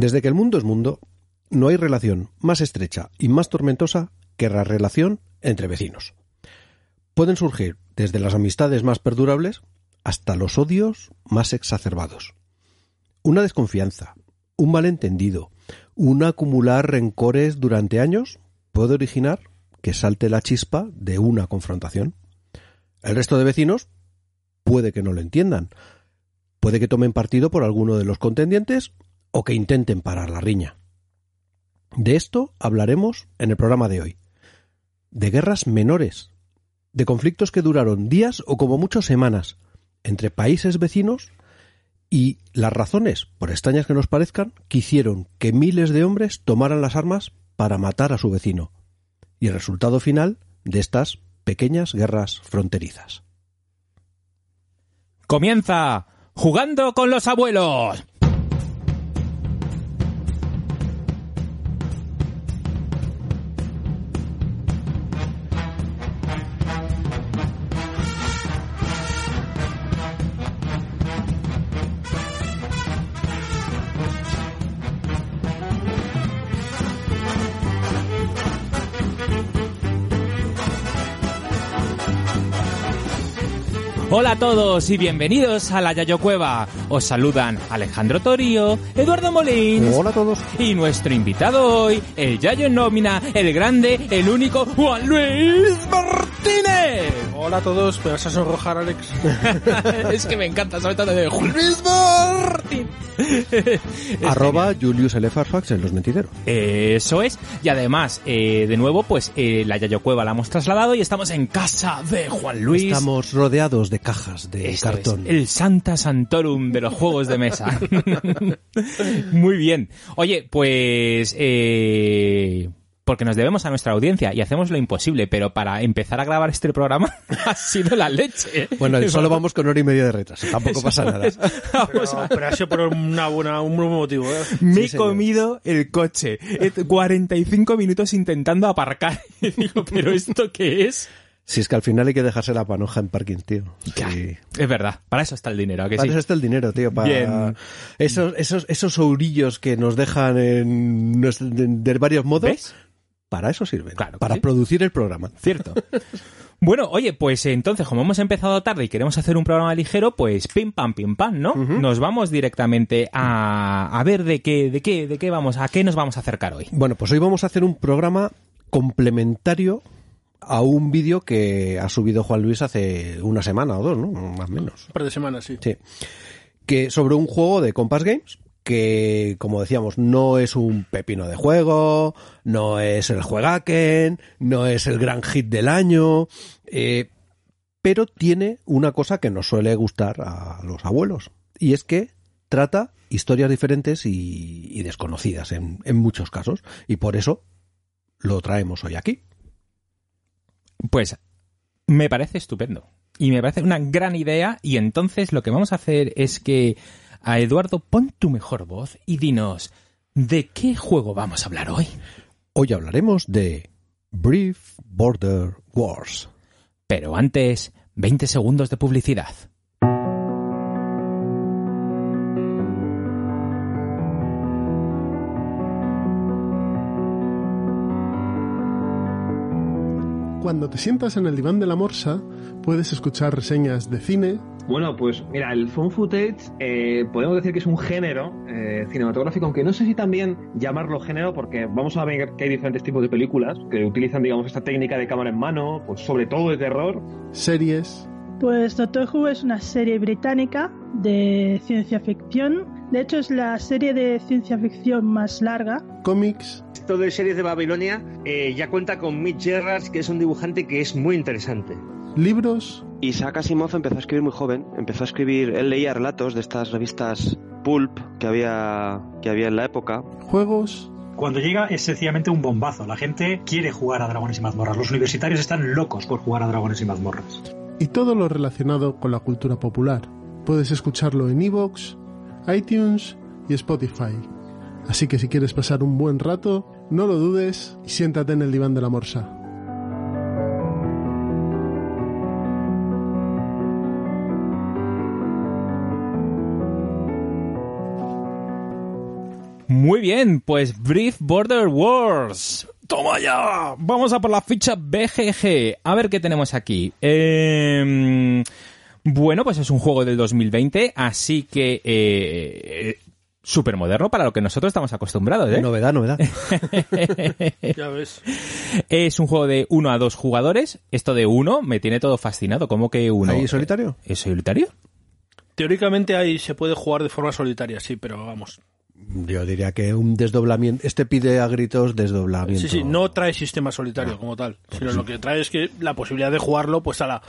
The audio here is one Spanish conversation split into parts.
Desde que el mundo es mundo, no hay relación más estrecha y más tormentosa que la relación entre vecinos. Pueden surgir desde las amistades más perdurables hasta los odios más exacerbados. Una desconfianza, un malentendido, un acumular rencores durante años puede originar que salte la chispa de una confrontación. El resto de vecinos puede que no lo entiendan, puede que tomen partido por alguno de los contendientes o que intenten parar la riña. De esto hablaremos en el programa de hoy. De guerras menores, de conflictos que duraron días o como mucho semanas entre países vecinos y las razones, por extrañas que nos parezcan, que hicieron que miles de hombres tomaran las armas para matar a su vecino. Y el resultado final de estas pequeñas guerras fronterizas. Comienza jugando con los abuelos. Hola a todos y bienvenidos a la Yayo Cueva. Os saludan Alejandro Torío, Eduardo Molins. Hola a todos. Y nuestro invitado hoy, el Yayo en nómina, el grande, el único Juan Luis Martínez. Hola a todos, ¿me vas a sonrojar, Alex? es que me encanta, sobre todo de Juan Luis Martín. Arroba Julius L. Farfax en los mentideros. Eso es. Y además, eh, de nuevo, pues eh, la Yayo Cueva la hemos trasladado y estamos en casa de Juan Luis. Estamos rodeados de cajas de Esto cartón. es, el Santa Santorum de los juegos de mesa. Muy bien. Oye, pues... Eh, porque nos debemos a nuestra audiencia y hacemos lo imposible, pero para empezar a grabar este programa ha sido la leche. Bueno, solo vamos con hora y media de retraso. Tampoco pasa nada. Pero, ha sido por una buena, un buen motivo, ¿eh? Me Sí, he señor. comido el coche. Eh, 45 minutos intentando aparcar. Y digo, ¿pero esto qué es? Si es que al final hay que dejarse la panoja en parking, tío. Sí. Es verdad, para eso está el dinero, ¿a que Para sí? eso está el dinero, tío. Para Bien. esos, esos, esos ourillos que nos dejan en, de, varios modos. ¿Ves? Para eso sirven. Claro para sí. producir el programa. Cierto. Bueno, oye, pues entonces, como hemos empezado tarde y queremos hacer un programa ligero, pues pim pam pim pam, ¿no? Nos vamos directamente a, a ver de qué, de qué, de qué vamos, a qué nos vamos a acercar hoy. Bueno, pues hoy vamos a hacer un programa complementario a un vídeo que ha subido Juan Luis hace una semana o dos, ¿no? Más o menos. Un par de semanas, sí. Sí. Que sobre un juego de Compass Games que, como decíamos, no es un pepino de juego, no es el juegaken, no es el gran hit del año, eh, pero tiene una cosa que nos suele gustar a los abuelos, y es que trata historias diferentes y, y desconocidas en, en muchos casos, y por eso lo traemos hoy aquí. Pues me parece estupendo. Y me parece una gran idea. Y entonces lo que vamos a hacer es que a Eduardo pon tu mejor voz y dinos de qué juego vamos a hablar hoy. Hoy hablaremos de Brief Border Wars. Pero antes, 20 segundos de publicidad. Cuando te sientas en el diván de la morsa, puedes escuchar reseñas de cine, Bueno, pues mira, el found footage eh, podemos decir que es un género eh, cinematográfico, aunque no sé si también llamarlo género, porque vamos a ver que hay diferentes tipos de películas que utilizan, digamos, esta técnica de cámara en mano, pues sobre todo de terror. series, Pues Doctor Who es una serie británica de ciencia ficción. De hecho, es la serie de ciencia ficción más larga. cómics, Esto de series de Babilonia eh, ya cuenta con Mitch Gerrard, que es un dibujante que es muy interesante. libros, Isaac Asimov empezó a escribir muy joven, empezó a escribir, él leía relatos de estas revistas pulp que había, que había en la época. juegos, Cuando llega es sencillamente un bombazo. La gente quiere jugar a Dragones y Mazmorras. Los universitarios están locos por jugar a Dragones y Mazmorras. y todo lo relacionado con la cultura popular. Puedes escucharlo en iVoox, iTunes y Spotify. Así que si quieres pasar un buen rato, no lo dudes y siéntate en el diván de la morsa. Muy bien, pues Brief Border Wars. Toma ya. Vamos a por la ficha BGG. A ver qué tenemos aquí. Eh, bueno, pues es un juego del 2020, así que eh, súper moderno para lo que nosotros estamos acostumbrados. ¿eh? Novedad, novedad. Ya ves. Es un juego de uno a dos jugadores. Esto de uno me tiene todo fascinado. ¿Cómo que uno? ¿Ahí solitario? ¿Es solitario? Teóricamente ahí se puede jugar de forma solitaria, sí, pero vamos. Yo diría que un desdoblamiento. Este pide a gritos desdoblamiento. Sí, sí, no trae sistema solitario como tal, sino lo que trae es que la posibilidad de jugarlo, pues a la.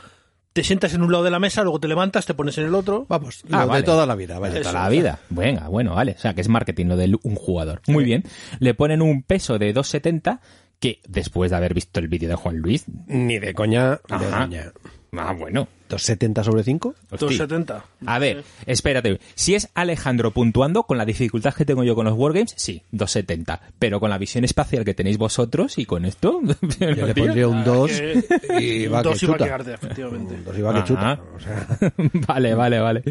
Te sientas en un lado de la mesa, luego te levantas, te pones en el otro. Vamos, Ah, lo vale. de toda la vida, vaya. De toda la vida. Venga, bueno, vale. O sea, que es marketing lo de un jugador. Muy bien. Le ponen un peso de 2,70 que después de haber visto el vídeo de Juan Luis... Ni de coña, de Ajá. coña. Ah, bueno. 270 sobre 5. Hostia. 270. A ver, espérate. Si es Alejandro puntuando, con la dificultad que tengo yo con los Wargames, sí, 270. Pero con la visión espacial que tenéis vosotros y con esto... Yo le pondría un 2 que- y va dos que iba a chuta. quedarte, efectivamente. Un 2 y va que chuta. O sea, vale, vale, vale.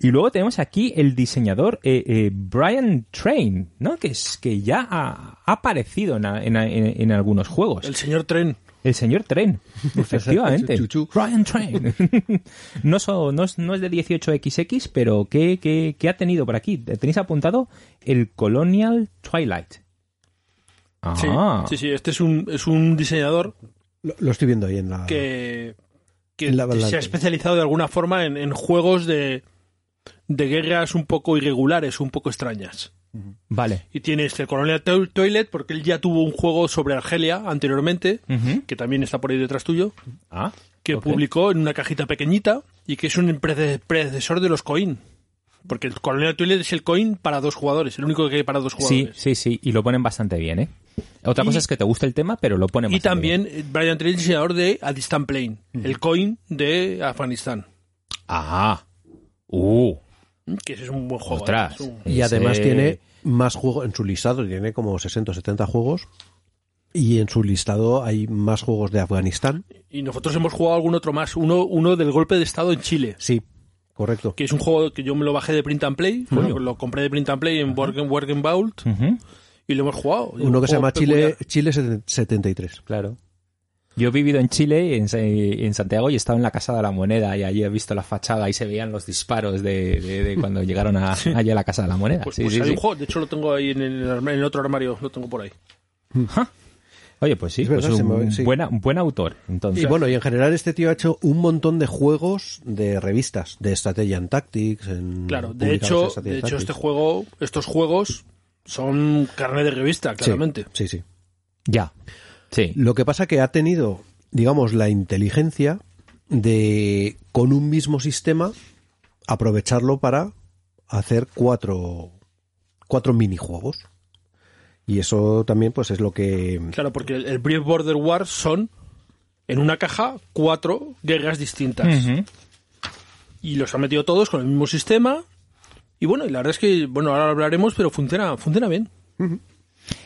Y luego tenemos aquí el diseñador eh, eh, Brian Train, ¿no? Que es que ya ha, ha aparecido en, a- en a- en- en algunos juegos. El señor Tren. El señor Train, efectivamente. Chuchu. Brian Train. no, so- no, es, no es de 18XX, pero ¿qué, qué, qué ha tenido por aquí? Tenéis apuntado el Colonial Twilight. Sí, Ah. sí, sí, este es un, es un diseñador lo, lo estoy viendo ahí en la. que, que En la se ha especializado de alguna forma en, en juegos de, de guerras un poco irregulares, un poco extrañas. Vale. Y tiene este Colonial To- Toilet, porque él ya tuvo un juego sobre Argelia anteriormente, que también está por ahí detrás tuyo, Ah, que publicó en una cajita pequeñita y que es un predecesor de los coin. Porque el Colonial Toilet es el coin para dos jugadores, el único que hay para dos Sí, jugadores. sí, sí, y lo ponen bastante bien, ¿eh? Otra Y- cosa es que te guste el tema, pero lo ponen Y bastante también bien. eh, Brian Trent, diseñador de A Distant Plane, el coin de Afganistán. Ah, uh, Que ese es un buen juego. ostras. ¿eh? Es un- Y además Ese- tiene más juegos en su listado, tiene como 60 o 70 juegos. Y en su listado hay más juegos de Afganistán. Y nosotros hemos jugado algún otro más. Uno, uno del golpe de Estado en Chile. Sí, correcto. Que es un juego que yo me lo bajé de Print and Play. Lo, lo compré de Print and Play en Working Vault. Y lo hemos jugado. Uno un que se llama Chile. Chile 73. Claro. Yo he vivido en Chile, en, Sa- en Santiago, y he estado en la Casa de la Moneda, y allí he visto la fachada y se veían los disparos de, de- de cuando llegaron a, allí a la Casa de la Moneda. Pues, Sí, pues sí, hay sí. un juego. De hecho, lo tengo ahí en el, en el otro armario. Lo tengo por ahí. Oye, pues sí, Es pues verdad, un, me- sí. buena- un buen autor. Entonces, Y bueno, y en general este tío ha hecho un montón de juegos de revistas, de Strategy and Tactics. En, Claro, de hecho, de and hecho este juego, estos juegos son carne de revista, claramente. Sí, sí. ya. Sí. Lo que pasa que ha tenido, digamos, la inteligencia de, con un mismo sistema, aprovecharlo para hacer cuatro, cuatro minijuegos. Y eso también, pues, es lo que... Claro, porque el, Brief Border Wars son, en una caja, cuatro guerras distintas. Y los han metido todos con el mismo sistema. Y bueno, y la verdad es que, bueno, ahora hablaremos, pero funciona, funciona bien.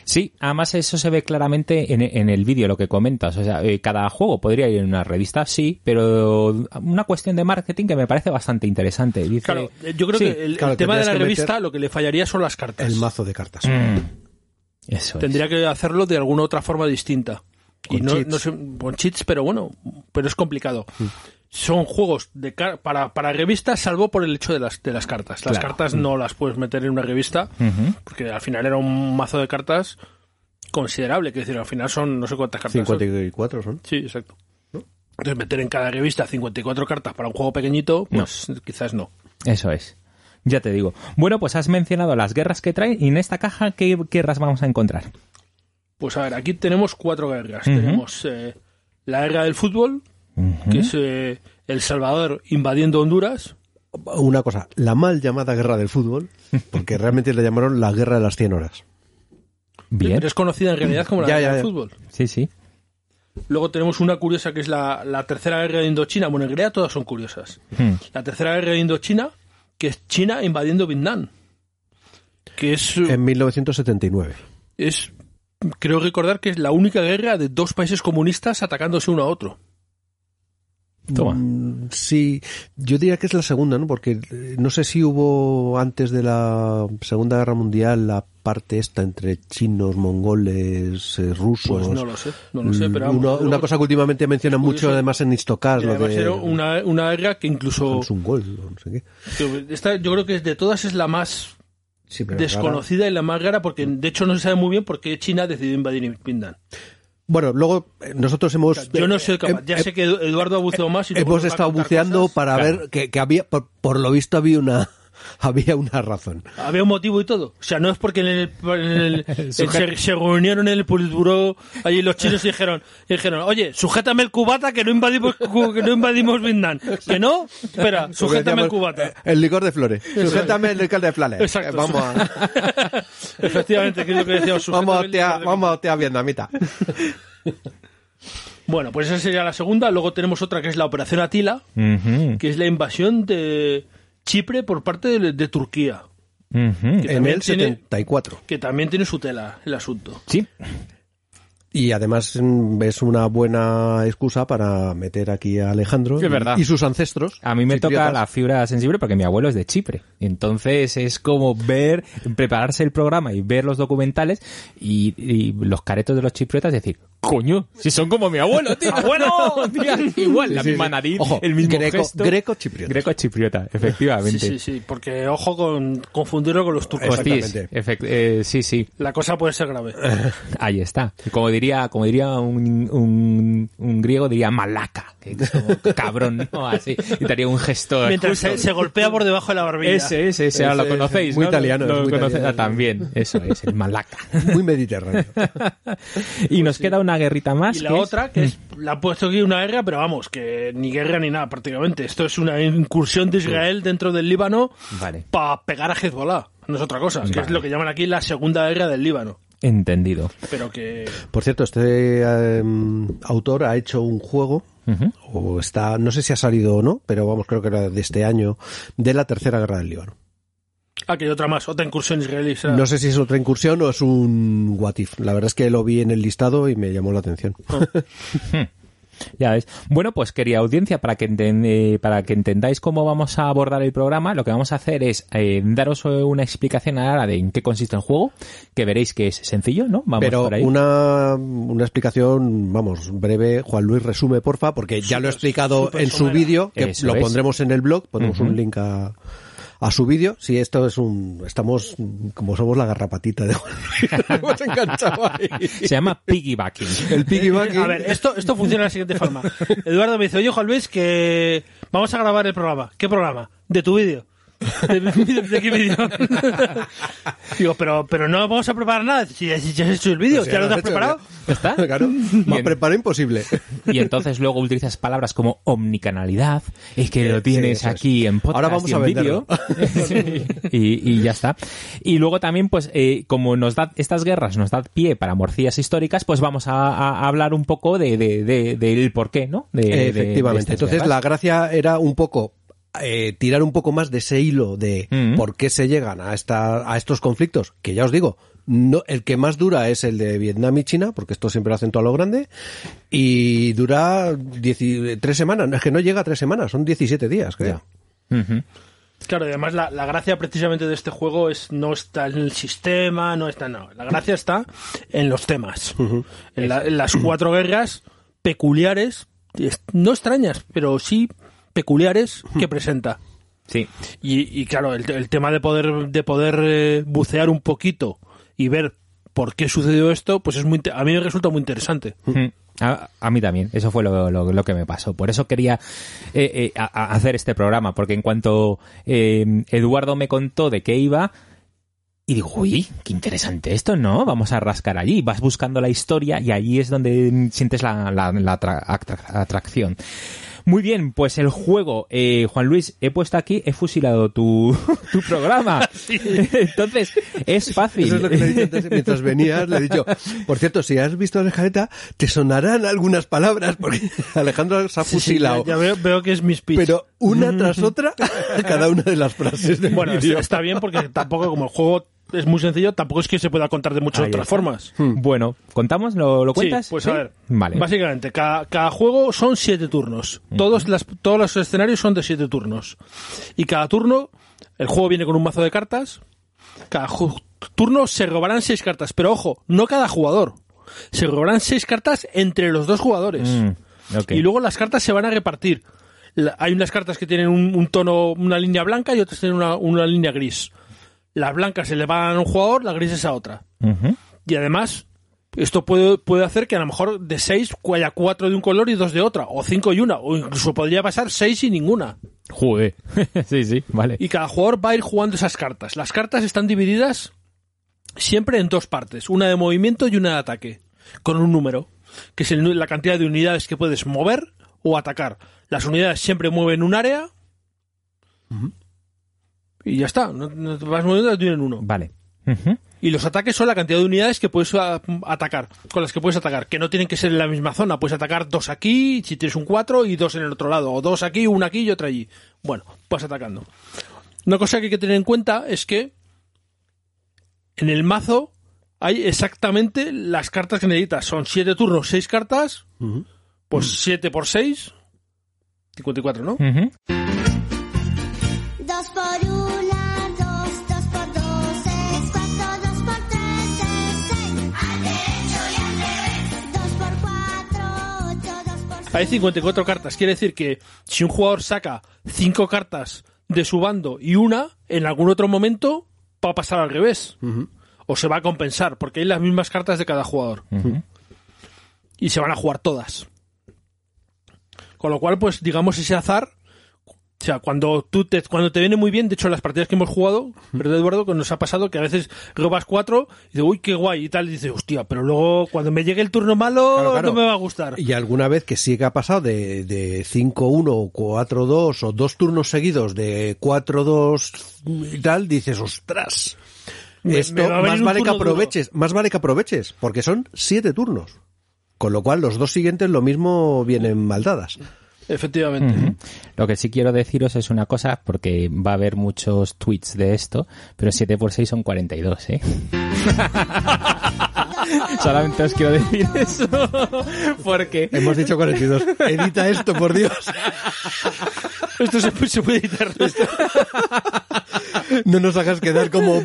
Sí, además eso se ve claramente en, en el vídeo, lo que comentas. O sea, eh, cada juego podría ir en una revista, sí, pero una cuestión de marketing que me parece bastante interesante. Dice, Claro, eh, yo creo Sí, que el, tema de la revista lo que le fallaría son las cartas. El mazo de cartas. mm, eso es. Tendría que hacerlo de alguna otra forma distinta. y Con no, cheats. no sé, con cheats, pero bueno, pero es complicado. Son juegos de car- para, para revistas, salvo por el hecho de las, de las cartas. Las Claro. cartas no las puedes meter en una revista, porque al final era un mazo de cartas considerable. Que decir, al final son no sé cuántas cartas. son. 54 son. Sí, exacto. Entonces, meter en cada revista 54 cartas para un juego pequeñito, pues quizás no. Eso es. Ya te digo. Bueno, pues has mencionado las guerras que trae y en esta caja, ¿qué guerras vamos a encontrar? Pues a ver, aquí tenemos cuatro guerras. Tenemos eh, la guerra del fútbol, que es eh, El Salvador invadiendo Honduras. Una cosa, la mal llamada guerra del fútbol, porque realmente le llamaron la guerra de las 100 horas. Bien. Pero es conocida en realidad como la Ya, guerra ya, del fútbol. Sí, sí. Luego tenemos una curiosa que es la, la tercera guerra de Indochina. Bueno, en realidad todas son curiosas. Hmm. La tercera guerra de Indochina, que es China invadiendo Vietnam. Que es, En 1979. es creo recordar que es la única guerra de dos países comunistas atacándose uno a otro. Toma. Mm, Sí, yo diría que es la segunda, ¿no? Porque eh, no sé si hubo antes de la Segunda Guerra Mundial la parte esta entre chinos, mongoles, eh, rusos. Pues no lo sé, no lo sé, pero vamos, Uno- luego- una cosa que últimamente mencionan mucho además en Istocast, Y lo de era una, una guerra que incluso Samsung Gold, no sé qué. esta, yo creo que de todas es la más Sí, pero desconocida y la más rara porque de hecho no se sabe muy bien por qué China decidió invadir Pindan. Bueno, luego eh, nosotros hemos Yo no soy capaz. eh, Ya eh, sé que Eduardo ha buceado más y hemos estado buceando cosas. para Claro. ver que, que había por, por lo visto había una había una razón. Había un motivo y todo. O sea, no es porque en el, en el- en- se, se reunieron en el Politburo allí los chinos y dijeron, y dijeron, oye, sujétame el cubata que no invadimos que no invadimos Vietnam. Que no, espera, sujétame el cubata. eh, El licor de flores. Sujétame el licor de flores. Exacto. Eh, Vamos a, Efectivamente, que es lo que decíamos. vamos a sujétame el hostia- licor de- vamos a hostia vietnamita. Bueno, pues esa sería la segunda. Luego tenemos otra que es la Operación Atila, que es la invasión de Chipre por parte de, de Turquía. ujú. Que En también el tiene- 74. Que también tiene su tela el asunto. Sí, Y además mm, es una buena excusa para meter aquí a Alejandro y sus ancestros. A mí me toca la fibra sensible porque mi abuelo es de Chipre. Entonces es como ver, prepararse el programa y ver los documentales y, y los caretos de los chipriotas y decir, coño, si son como mi abuelo, tío. ¡Abuelo! Tía, igual, la Sí, misma sí. nariz, Ojo, el mismo greco- gesto. greco-chipriota. Greco-chipriota, efectivamente. Sí, sí, sí, porque ojo con confundirlo con los turcos. Hostis, Exactamente. efect- eh, sí, sí, La cosa puede ser grave. ahí está. Como diría, como diría un, un, un griego, diría malaca, que es como cabrón, ¿no? Así, y te haría un gesto. Mientras se, se golpea por debajo de la barbilla. Ese, ese, ese, ahora Ese lo conocéis, muy ¿no? italiano, Lo es muy conocéis- italiano. ah, también, eso es, el malaca. Muy mediterráneo. y nos queda una guerrita más. Y la que es- otra, que es, la han puesto aquí una guerra, pero vamos, que ni guerra ni nada prácticamente. Esto es una incursión de Israel dentro del Líbano Vale, para pegar a Hezbollah. No es otra cosa, que es lo que llaman aquí la segunda guerra del Líbano. Entendido. Pero que... Por cierto, este eh, autor ha hecho un juego, o está, no sé si ha salido o no, pero vamos, creo que era de este año, de la tercera guerra del Líbano. Ah, que hay otra más, otra incursión israelí. No sé si es otra incursión o es un what if. La verdad es que lo vi en el listado y me llamó la atención. Ya ves. Bueno, pues quería audiencia, para que, eh, para que entendáis cómo vamos a abordar el programa, lo que vamos a hacer es eh, daros eh, una explicación ahora de en qué consiste el juego, que veréis que es sencillo, ¿no? Vamos Pero por ahí. una, una explicación, vamos, breve. Juan Luis, resume, porfa, porque ya lo he explicado en su vídeo, que Eso lo es. pondremos en el blog, ponemos Ujú. un link a, a su vídeo. Si esto es un, estamos, como somos la garrapatita de Juan Luis, hemos enganchado ahí. Se llama piggybacking. El piggyback. A ver, esto, esto funciona de la siguiente forma. Eduardo me dice, oye Juan Luis, que vamos a grabar el programa. ¿Qué programa? De tu vídeo. ¿De, qué vídeo? Digo, pero, pero no vamos a preparar nada. Si ya, si ya has hecho el vídeo, Pues ¿ya ya lo lo has has hecho, preparado? ¿Ya está? Claro, más preparado imposible. Y entonces luego utilizas palabras como omnicanalidad, es que lo Sí, tienes es. aquí en podcast Ahora vamos y en vídeo. y, y ya está. Y luego también, pues, eh, como nos da estas guerras, nos da pie para morcillas históricas, pues vamos a, a hablar un poco de, de, de- del por qué, ¿no? De- de- de Efectivamente. Entonces guerras. la gracia era un poco eh, tirar un poco más de ese hilo de Mm. por qué se llegan a esta, a estos conflictos, que ya os digo, no, el que más dura es el de Vietnam y China, porque esto siempre lo hacen todo a lo grande, y dura dieci- tres semanas, es que no llega a tres semanas, son 17 días, creo. Claro, y además la, la gracia precisamente de este juego es no está en el sistema, no está, no. La gracia está en los temas. en, la- en las cuatro guerras peculiares, es- no extrañas, pero sí peculiares que presenta. Sí. Y, y claro, el, el tema de poder, de poder eh, bucear un poquito y ver por qué sucedió esto, pues es muy, a mí me resulta muy interesante. Mm. A, a mí también, eso fue lo, lo- lo que me pasó. Por eso quería eh, eh, a- a hacer este programa, porque en cuanto eh, Eduardo me contó de qué iba, y digo, uy, qué interesante esto, ¿no? Vamos a rascar allí. Vas buscando la historia y allí es donde sientes la, la- la atra- atra- atracción. Muy bien, pues el juego, eh, Juan Luis, he puesto aquí, he fusilado tu, tu programa. Entonces, es fácil. Eso es lo que le he dicho antes, mientras venías, le he dicho, por cierto, si has visto a la escaleta, te sonarán algunas palabras, porque Alejandro se ha Sí, sí, fusilado. ya, ya veo, veo que es mi speech. pero una tras otra, cada una de las frases del bueno, está bien porque tampoco, como el juego es muy sencillo, tampoco es que se pueda contar de muchas Ahí otras está. formas. Bueno, ¿contamos? ¿Lo, lo cuentas? Sí, pues ¿Sí? a ver. Vale. Básicamente, cada, cada juego son siete turnos. Todos, las, todos los escenarios son de siete turnos. Y cada turno, el juego viene con un mazo de cartas. Cada, turno se robarán seis cartas, pero ojo, no cada jugador. Se robarán seis cartas entre los dos jugadores. Mm. Y luego las cartas se van a repartir. La- hay unas cartas que tienen un, un tono, una línea blanca y otras tienen una, una línea gris. Las blancas se le van a un jugador, las grises a otra. Y además, esto puede, puede hacer que a lo mejor de seis haya cuatro de un color y dos de otra, o cinco y una, o incluso podría pasar seis y ninguna. Joder. sí, sí, vale. Y cada jugador va a ir jugando esas cartas. Las cartas están divididas siempre en dos partes, una de movimiento y una de ataque, con un número, que es el la cantidad de unidades que puedes mover o atacar. Las unidades siempre mueven un área y ya está, no, no te vas moviendo, tienen uno. Vale. Y los ataques son la cantidad de unidades que puedes a- atacar, con las que puedes atacar, que no tienen que ser en la misma zona. Puedes atacar dos aquí, si tienes un cuatro, y dos en el otro lado, o dos aquí, una aquí y otra allí. Bueno, vas atacando. Una cosa que hay que tener en cuenta es que en el mazo hay exactamente las cartas que necesitas. Son siete turnos, seis cartas, pues siete por seis, 54, ¿no? Ujú. Dos Hay 54 cartas. Quiere decir que si un jugador saca 5 cartas de su bando y una, en algún otro momento va a pasar al revés. O se va a compensar, porque hay las mismas cartas de cada jugador. Y se van a jugar todas. Con lo cual, pues digamos ese azar. O sea, cuando tú te, cuando te viene muy bien, de hecho, las partidas que hemos jugado, ¿verdad, Eduardo? Que nos ha pasado que a veces robas cuatro y dices, uy, qué guay y tal, y dices, hostia, pero luego cuando me llegue el turno malo, Claro, claro. no me va a gustar. Y alguna vez que sí que ha pasado de, de 5-1 o 4-2 o dos turnos seguidos de 4-2 y tal, dices, ostras. Esto me más vale que duro. aproveches, más vale que aproveches, porque son siete turnos. Con lo cual los dos siguientes lo mismo vienen mal Efectivamente. Lo que sí quiero deciros es una cosa, porque va a haber muchos tweets de esto, pero 7 por 6 son 42, ¿eh? Solamente os quiero decir eso, porque... Hemos dicho 42. Edita esto, por Dios. Esto se, se puede editar. No nos hagas quedar como...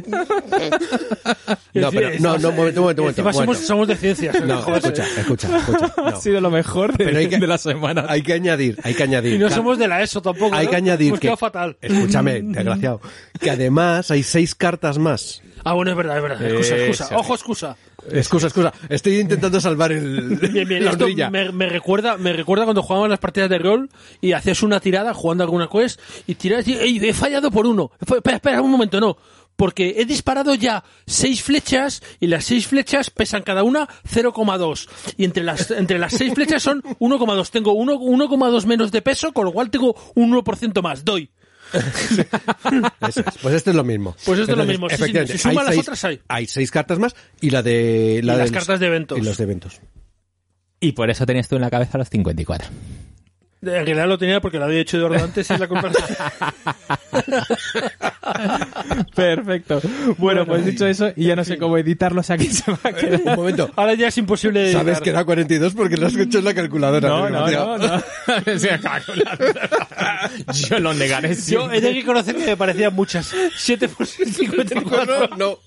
No, pero, no, no, un momento, un momento, un momento. Somos, somos de ciencias. No, escucha, escucha. Ha sido lo mejor de, Pero hay que- de la semana. Hay que añadir, hay que añadir. Y no somos de la ESO tampoco. Hay ¿no? que añadir que... fatal. Escúchame, desgraciado. Que además hay seis cartas más. Ah, bueno, es verdad, es verdad. Excusa, excusa. Eso. Ojo, excusa. Excusa, excusa. Estoy intentando salvar el... Bien, bien. la Esto me, me recuerda, me recuerda cuando jugábamos las partidas de rol y hacías una tirada jugando alguna quest y tiras y "Ey, he fallado por uno. Espera, espera, un momento, no. Porque he disparado ya seis flechas y las seis flechas pesan cada una 0,2. Y entre las, entre las seis flechas son 1,2. Tengo uno- 1,2 menos de peso, con lo cual tengo un 1% más. Doy. Eso es. Pues esto es lo mismo. Pues esto es lo mismo. Sí, sí, efectivamente, si suman hay las seis- otras hay. Hay seis cartas más y la de... La Y las cartas de eventos. Y los de eventos. Y por eso tenías tú en la cabeza los 54. En realidad lo tenía porque lo había hecho Eduardo antes y la culpa Perfecto. Bueno, pues dicho eso, y ya no sé cómo editarlos aquí se va a quedar. Un momento. Ahora ya es imposible de Sabes editar. que da 42 porque lo has hecho en la calculadora. No, no, no, no. Yo lo negaré Yo he de reconocer que me parecían muchas. 7 por 54. No, no.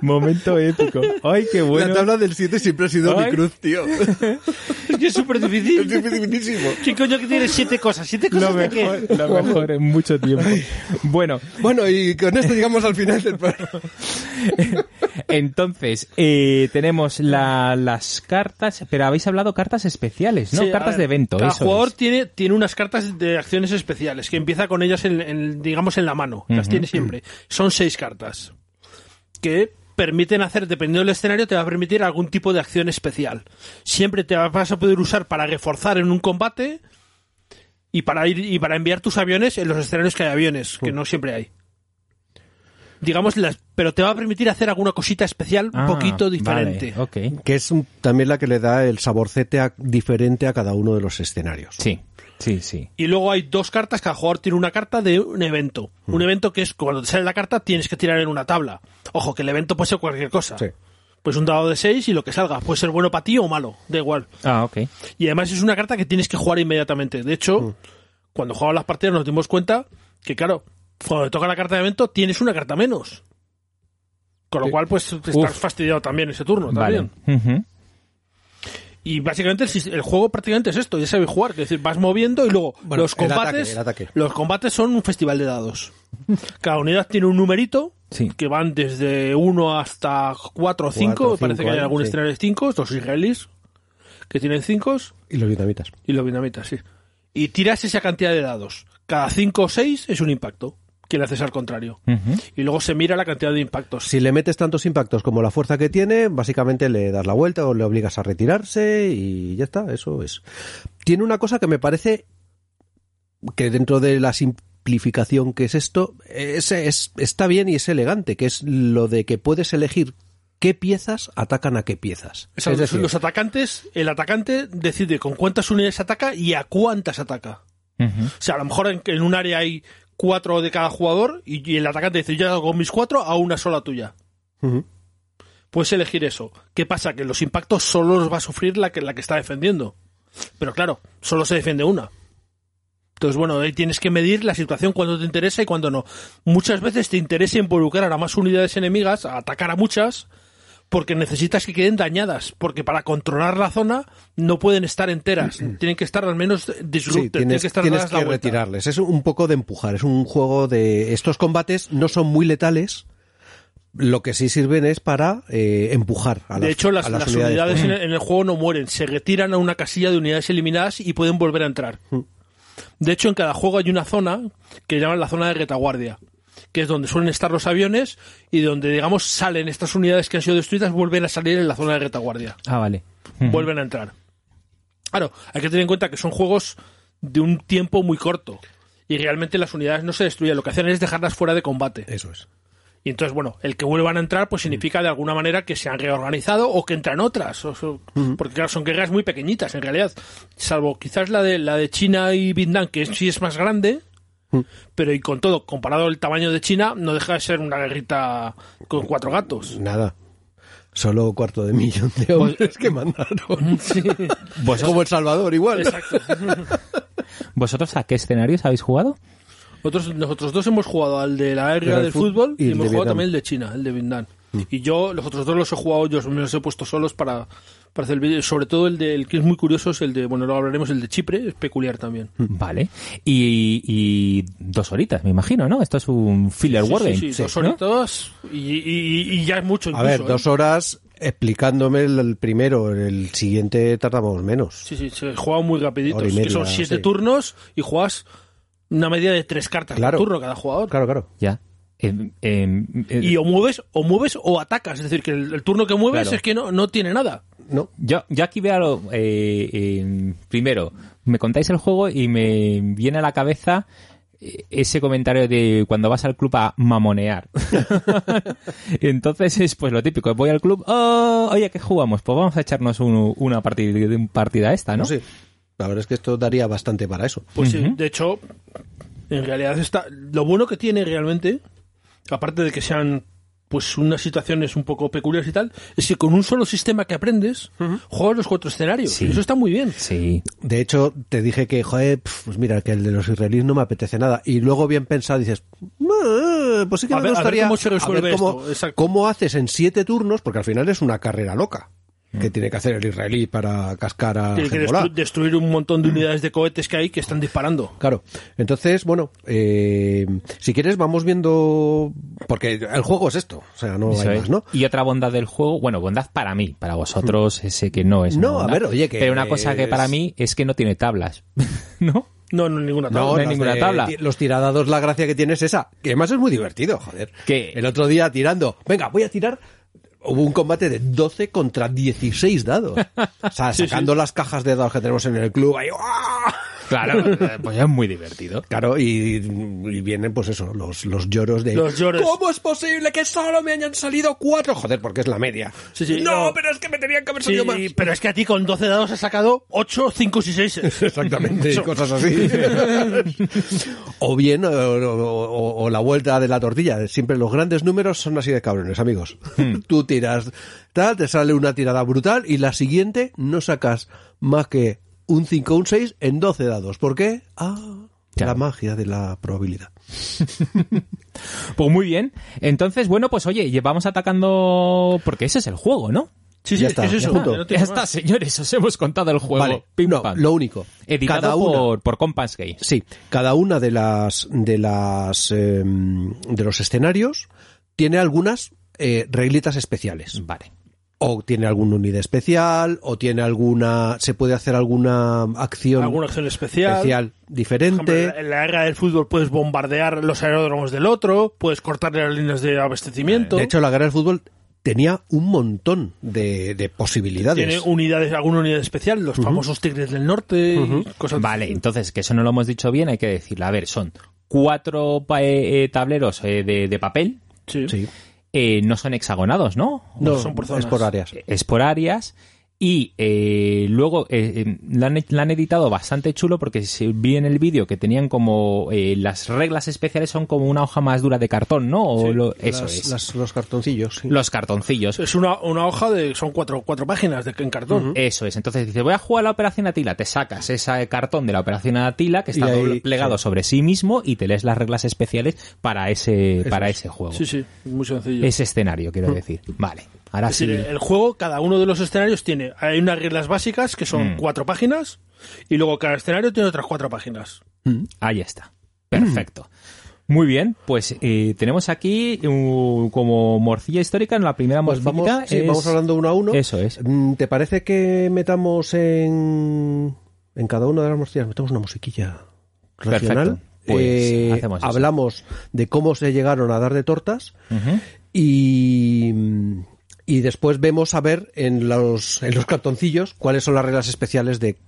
Momento épico. Ay, qué bueno. La tabla del 7 siempre ha sido Ay. mi cruz, tío. Es que es súper Es difícil. dificilísimo. ¿Qué coño que tiene 7 cosas? ¿7 cosas Lo de qué? mejor, lo mejor en mucho tiempo. Bueno, Bueno, y con esto llegamos al final del programa. entonces, eh, tenemos la- las cartas, pero habéis hablado cartas especiales, ¿no? Sí, cartas ver, de evento, Cada eso jugador es. tiene, tiene unas cartas de acciones especiales que empieza con ellas, en, en, digamos, en la mano. Las Ujú. tiene siempre. Son 6 cartas que permiten hacer, dependiendo del escenario, te va a permitir algún tipo de acción especial. Siempre te vas a poder usar para reforzar en un combate y para ir y para enviar tus aviones en los escenarios que hay aviones, que no siempre hay. Digamos, las, pero te va a permitir hacer alguna cosita especial un Ah, poquito diferente. Vale, ok. Que es un- también la que le da el saborcete a- diferente a cada uno de los escenarios. Sí, sí, sí. Y luego hay dos cartas, cada jugador tiene una carta de un evento. Un evento que es cuando te sale la carta tienes que tirar en una tabla. Ojo, que el evento puede ser cualquier cosa. Sí. Pues un dado de 6 y lo que salga. Puede ser bueno para ti o malo, da igual. Ah, ok. Y además es una carta que tienes que jugar inmediatamente. De hecho, cuando jugamos las partidas nos dimos cuenta que, claro, cuando te toca la carta de evento tienes una carta menos. Con lo cual, pues estás Uf. fastidiado también ese turno. Vale. También. Y básicamente el, el juego prácticamente es esto, ya sabes jugar, es decir, vas moviendo y luego Bueno, los el ataque, combates, el ataque. los combates son un festival de dados. Cada unidad tiene un numerito Sí. que van desde 1 hasta 4 o 5, Cuatro, parece cinco que hay hay, algún sí. escenario de 5, estos israelíes que tienen 5 Y los vietnamitas. y los vietnamitas, sí. Y tiras esa cantidad de dados. Cada 5 o 6 es un impacto, que le haces al contrario. Y luego se mira la cantidad de impactos. Si le metes tantos impactos como la fuerza que tiene, básicamente le das la vuelta o le obligas a retirarse y ya está, eso es. Tiene una cosa que me parece que dentro de la simplificación que es esto, es, es- está bien y es elegante, que es lo de que puedes elegir qué piezas atacan a qué piezas. O sea, es decir, los atacantes, el atacante decide con cuántas unidades ataca y a cuántas ataca. O sea, a lo mejor en, en un área hay cuatro de cada jugador y, y el atacante dice, yo hago mis cuatro a una sola tuya. Puedes elegir eso. ¿Qué pasa? Que los impactos solo los va a sufrir la que, la que está defendiendo. Pero claro, solo se defiende una. Entonces, bueno, ahí tienes que medir la situación cuando te interesa y cuando no. Muchas veces te interesa involucrar a más unidades enemigas, a atacar a muchas, porque necesitas que queden dañadas. Porque para controlar la zona no pueden estar enteras. tienen que estar al menos disrupted. Sí, tienen tienes, que estar tienes que retirarles. Es un poco de empujar. Es un juego de. Estos combates no son muy letales. Lo que sí sirven es para eh, empujar a De las, hecho, las, a las unidades. unidades en el, en el juego no mueren, se retiran a una casilla de unidades eliminadas y pueden volver a entrar. Mm. De hecho, en cada juego hay una zona que llaman la zona de retaguardia, que es donde suelen estar los aviones y donde, digamos, salen estas unidades que han sido destruidas, vuelven a salir en la zona de retaguardia, Ah, vale. vuelven a entrar. Claro, hay que tener en cuenta que son juegos de un tiempo muy corto y realmente las unidades no se destruyen, lo que hacen es dejarlas fuera de combate. Eso es. Y entonces, bueno, el que vuelvan a entrar, pues significa de alguna manera que se han reorganizado o que entran otras. o Porque claro, son guerras muy pequeñitas, en realidad. Salvo quizás la de la de China y Vietnam, que es- sí es más grande. Pero y con todo, comparado al tamaño de China, no deja de ser una guerrita con cuatro gatos. Nada. Solo cuarto de millón de hombres que mandaron. Sí, Como El Salvador, igual. exacto. ¿Vosotros a qué escenarios habéis jugado? Nosotros, nosotros dos hemos jugado al de la guerra Del fútbol y hemos jugado Vietnam. también el de China, el de Vietnam. Y yo, los otros dos los he jugado, yo me los he puesto solos para, para hacer el vídeo. Sobre todo el de, el que es muy curioso es el de, bueno, luego hablaremos, el de Chipre, es peculiar también. Vale. Y, y dos horitas, me imagino, ¿no? Esto es un filler Sí, wargame. sí, sí, dos ¿no? horitas y, y- y ya es mucho A incluso. ver, ¿eh? dos horas explicándome el, el primero. El siguiente tardamos menos. Sí, sí, se juega muy rapidito. Que son siete sí. turnos y juegas una media de tres cartas Claro. por turno cada jugador. Claro, claro. Ya. Em, em, eh, Y o mueves, o mueves o atacas. Es decir, que el, el turno que mueves Claro. es que no, no tiene nada. No. Yo, yo aquí veo, eh, eh, primero, me contáis el juego y me viene a la cabeza eh, ese comentario de cuando vas al club a mamonear. Entonces es pues lo típico, voy al club, oh, oye, ¿qué jugamos? Pues vamos a echarnos un- una partida, un partida esta, ¿no? Sé. La verdad es que esto daría bastante para eso. Pues sí, de hecho, en realidad está. Lo bueno que tiene realmente, aparte de que sean pues unas situaciones un poco peculiares y tal, es que con un solo sistema que aprendes, juegas los cuatro escenarios. Sí. Y eso está muy bien. Sí. De hecho, te dije que, joder, pues mira, que el de los israelíes no me apetece nada. Y luego bien pensado dices, "Eh, pues sí que A me ver- a ver gustaría cómo se a ver cómo, esto, cómo haces en siete turnos, porque al final es una carrera loca que tiene que hacer el israelí para cascar a Tiene que Hezbollah. destruir un montón de unidades de cohetes que hay que están disparando. Claro. Entonces, bueno, eh, si quieres vamos viendo, porque el juego es esto, o sea, no Eso hay es. más, ¿no? Y otra bondad del juego, bueno, bondad para mí, para vosotros sé que no es. No, a ver, oye, que Pero una cosa que para mí es que no tiene tablas, ¿no? No, no, ninguna tabla. no hay las ninguna de- tabla. Los tiradados, la gracia que tiene es esa. Que además es muy divertido, joder. ¿Qué? El otro día tirando, venga, voy a tirar. Hubo un combate de 12 contra 16 dados. O sea, sacando las cajas de dados que tenemos en el club. Ahí, ¡ah! Claro, pues es muy divertido. Claro, y, y vienen, pues eso, los, los lloros de. Los lloros. ¿Cómo es posible que solo me hayan salido cuatro? Joder, porque es la media. Sí, sí, no, no. pero es que me tenían que haber Sí, salido más. pero es que a ti con 12 dados has sacado 8, 5 y 6. Exactamente, cosas así. o bien, o, o- o- la vuelta de la tortilla. Siempre los grandes números son así de cabrones, amigos. Tú tiras, tal, te sale una tirada brutal y la siguiente no sacas más que un 5 o un 6 en 12 dados. ¿Por qué? Ah, Claro. La magia de la probabilidad. Pues muy bien. Entonces, bueno, pues oye, vamos atacando... Porque ese es el juego, ¿no? Sí, sí, Ya está, es eso. ya está. no Ya está, señores, os hemos contado el juego. Vale, Pim, no, pam. lo único. Editado cada una, por, por Compass Games. Sí, cada una de las de las eh, de los escenarios tiene algunas eh, reglitas especiales. Vale. O tiene alguna unidad especial, o tiene alguna, se puede hacer alguna acción Alguna acción especial. especial Por ejemplo, diferente. en la guerra del fútbol puedes bombardear los aeródromos del otro, puedes cortarle las líneas de abastecimiento. De hecho, la guerra del fútbol tenía un montón de, de posibilidades. tiene unidades, alguna unidad especial, los famosos tigres del norte, cosas Vale, entonces, que eso no lo hemos dicho bien, hay que decirlo. A ver, son cuatro eh, eh, tableros eh, de, de papel, Sí. Sí. Eh, no son hexagonados, ¿no? No, son por zonas. es por áreas. Es por áreas. Y eh, luego eh, la, han, la han editado bastante chulo porque se vi en el vídeo que tenían como eh, las reglas especiales son como una hoja más dura de cartón, ¿no? O Sí, lo- eso Las- es. las- los cartoncillos. sí. Los cartoncillos. Es una, una hoja de. Son cuatro, cuatro páginas de, en cartón. Eso es. Entonces dices, voy a jugar a la Operación Atila. Te sacas ese cartón de la Operación Atila que está ahí- doble- plegado sí. sobre sí mismo y te lees las reglas especiales para ese, para es. ese juego. Sí, sí, muy sencillo. Ese escenario, quiero decir. Vale. Ahora Es sí. decir, el juego, cada uno de los escenarios tiene. Hay unas reglas básicas que son Mm. cuatro páginas y luego cada escenario tiene otras cuatro páginas. Ahí está. Perfecto. Muy bien, pues eh, tenemos aquí uh, como morcilla histórica en la primera Pues vamos, morcillita sí, es- vamos hablando uno a uno. Eso es. Mm, ¿Te parece que metamos en, en cada una de las morcillas, metamos una musiquilla regional? Perfecto. Pues Eh, hacemos eso. hablamos de cómo se llegaron a dar de tortas y, y después vemos a ver en los, en los cartoncillos cuáles son las reglas especiales de,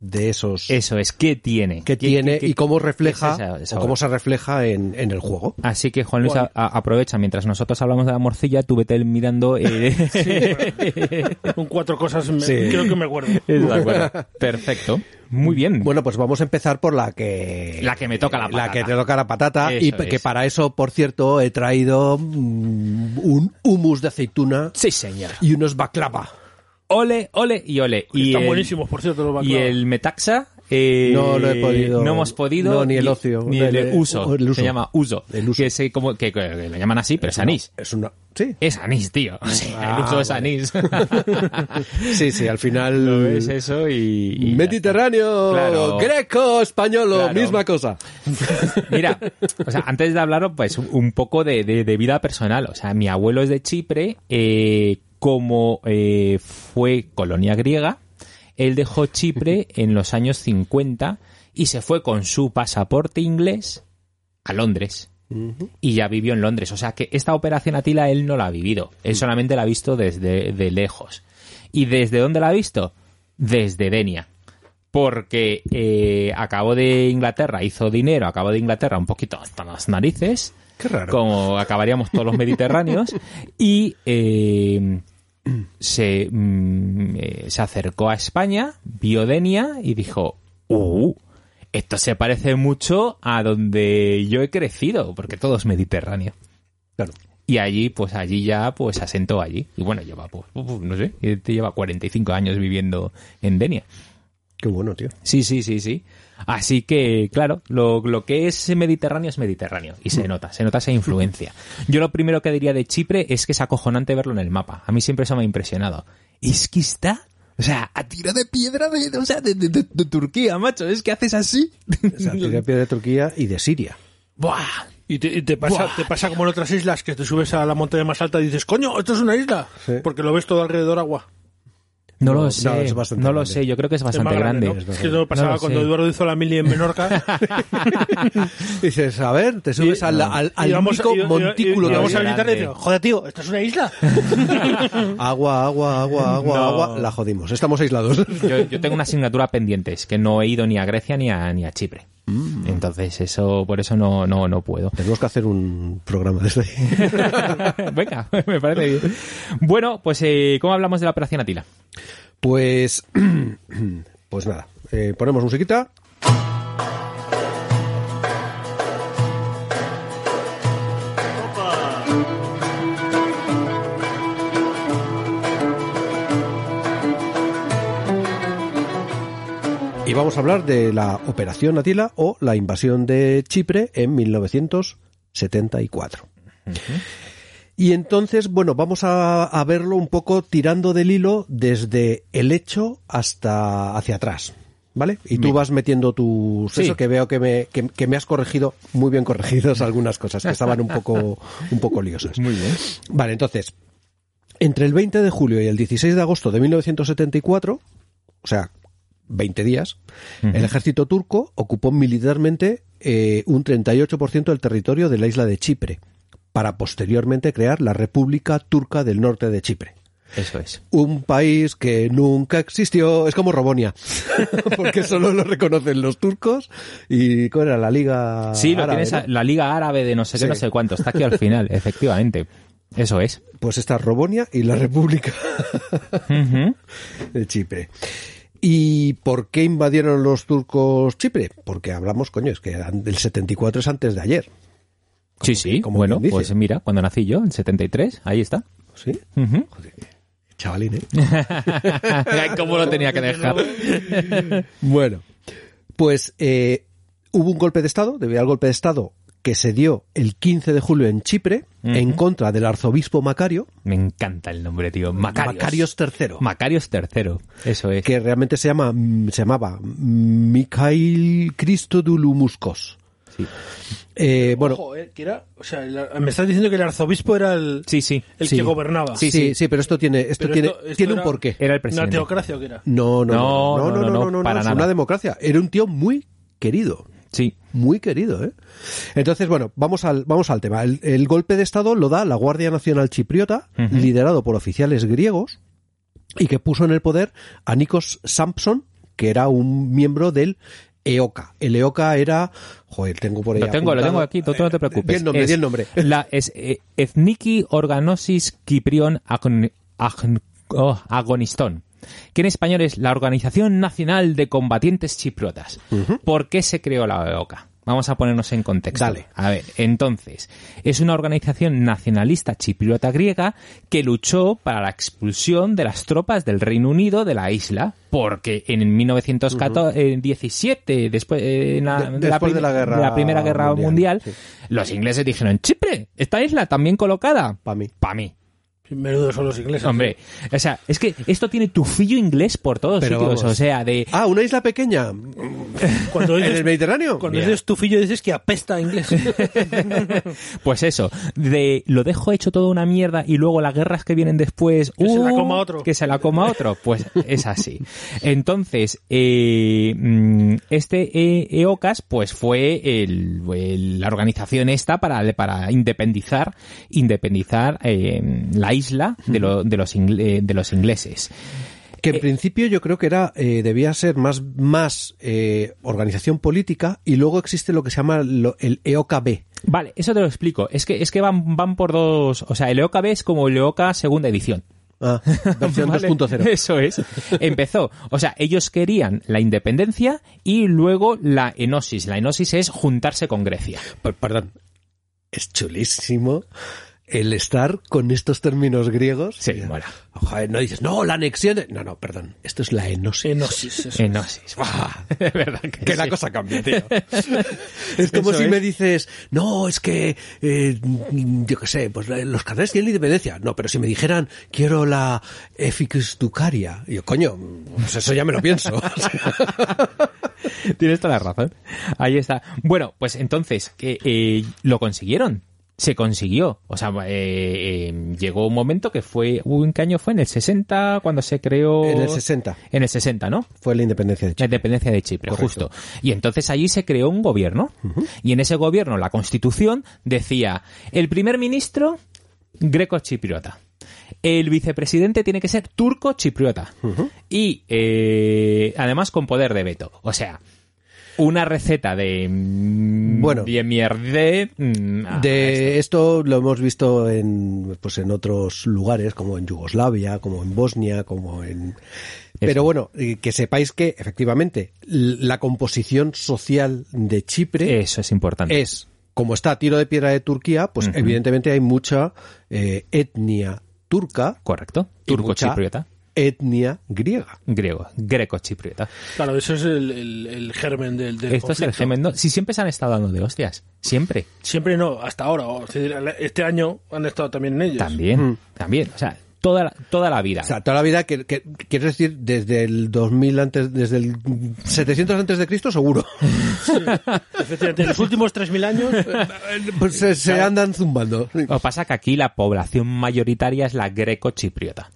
de esos Eso es. ¿Qué tiene? que ¿Qué- tiene qué- qué- y cómo refleja esa- esa o cómo se refleja en, en el juego. Así que Juan Luis a- a- aprovecha mientras nosotros hablamos de la morcilla, tú vete mirando. Eh... Son cuatro cosas, me- Sí. creo que me acuerdo. De acuerdo. Perfecto. Muy bien. Bueno, pues vamos a empezar por la que La que me toca la patata. que te toca la patata Eso y que para eso, por cierto, he traído mm, un hummus de aceituna Sí, señor. y unos baklava. Ole, ole y ole. Y Están el- buenísimos, por cierto, los Y el Metaxa. eh, No lo he podido. No hemos podido. No, ni el ocio. Ni el, El- uso. el uso. Se llama uso. El uso. Que, se- como, que, que lo llaman así, pero es anís. Es una. Sí. Es anís, tío. O sea, Ah, el uso es anís. Sí, sí, al final. Lo ves eso y. Mediterráneo, Claro. greco, español, Claro. misma cosa. Mira, o sea, antes de hablaros, pues un poco de, de- de vida personal. O sea, mi abuelo es de Chipre, eh, como eh, fue colonia griega, él dejó Chipre en los años 50 y se fue con su pasaporte inglés a Londres. Y ya vivió en Londres. O sea que esta operación Atila él no la ha vivido. Él solamente la ha visto desde de lejos. ¿Y desde dónde la ha visto? Desde Denia porque eh, acabó de Inglaterra, hizo dinero, acabó de Inglaterra un poquito hasta las narices, Qué raro. como acabaríamos todos los mediterráneos, y eh, se, mm, eh, se acercó a España, vio Denia y dijo, ¡Uh! Esto se parece mucho a donde yo he crecido, porque todo es mediterráneo. Claro. Y allí, pues allí ya, pues asentó allí. Y bueno, lleva, pues, no sé, te lleva 45 años viviendo en Denia. Qué bueno, tío. Sí, sí, sí, sí. Así que, claro, lo, lo que es mediterráneo es mediterráneo. Y Mm. se nota, se nota esa influencia. Yo lo primero que diría de Chipre es que es acojonante verlo en el mapa. A mí siempre eso me ha impresionado. Es que está... O sea, a tiro de piedra de, o sea, de, de- de- de Turquía, macho. Es que haces así. O sea, tiene pie de Turquía y de Siria. ¡Buah! Y te, y te pasa, Buah. te pasa como en otras islas, que te subes a la montaña más alta y dices, coño, esto es una isla. Sí. Porque lo ves todo alrededor agua. No, lo no, sé. es bastante no lo grande. sé. Yo creo que es Es bastante más grande. ¿no? Es que lo pasaba No lo cuando sé. Eduardo hizo la mili en Menorca. Dices, a ver, te subes Y- al, al, al íbamos- y- y- montículo y- y vamos a de visitar y grande. decimos, joder, tío, esto es una isla. agua, agua, agua, agua, No. agua. La jodimos. Estamos aislados. Yo, yo tengo una asignatura pendientes que no he ido ni a Grecia ni a, ni a Chipre. Mm. Entonces, eso, por eso no, no, no puedo. Tenemos que hacer un programa desde ahí. Venga, me parece bien. Bueno, pues, eh, ¿cómo hablamos de la operación Atila? Pues, pues nada, eh, ponemos musiquita. Y vamos a hablar de la Operación Atila o la invasión de Chipre en 1974. Y entonces, bueno, vamos a, a verlo un poco tirando del hilo desde el hecho hasta hacia atrás. ¿Vale? Y tú Bien. vas metiendo tus... Sí. Eso que veo que me, que, que me has corregido, muy bien corregidos algunas cosas que estaban un poco, un poco liosas. Muy bien. Vale, entonces, entre el 20 de julio y el 16 de agosto de 1974, o sea, 20 días, el ejército turco ocupó militarmente eh, un 38% del territorio de la isla de Chipre, para posteriormente crear la República Turca del Norte de Chipre. Eso es. Un país que nunca existió, es como Robonia, porque solo lo reconocen los turcos y ¿cuál era la Liga Sí, lo Árabe, tienes la Liga Árabe de no sé qué, Sí. no sé cuánto. Está aquí al final, efectivamente. Eso es. Pues esta es Robonia y la República de Chipre. ¿Y por qué invadieron los turcos Chipre? Porque hablamos, coño, es que el 74 es antes de ayer. Sí, sí. como bueno, pues mira, cuando nací yo, en 73, ahí está. ¿Sí? Chavalín, ¿eh? ¿Cómo lo tenía que dejar? Bueno, pues eh, hubo un golpe de Estado, debido al golpe de Estado que se dio el 15 de julio en Chipre en contra del arzobispo Macario, Me encanta el nombre, tío. Macarios. Macarios III, Macarios III. Eso es. que realmente se llama se llamaba Mikhail Christodouloumuscos. Sí. Eh, bueno, Ojo, eh, que era, o sea, el- me estás diciendo que el arzobispo era el, Sí, sí. el sí. que gobernaba. sí, sí, pero esto tiene esto Pero tiene esto- esto tiene un porqué. Era el ¿Una presidente. teocracia o qué era? No, no, No, no, no, no, no, no, no, para nada. una democracia. Era un tío muy querido. Sí. Muy querido, ¿eh? Entonces, bueno, vamos al, vamos al tema. El, el golpe de Estado lo da la Guardia Nacional Chipriota, liderado por oficiales griegos, y que puso en el poder a Nikos Sampson, que era un miembro del EOKA. El EOKA era... Joder, tengo por ahí Lo tengo, lo tengo aquí, no te preocupes. Di el nombre, Es di el nombre. La, es eh, Ethniki Organosis Kiprion Agn- Agn- oh, Agonistón, que en español es la Organización Nacional de Combatientes Chipriotas. ¿Por qué se creó la EOCA? Vamos a ponernos en contexto. Dale. A ver, entonces, es una organización nacionalista chipriota griega que luchó para la expulsión de las tropas del Reino Unido de la isla, porque en 1917, después, eh, en la, De- de la después de la guerra de la Primera Guerra Mundial, Mundial, sí. los ingleses dijeron, Chipre, esta isla también colocada. Pa' mí. Pa' mí. Menudos son los ingleses. Hombre, o sea, es que esto tiene tufillo inglés por todos Pero sitios, vamos. o sea, de... Ah, una isla pequeña. Cuando ¿En dices, el Mediterráneo? cuando Mira. dices tufillo dices que apesta a inglés. Pues eso, de lo dejo hecho toda una mierda y luego las guerras que vienen después... Que se la uh, coma otro. Que se la coma otro, pues es así. Entonces, eh, mm, este eh, EOCAS pues fue el, el- la organización esta para, para independizar, independizar eh, la isla de, lo- de, los ingle- de los ingleses. Que Eh, en principio yo creo que era eh, debía ser más más eh, organización política y luego existe lo que se llama lo- el EOKB. Vale, eso te lo explico. Es que, es que van, van por dos... O sea, el EOCA B es como el EOCA segunda edición. Ah, versión Vale, 2.0. Eso es. Empezó. O sea, ellos querían la independencia y luego la enosis. La enosis es juntarse con Grecia. Per- Perdón. Es chulísimo el estar con estos términos griegos. Sí, mola. Joder, no dices, no, la anexión. de-". No, no, perdón. Esto es la enosis. Enosis, eso. Enosis. De verdad que, Que la cosa cambia, tío. es como Eso si es. me dices, no, es que, eh, yo qué sé, pues los catalanes tienen la independencia. No, pero si me dijeran, quiero la eficus ducaria. Y yo, coño, pues eso ya me lo pienso. Tienes toda la razón. Ahí está. Bueno, pues entonces, que eh, lo consiguieron. Se consiguió. O sea, eh, eh, llegó un momento que fue. ¿En qué año fue? ¿En el 60? Cuando se creó. en el 60 En el 60, ¿no? fue la independencia de La Chile. independencia de Chipre, Correcto. justo. Y entonces allí se creó un gobierno. Y en ese gobierno, la constitución decía, el primer ministro, greco-chipriota. El vicepresidente tiene que ser turco-chipriota. Y eh, además con poder de veto. O sea, una receta de... mm, Bueno. Bien mierde. mm, ah, De esto lo hemos visto en pues en otros lugares como en Yugoslavia, como en Bosnia, como en pero bueno, que sepáis que efectivamente la composición social de Chipre Eso es importante. es como está a tiro de piedra de Turquía, pues evidentemente hay mucha eh, etnia turca Correcto. Turco-chipriota. Etnia griega. Griego, greco-chipriota. Claro, eso es el, el- el germen del, del Esto es el conflicto. gemen. ¿no? Si siempre se han estado dando de hostias. Siempre. Siempre no, hasta ahora. o sea, Este año han estado también en ellos. También. También. O sea, toda la, toda la vida. O sea, toda la vida, que, que- quiero decir, desde el 2000 antes, desde el 700 antes de Cristo, seguro. Mm. Efectivamente, en los últimos 3.000 años, Pues se, se andan zumbando. Lo que pasa es que aquí la población mayoritaria es la greco-chipriota.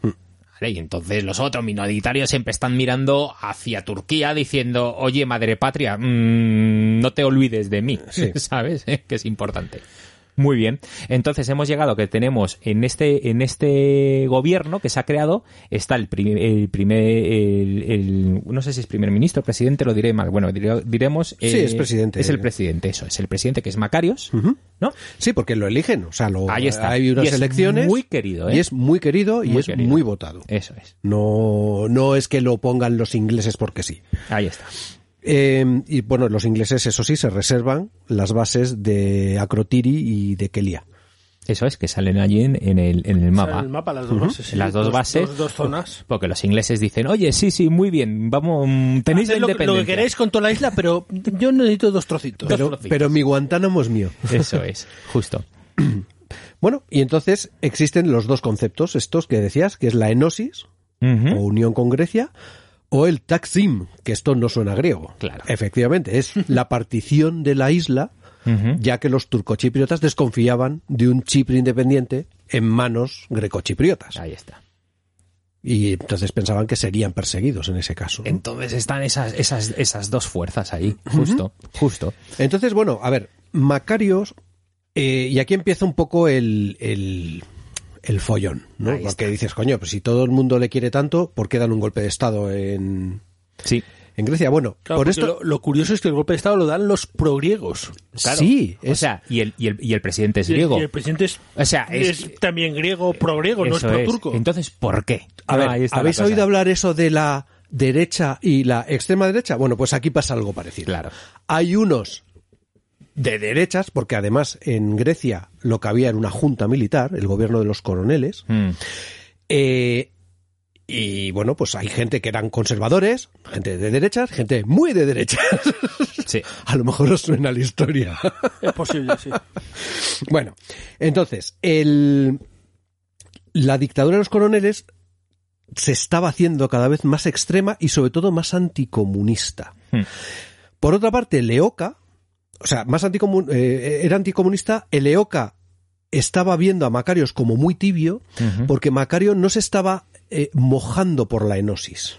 ¿Vale? Y entonces los otros minoritarios siempre están mirando hacia Turquía diciendo, oye, madre patria, mm, no te olvides de mí, Sí. ¿sabes? ¿Eh? Que es importante. Muy bien. Entonces hemos llegado que tenemos en este en este gobierno que se ha creado está el primer el primer el, el- no sé si es primer ministro, presidente, lo diré mal. Bueno, dire- diremos eh, Sí, es presidente. Es el presidente, eso, es el presidente que es Macarios, ¿no? Sí, porque lo eligen. O sea, lo, Ahí está. hay unas Y es elecciones. muy querido, ¿eh? Y es muy querido y Muy es querido. muy votado. Eso es. No, no es que lo pongan los ingleses porque sí. Ahí está. Eh, y bueno, los ingleses, eso sí, se reservan las bases de Akrotiri y de Kelia. Eso es, que salen allí en, en el, en el mapa. en el mapa, las dos bases. sí. Las dos bases. Dos, dos zonas. Porque los ingleses dicen, oye, sí, sí, muy bien, vamos, mm, tenéis la Haced lo, que- independencia. lo que queréis con toda la isla, pero yo necesito dos trocitos. Pero, pero mi Guantánamo es mío. Eso es, justo. Bueno, y entonces existen los dos conceptos, estos que decías, que es la enosis, o unión con Grecia, o el taksim, que esto no suena griego. Claro. Efectivamente, es la partición de la isla, ya que los turcochipriotas desconfiaban de un Chipre independiente en manos grecochipriotas. Ahí está. Y entonces pensaban que serían perseguidos en ese caso. ¿no? Entonces están esas, esas, esas dos fuerzas ahí, justo, justo. Entonces, bueno, a ver, Macarios, eh, y aquí empieza un poco el, el, el follón, ¿no? Ahí Porque dices, coño, pues si todo el mundo le quiere tanto, ¿por qué dan un golpe de Estado en, Sí. en Grecia? Bueno, Claro, por esto... lo, lo curioso es que el golpe de Estado lo dan los progriegos. Claro. Sí, O es- sea, y el, y el, y el presidente es Y el- griego. Y el presidente es, O sea, es- es también griego, pro-griego, no es pro-turco. Entonces, ¿por qué? A No, ver, ahí está la ¿habéis oído hablar eso de la derecha y la extrema derecha? Bueno, pues aquí pasa algo parecido. Claro. Hay unos de derechas, porque además en Grecia lo que había era una junta militar, el gobierno de los coroneles, Mm. Eh, y bueno, pues hay gente que eran conservadores, gente de derechas, gente muy de derechas. Sí. A lo mejor os suena la historia. Es posible, sí. bueno, entonces, el, la dictadura de los coroneles se estaba haciendo cada vez más extrema y sobre todo más anticomunista. Hmm. Por otra parte, Leoca, o sea, más anticomun- eh, era anticomunista, el Leoca estaba viendo a Macarios como muy tibio, porque Macario no se estaba eh, mojando por la enosis.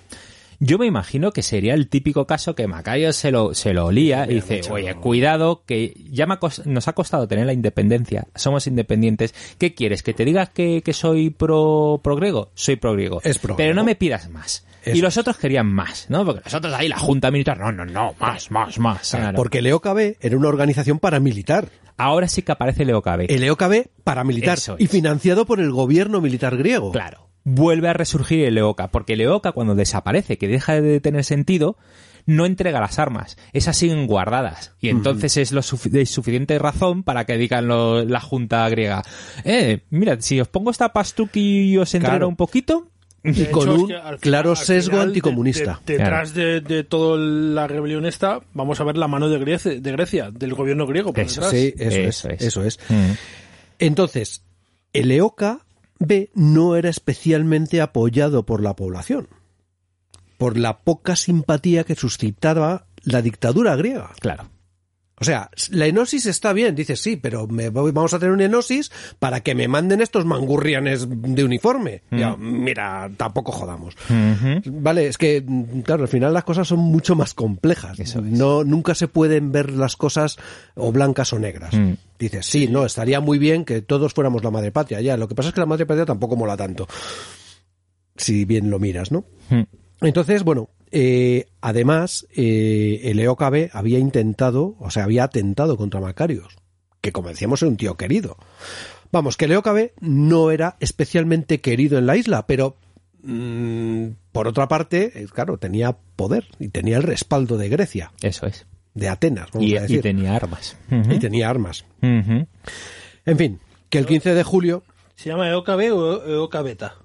Yo me imagino que sería el típico caso que Macario se lo, se lo olía y dice, oye, cuidado, que ya me ha cos- nos ha costado tener la independencia, somos independientes, ¿qué quieres? ¿Que te digas que, que soy pro, pro griego? Soy pro griego. Es pro Pero no griego. me pidas más. Eso y los otros querían más, ¿no? Porque los otros ahí, la Junta Militar, no, no, no, más, más, más. Claro. Porque el EOKB era una organización paramilitar. Ahora sí que aparece Leo Cabe. El EOKB paramilitar Eso es. y financiado por el gobierno militar griego. Claro. Vuelve a resurgir el EOCA, porque el EOCA cuando desaparece, que deja de tener sentido, no entrega las armas, esas siguen guardadas. Y entonces es lo sufi- de suficiente razón para que digan lo- la junta griega, eh, mira, si os pongo esta pastuki y os entreno Claro. un poquito, Y De con hecho, es un que al final- claro sesgo final, anticomunista. de- detrás de, de toda la rebelión esta, vamos a ver la mano de Grecia, de Grecia del gobierno griego. Por Eso detrás. Sí, eso, Eso es, es. Eso es. Mm. Entonces, el EOKA B no era especialmente apoyado por la población. Por la poca simpatía que suscitaba la dictadura griega. claro. O sea, la enosis está bien, dices sí, pero me voy- vamos a tener una enosis para que me manden estos mangurrianes de uniforme. Ya, mira, tampoco jodamos. Vale, es que, mm, claro, al final las cosas son mucho más complejas. Eso es. No, nunca se pueden ver las cosas o blancas o negras. Mm. Dices, sí, no, estaría muy bien que todos fuéramos la madre patria. Ya, lo que pasa es que la madre patria tampoco mola tanto. Si bien lo miras, ¿no? Mm. Entonces, bueno, eh, además, eh, el EOKB había intentado, o sea, había atentado contra Macarios, que como decíamos era un tío querido. Vamos, que el EOKB no era especialmente querido en la isla, pero mm, por otra parte, eh, claro, tenía poder y tenía el respaldo de Grecia, Eso es. de Atenas, vamos Y, a y decir. tenía armas. Y tenía armas. En fin, que el 15 de julio, ¿Se llama EOKB o EOKBeta?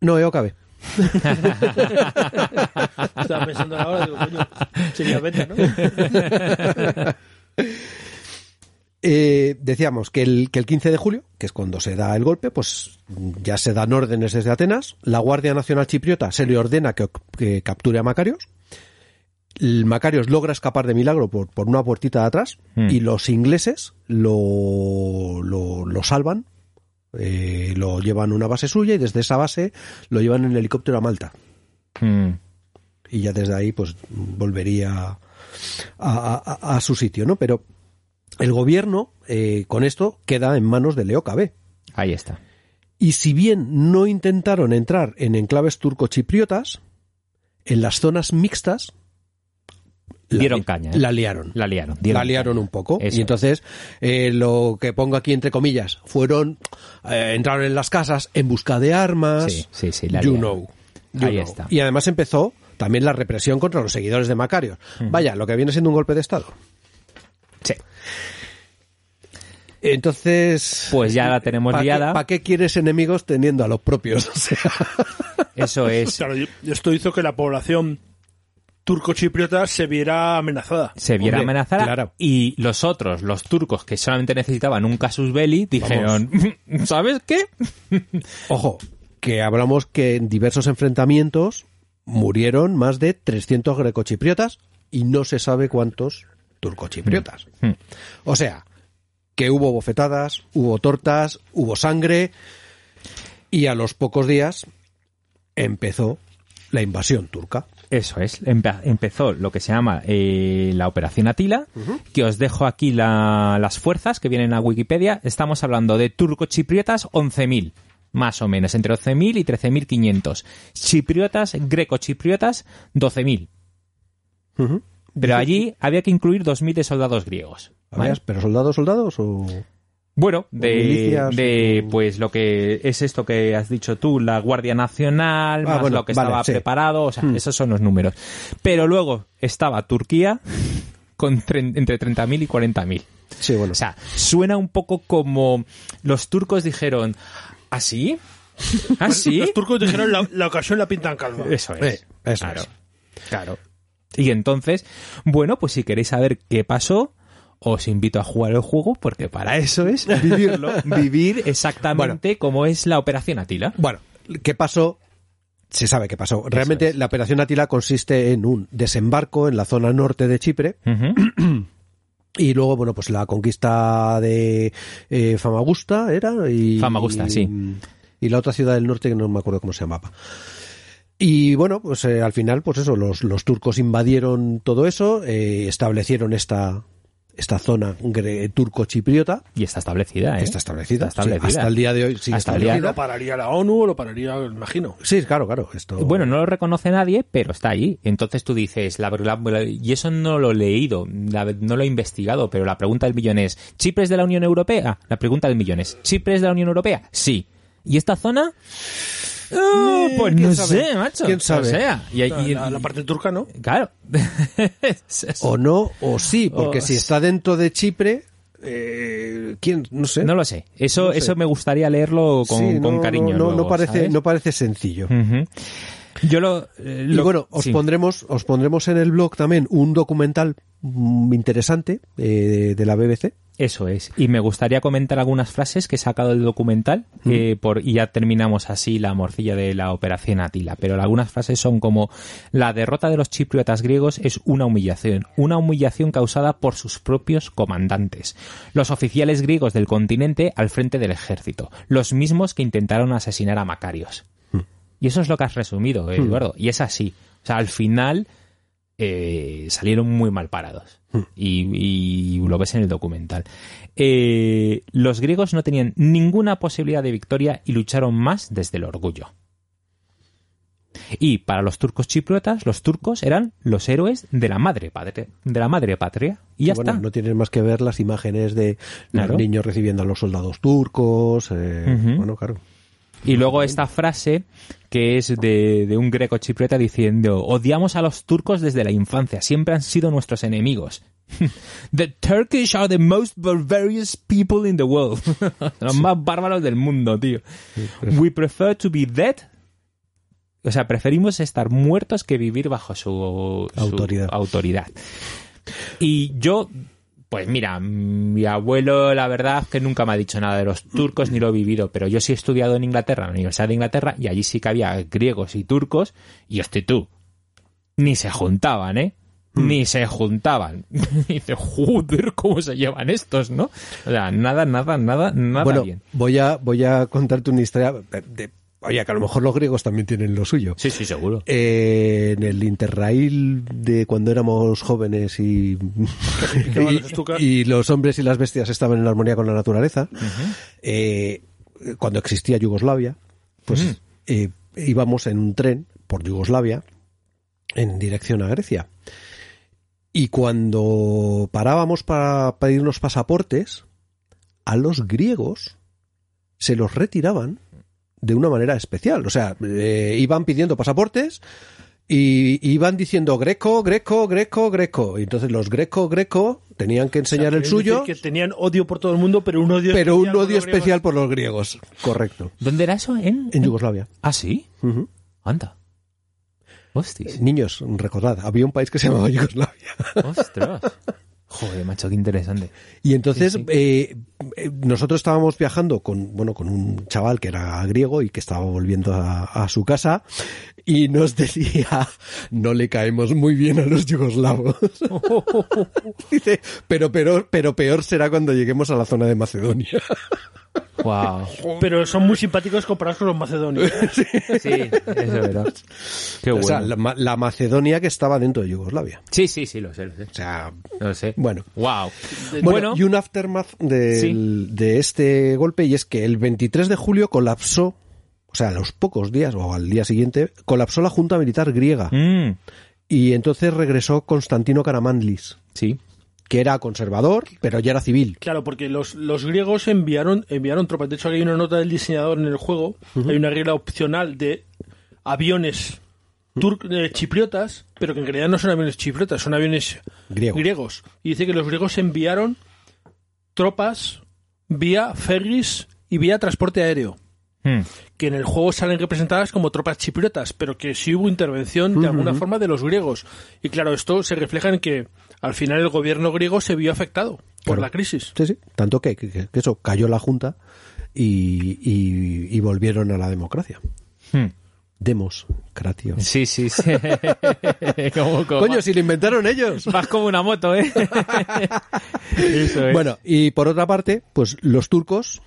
no EOKB, Estaba pensando ahora, digo, coño, sería beta, ¿no? Eh, decíamos que el, que el 15 de julio, que es cuando se da el golpe, pues ya se dan órdenes desde Atenas. La Guardia Nacional Chipriota se le ordena que, que capture a Macarios. El Macarios logra escapar de milagro por, por una puertita de atrás Hmm. y los ingleses lo, lo, lo salvan, eh, lo llevan a una base suya y desde esa base lo llevan en helicóptero a Malta. Mm. Y ya desde ahí pues volvería a, a- a- a su sitio, ¿no? Pero el gobierno eh, con esto queda en manos de Leo Cabé. Ahí está. Y si bien no intentaron entrar en enclaves turcochipriotas, en las zonas mixtas Dieron caña, ¿eh? La liaron. La liaron. La liaron caña. un poco. Eso y entonces, eh, lo que pongo aquí entre comillas, fueron, eh, entraron en las casas en busca de armas. Sí, sí, sí, la you know. You Ahí know. está. Y además empezó también la represión contra los seguidores de Macario. Vaya, lo que viene siendo un golpe de Estado. Sí. Entonces. Pues ya la tenemos ¿para liada. Qué, ¿Para qué quieres enemigos teniendo a los propios? O sea, Eso es. Claro, esto hizo que la población turco-chipriota se viera amenazada. se viera Hombre, amenazada claro. y los otros, los turcos que solamente necesitaban un casus belli, dijeron, ¿sabes qué? ojo, que hablamos que en diversos enfrentamientos murieron más de 300 grecochipriotas y no se sabe cuántos turcochipriotas. Mm. O sea, que hubo bofetadas, hubo tortas, hubo sangre y a los pocos días empezó la invasión turca. Eso es, empe- empezó lo que se llama eh, la Operación Atila, que os dejo aquí la- las fuerzas que vienen a Wikipedia. Estamos hablando de turco-chipriotas 11.000, más o menos, entre 11.000 y 13.500. Chipriotas, greco-chipriotas 12.000. Ujú. Pero allí había que incluir 2.000 de soldados griegos. ¿vale? ¿Habías- ¿Pero soldados, soldados o...? Bueno, de, milicias, de o- pues lo que es esto que has dicho tú, la Guardia Nacional, Ah, más bueno, lo que vale, estaba sí. preparado, o sea, Hmm. esos son los números. Pero luego estaba Turquía con tre- entre 30.000 y 40.000. Sí, bueno. O sea, suena un poco como los turcos dijeron, ¿así? ¿Así? Los turcos dijeron la, la ocasión la pintan calva. Eso es. Eh, eso claro. es. Claro. Y entonces, bueno, pues si queréis saber qué pasó, os invito a jugar el juego porque para eso es vivirlo, vivir exactamente como es la Operación Atila. Bueno, ¿qué pasó? Se sabe qué pasó. Realmente es. la operación Atila consiste en un desembarco en la zona norte de Chipre y luego, bueno, pues la conquista de eh, Famagusta era y Famagusta, sí. Y la otra ciudad del norte que no me acuerdo cómo se llamaba. Y bueno, pues eh, al final, pues eso, los, los turcos invadieron todo eso, eh, establecieron esta esta zona turco-chipriota Y está establecida, ¿eh? está establecida, Está sí, establecida. hasta el día de hoy sigue Hasta el día- Lo pararía la ONU o lo pararía, imagino. Sí, claro, claro. Esto... Bueno, no lo reconoce nadie, pero está ahí. Entonces tú dices, la, la- y eso no lo he leído, la- no lo he investigado, pero la pregunta del millón es, ¿Chipre es de la Unión Europea? La pregunta del millón es, ¿Chipre es de la Unión Europea? Sí. ¿Y esta zona? Ah, Eh, pues ¿quién no sabe? sé, macho. ¿Quién sabe? O sea, y, La, y- la- la parte turca, ¿no? Claro. O no, o sí, porque O- si está dentro de Chipre, eh, ¿quién? No sé. No lo sé. Eso, No sé. eso me gustaría leerlo con, Sí, con no, cariño. No, no, luego, no parece, ¿sabes? no parece sencillo. Yo lo, eh, Y bueno, os sí. pondremos, os pondremos en el blog también un documental mm, interesante eh, de la BBC. Eso es. Y me gustaría comentar algunas frases que he sacado del documental eh, por, y ya terminamos así la morcilla de la operación Atila. Pero algunas frases son como la derrota de los chipriotas griegos es una humillación, una humillación causada por sus propios comandantes, los oficiales griegos del continente al frente del ejército, los mismos que intentaron asesinar a Macarios. Y eso es lo que has resumido, eh, Eduardo. Y es así. O sea, al final eh, salieron muy mal parados. Y, y lo ves en el documental. Eh, los griegos no tenían ninguna posibilidad de victoria y lucharon más desde el orgullo. Y para los turcos chipriotas, los turcos eran los héroes de la madre patria, de la madre patria. Y ya bueno, está. no tienes más que ver las imágenes de Claro. los niños recibiendo a los soldados turcos. eh. Bueno, claro. Y luego esta frase que es de, de un greco chipriota diciendo, odiamos a los turcos desde la infancia, siempre han sido nuestros enemigos. The Turkish are the most barbarous people in the world. los más bárbaros del mundo, tío. We prefer to be dead O sea, preferimos estar muertos que vivir bajo su, su Autoridad. autoridad. Y yo, pues mira, mi abuelo, la verdad, que nunca me ha dicho nada de los turcos ni lo he vivido, pero yo sí he estudiado en Inglaterra, en la Universidad de Inglaterra, y allí sí que había griegos y turcos, y hostia, tú, ni se juntaban, ¿eh? Ni se juntaban. Y dice, joder, ¿cómo se llevan estos, no? O sea, nada, nada, nada, nada bueno, bien. voy a, voy a contarte una historia de, de- oye, que a lo mejor los griegos también tienen lo suyo. Sí, sí, seguro. Eh, en el Interrail de cuando éramos jóvenes y, los hombres y las bestias estaban en armonía con la naturaleza, eh, cuando existía Yugoslavia, pues eh, íbamos en un tren por Yugoslavia en dirección a Grecia. Y cuando parábamos para pedirnos pasaportes, a los griegos se los retiraban de una manera especial. O sea, eh, iban pidiendo pasaportes y iban diciendo greco, greco, greco, greco. Y entonces los greco, greco tenían que enseñar el suyo, Que tenían odio por todo el mundo, pero un odio pero un especial por odio los griegos. especial por los griegos. Correcto. ¿Dónde era eso? ¿En? En Yugoslavia. Ah, sí. Anda. Hostis. Niños, recordad, había un país que se llamaba Yugoslavia. Ostras. Joder, macho, qué interesante. Y entonces Sí, sí. eh, eh, nosotros estábamos viajando con bueno con un chaval que era griego y que estaba volviendo a, a su casa y nos decía no le caemos muy bien a los yugoslavos. Dice, pero peor, pero peor será cuando lleguemos a la zona de Macedonia. Wow. Pero son muy simpáticos comparados con los macedonios. Sí, eso es verdad. Qué O bueno. sea, la, Ma- la Macedonia que estaba dentro de Yugoslavia. Sí, sí, sí, lo sé, lo sé. O sea, Lo sé. bueno. Wow. Bueno, Bueno, y un aftermath de este golpe y es que el 23 de julio colapsó, o sea, a los pocos días o al día siguiente, colapsó la Junta Militar griega mm, y entonces regresó Constantino Karamanlis, sí. Que era conservador, pero ya era civil. Claro, porque los, los griegos enviaron, enviaron tropas. De hecho, aquí hay una nota del diseñador en el juego. Hay una regla opcional de aviones tur- eh, chipriotas, pero que en realidad no son aviones chipriotas, son aviones Griego. griegos. Y dice que los griegos enviaron tropas vía ferries y vía transporte aéreo. Mm, que en el juego salen representadas como tropas chipriotas, pero que sí hubo intervención de alguna forma de los griegos. Y claro, esto se refleja en que al final el gobierno griego se vio afectado por Claro. la crisis. Sí, sí, tanto que, que- que eso cayó la Junta y, y- y volvieron a la democracia. mm. Demos, cratio. Sí, sí, sí. Como- como- Coño, si lo inventaron ellos. Vas como una moto, ¿eh? Eso es. Bueno, y por otra parte, pues los turcos,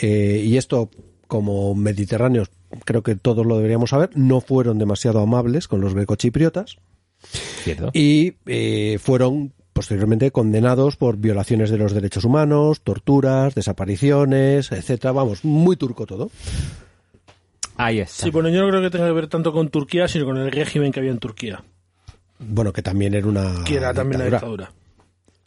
eh, y esto como mediterráneos, creo que todos lo deberíamos saber, no fueron demasiado amables con los grecochipriotas Cierto. y eh, fueron posteriormente condenados por violaciones de los derechos humanos, torturas, desapariciones, etcétera. Vamos, muy turco todo. Ahí está. Sí, bueno, yo no creo que tenga que ver tanto con Turquía, sino con el régimen que había en Turquía, Bueno, que también era una que era también dictadura, dictadura.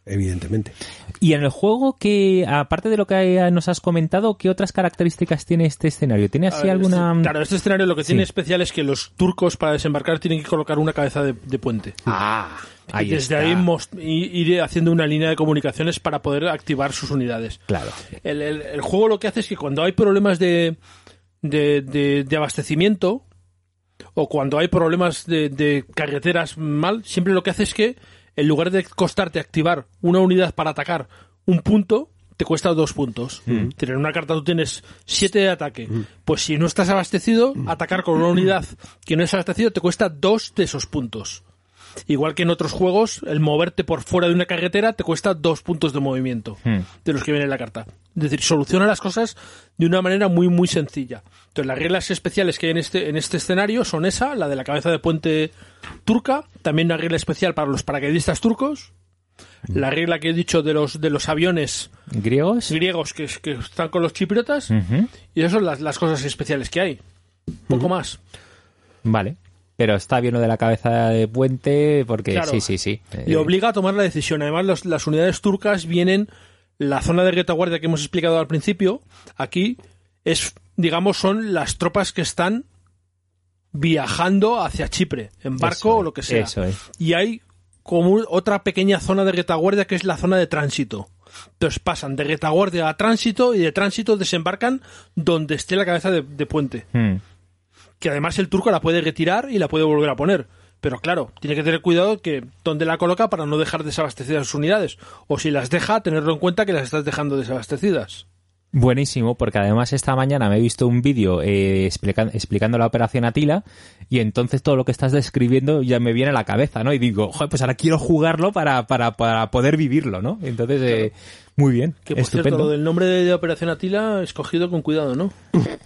Evidentemente. Y en el juego, que aparte de lo que nos has comentado, ¿qué otras características tiene este escenario? ¿Tiene A así ver, alguna...? este- claro, este escenario lo que tiene especial es que los turcos para desembarcar tienen que colocar una cabeza de, de puente. Ah, ahí y desde está. ahí mos- i- ir haciendo una línea de comunicaciones para poder activar sus unidades. Claro. El, el- el juego lo que hace es que cuando hay problemas de, de, de- de abastecimiento o cuando hay problemas de, de carreteras mal, siempre lo que hace es que en lugar de costarte activar una unidad para atacar un punto, te cuesta dos puntos. En una carta tú tienes siete de ataque. Pues si no estás abastecido, atacar con una unidad que no es abastecido te cuesta dos de esos puntos. Igual que en otros juegos, el moverte por fuera de una carretera te cuesta dos puntos de movimiento Hmm. de los que viene en la carta. Es decir, soluciona las cosas de una manera muy, muy sencilla. Entonces, las reglas especiales que hay en este, en este escenario son esa, la de la cabeza de puente turca, también una regla especial para los paracaidistas turcos, la regla que he dicho de los, de los aviones ¿Griegos? griegos que, que están con los chipriotas, y esas son las, las cosas especiales que hay. Poco más. Vale. Pero está bien lo de la cabeza de puente porque Claro. sí, sí, sí. Le Eh, obliga a tomar la decisión. Además, los- las unidades turcas vienen, la zona de retaguardia que hemos explicado al principio, aquí es, digamos, son las tropas que están viajando hacia Chipre, en barco Eso o lo que sea. eso es. Y hay como otra pequeña zona de retaguardia que es la zona de tránsito. Entonces pasan de retaguardia a tránsito y de tránsito desembarcan donde esté la cabeza de, de puente. hmm. Que además el turco la puede retirar y la puede volver a poner. Pero claro, tiene que tener cuidado que dónde la coloca para no dejar desabastecidas sus unidades. O si las deja, tenerlo en cuenta que las estás dejando desabastecidas. Buenísimo, porque además esta mañana me he visto un vídeo eh, explica- explicando la operación Atila y entonces todo lo que estás describiendo ya me viene a la cabeza, ¿no? Y digo, joder, pues ahora quiero jugarlo para, para, para poder vivirlo, ¿no? Entonces, eh, muy bien, Que por estupendo. cierto, lo del nombre de, Operación Atila, escogido con cuidado, ¿no?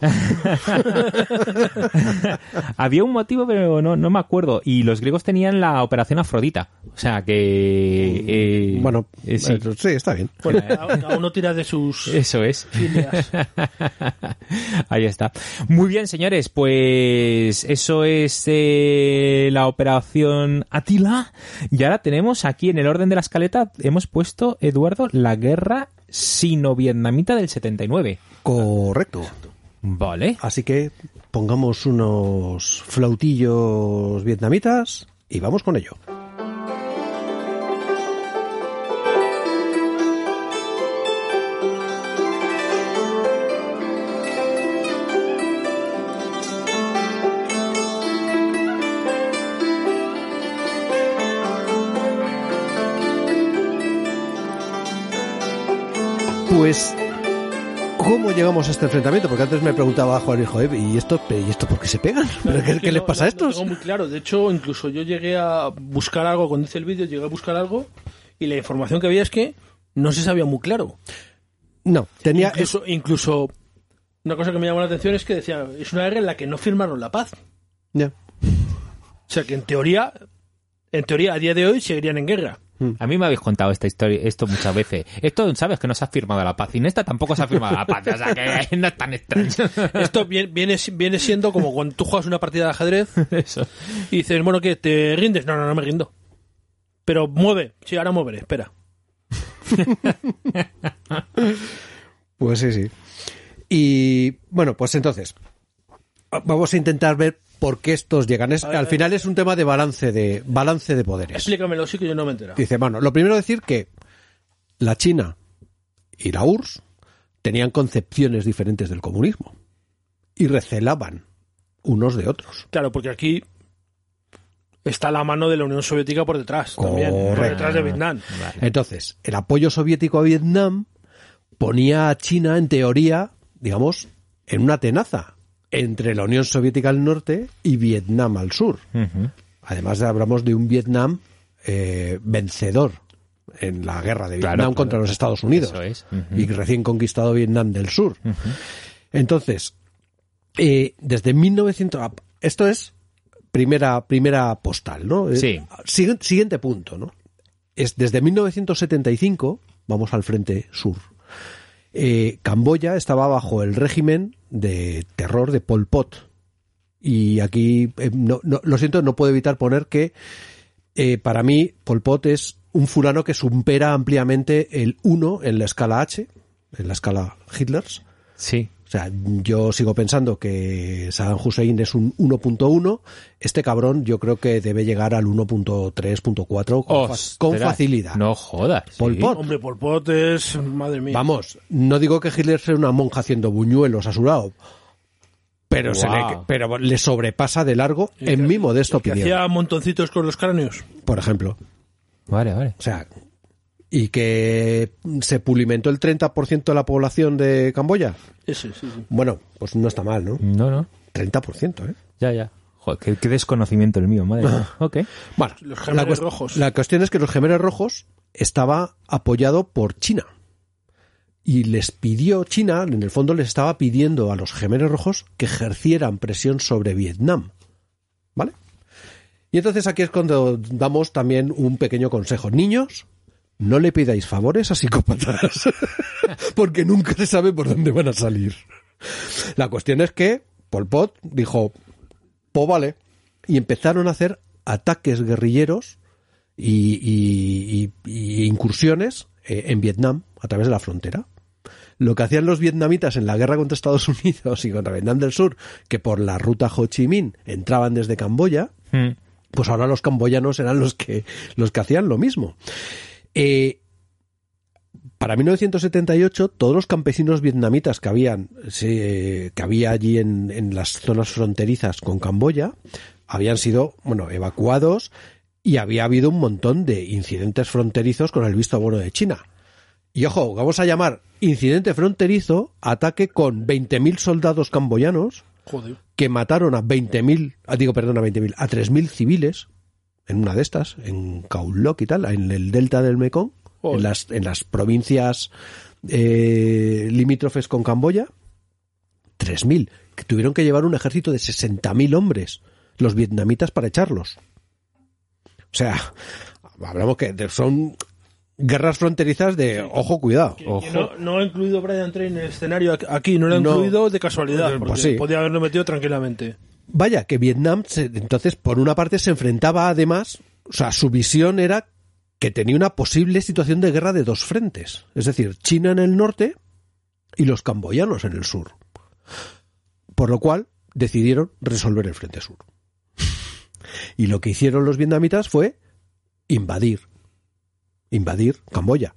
Había un motivo, pero no, no me acuerdo. Y los griegos tenían la operación Afrodita. O sea que... eh, Bueno, eh, sí. eh, sí, está bien. Bueno, cada, uno tira de sus Eso es. Ahí está. Muy bien, señores, pues eso es eh, la operación Atila. Y ahora tenemos aquí en el orden de la escaleta, hemos puesto, Eduardo, la guerra sino-vietnamita del 79. Correcto. Vale. Así que pongamos unos flautillos vietnamitas y vamos con ello. Pues, ¿cómo llegamos a este enfrentamiento? Porque antes me preguntaba Juan Hijo, ¿y esto, ¿y esto por qué se pegan? ¿Pero qué, qué les no- pasa a estos? No tengo muy claro. De hecho, incluso yo llegué a buscar algo, cuando hice el vídeo, llegué a buscar algo y la información que había es que no se sabía muy claro. No, tenía... incluso, incluso una cosa que me llamó la atención es que decía, es una guerra en la que no firmaron la paz. Ya. O sea que en teoría, en teoría a día de hoy seguirían en guerra. A mí me habéis contado esta historia, esto muchas veces. Esto sabes que no se ha firmado la paz y en esta tampoco se ha firmado la paz. O sea que no es tan extraño. Esto viene, viene, viene siendo como cuando tú juegas una partida de ajedrez Eso. y dices, bueno, ¿qué? ¿Te rindes? No, no, no me rindo. Pero mueve. Sí, ahora moveré, espera. Pues sí, sí. Y bueno, pues entonces, vamos a intentar ver por qué estos llegan. Es, A ver, al final es un tema de balance de balance de poderes. Explícamelo, sí que yo no me he enterado. Dice, bueno, lo primero decir que la China y la URSS tenían concepciones diferentes del comunismo y recelaban unos de otros. Claro, porque aquí está la mano de la Unión Soviética por detrás también. Por detrás de Vietnam. Entonces, el apoyo soviético a Vietnam ponía a China, en teoría, digamos, en una tenaza entre la Unión Soviética al norte y Vietnam al sur. Ujú. Además, hablamos de un Vietnam eh, vencedor en la guerra de Vietnam claro. contra los Estados Unidos Eso es. Y recién conquistado Vietnam del sur. Entonces, eh, desde 1900... ah, Esto es primera, primera postal, ¿no? Eh, Sí. sigu- siguiente punto, ¿no? Es desde 1975, vamos al frente sur, eh, Camboya estaba bajo el régimen de terror de Pol Pot. Y aquí, eh, no, lo siento, no puedo evitar poner que eh, para mí Pol Pot es un fulano que supera ampliamente el 1 en la escala H, en la escala Hitlers. Sí. O sea, yo sigo pensando que Saddam Hussein es un 1.1. Este cabrón yo creo que debe llegar al 1.3.4 con, fa- con facilidad. No jodas. Pol sí. Pot. Hombre, Pol Pot es... Madre mía. Vamos, no digo que Hitler sea una monja haciendo buñuelos a su lado, pero, se le, pero le sobrepasa de largo, en que- mi modesta el que opinión. hacía montoncitos con los cráneos. Por ejemplo. Vale, vale. O sea, y que se pulimentó el 30% de la población de Camboya. Ese, sí, sí. Bueno, pues no está mal, ¿no? No, no. 30%, ¿eh? Ya, ya. Joder, qué, qué desconocimiento el mío, madre mía. Ok. Bueno, Los la, gemelos cuest- rojos. la cuestión es que los gemelos rojos estaba apoyado por China. Y les pidió, China, en el fondo les estaba pidiendo a los gemelos rojos que ejercieran presión sobre Vietnam. ¿Vale? Y entonces aquí es cuando damos también un pequeño consejo. Niños, no le pidáis favores a psicópatas. Porque nunca se sabe por dónde van a salir. La cuestión es que Pol Pot dijo, pues vale. Y empezaron a hacer ataques guerrilleros y, y- y- y incursiones eh, en Vietnam a través de la frontera. Lo que hacían los vietnamitas en la guerra contra Estados Unidos y contra Vietnam del Sur, que por la ruta Ho Chi Minh entraban desde Camboya, Mm. pues ahora los camboyanos eran los que, los que hacían lo mismo. Eh, para 1978 todos los campesinos vietnamitas que habían se- que había allí en, en las zonas fronterizas con Camboya habían sido bueno evacuados y había habido un montón de incidentes fronterizos con el visto bueno de China. Y ojo, vamos a llamar incidente fronterizo ataque con 20.000 soldados camboyanos Joder. que mataron a 20.000, ah, digo, perdón, a 20.000, a 3.000 civiles en una de estas, en Khao Lok y tal, en el delta del Mekong, en las, en las provincias eh, limítrofes con Camboya. 3.000, que tuvieron que llevar un ejército de 60.000 hombres, los vietnamitas, para echarlos. O sea, hablamos que de- son guerras fronterizas de ojo, cuidado. Que no, no ha incluido Brian Train en el escenario aquí- no lo ha No. incluido de casualidad, Pues porque sí. podía haberlo metido tranquilamente. Vaya, que Vietnam, se- entonces, por una parte, se enfrentaba además, o sea, su visión era que tenía una posible situación de guerra de dos frentes, es decir, China en el norte y los camboyanos en el sur. Por lo cual, decidieron resolver el frente sur. y lo que hicieron los vietnamitas fue invadir, invadir Camboya.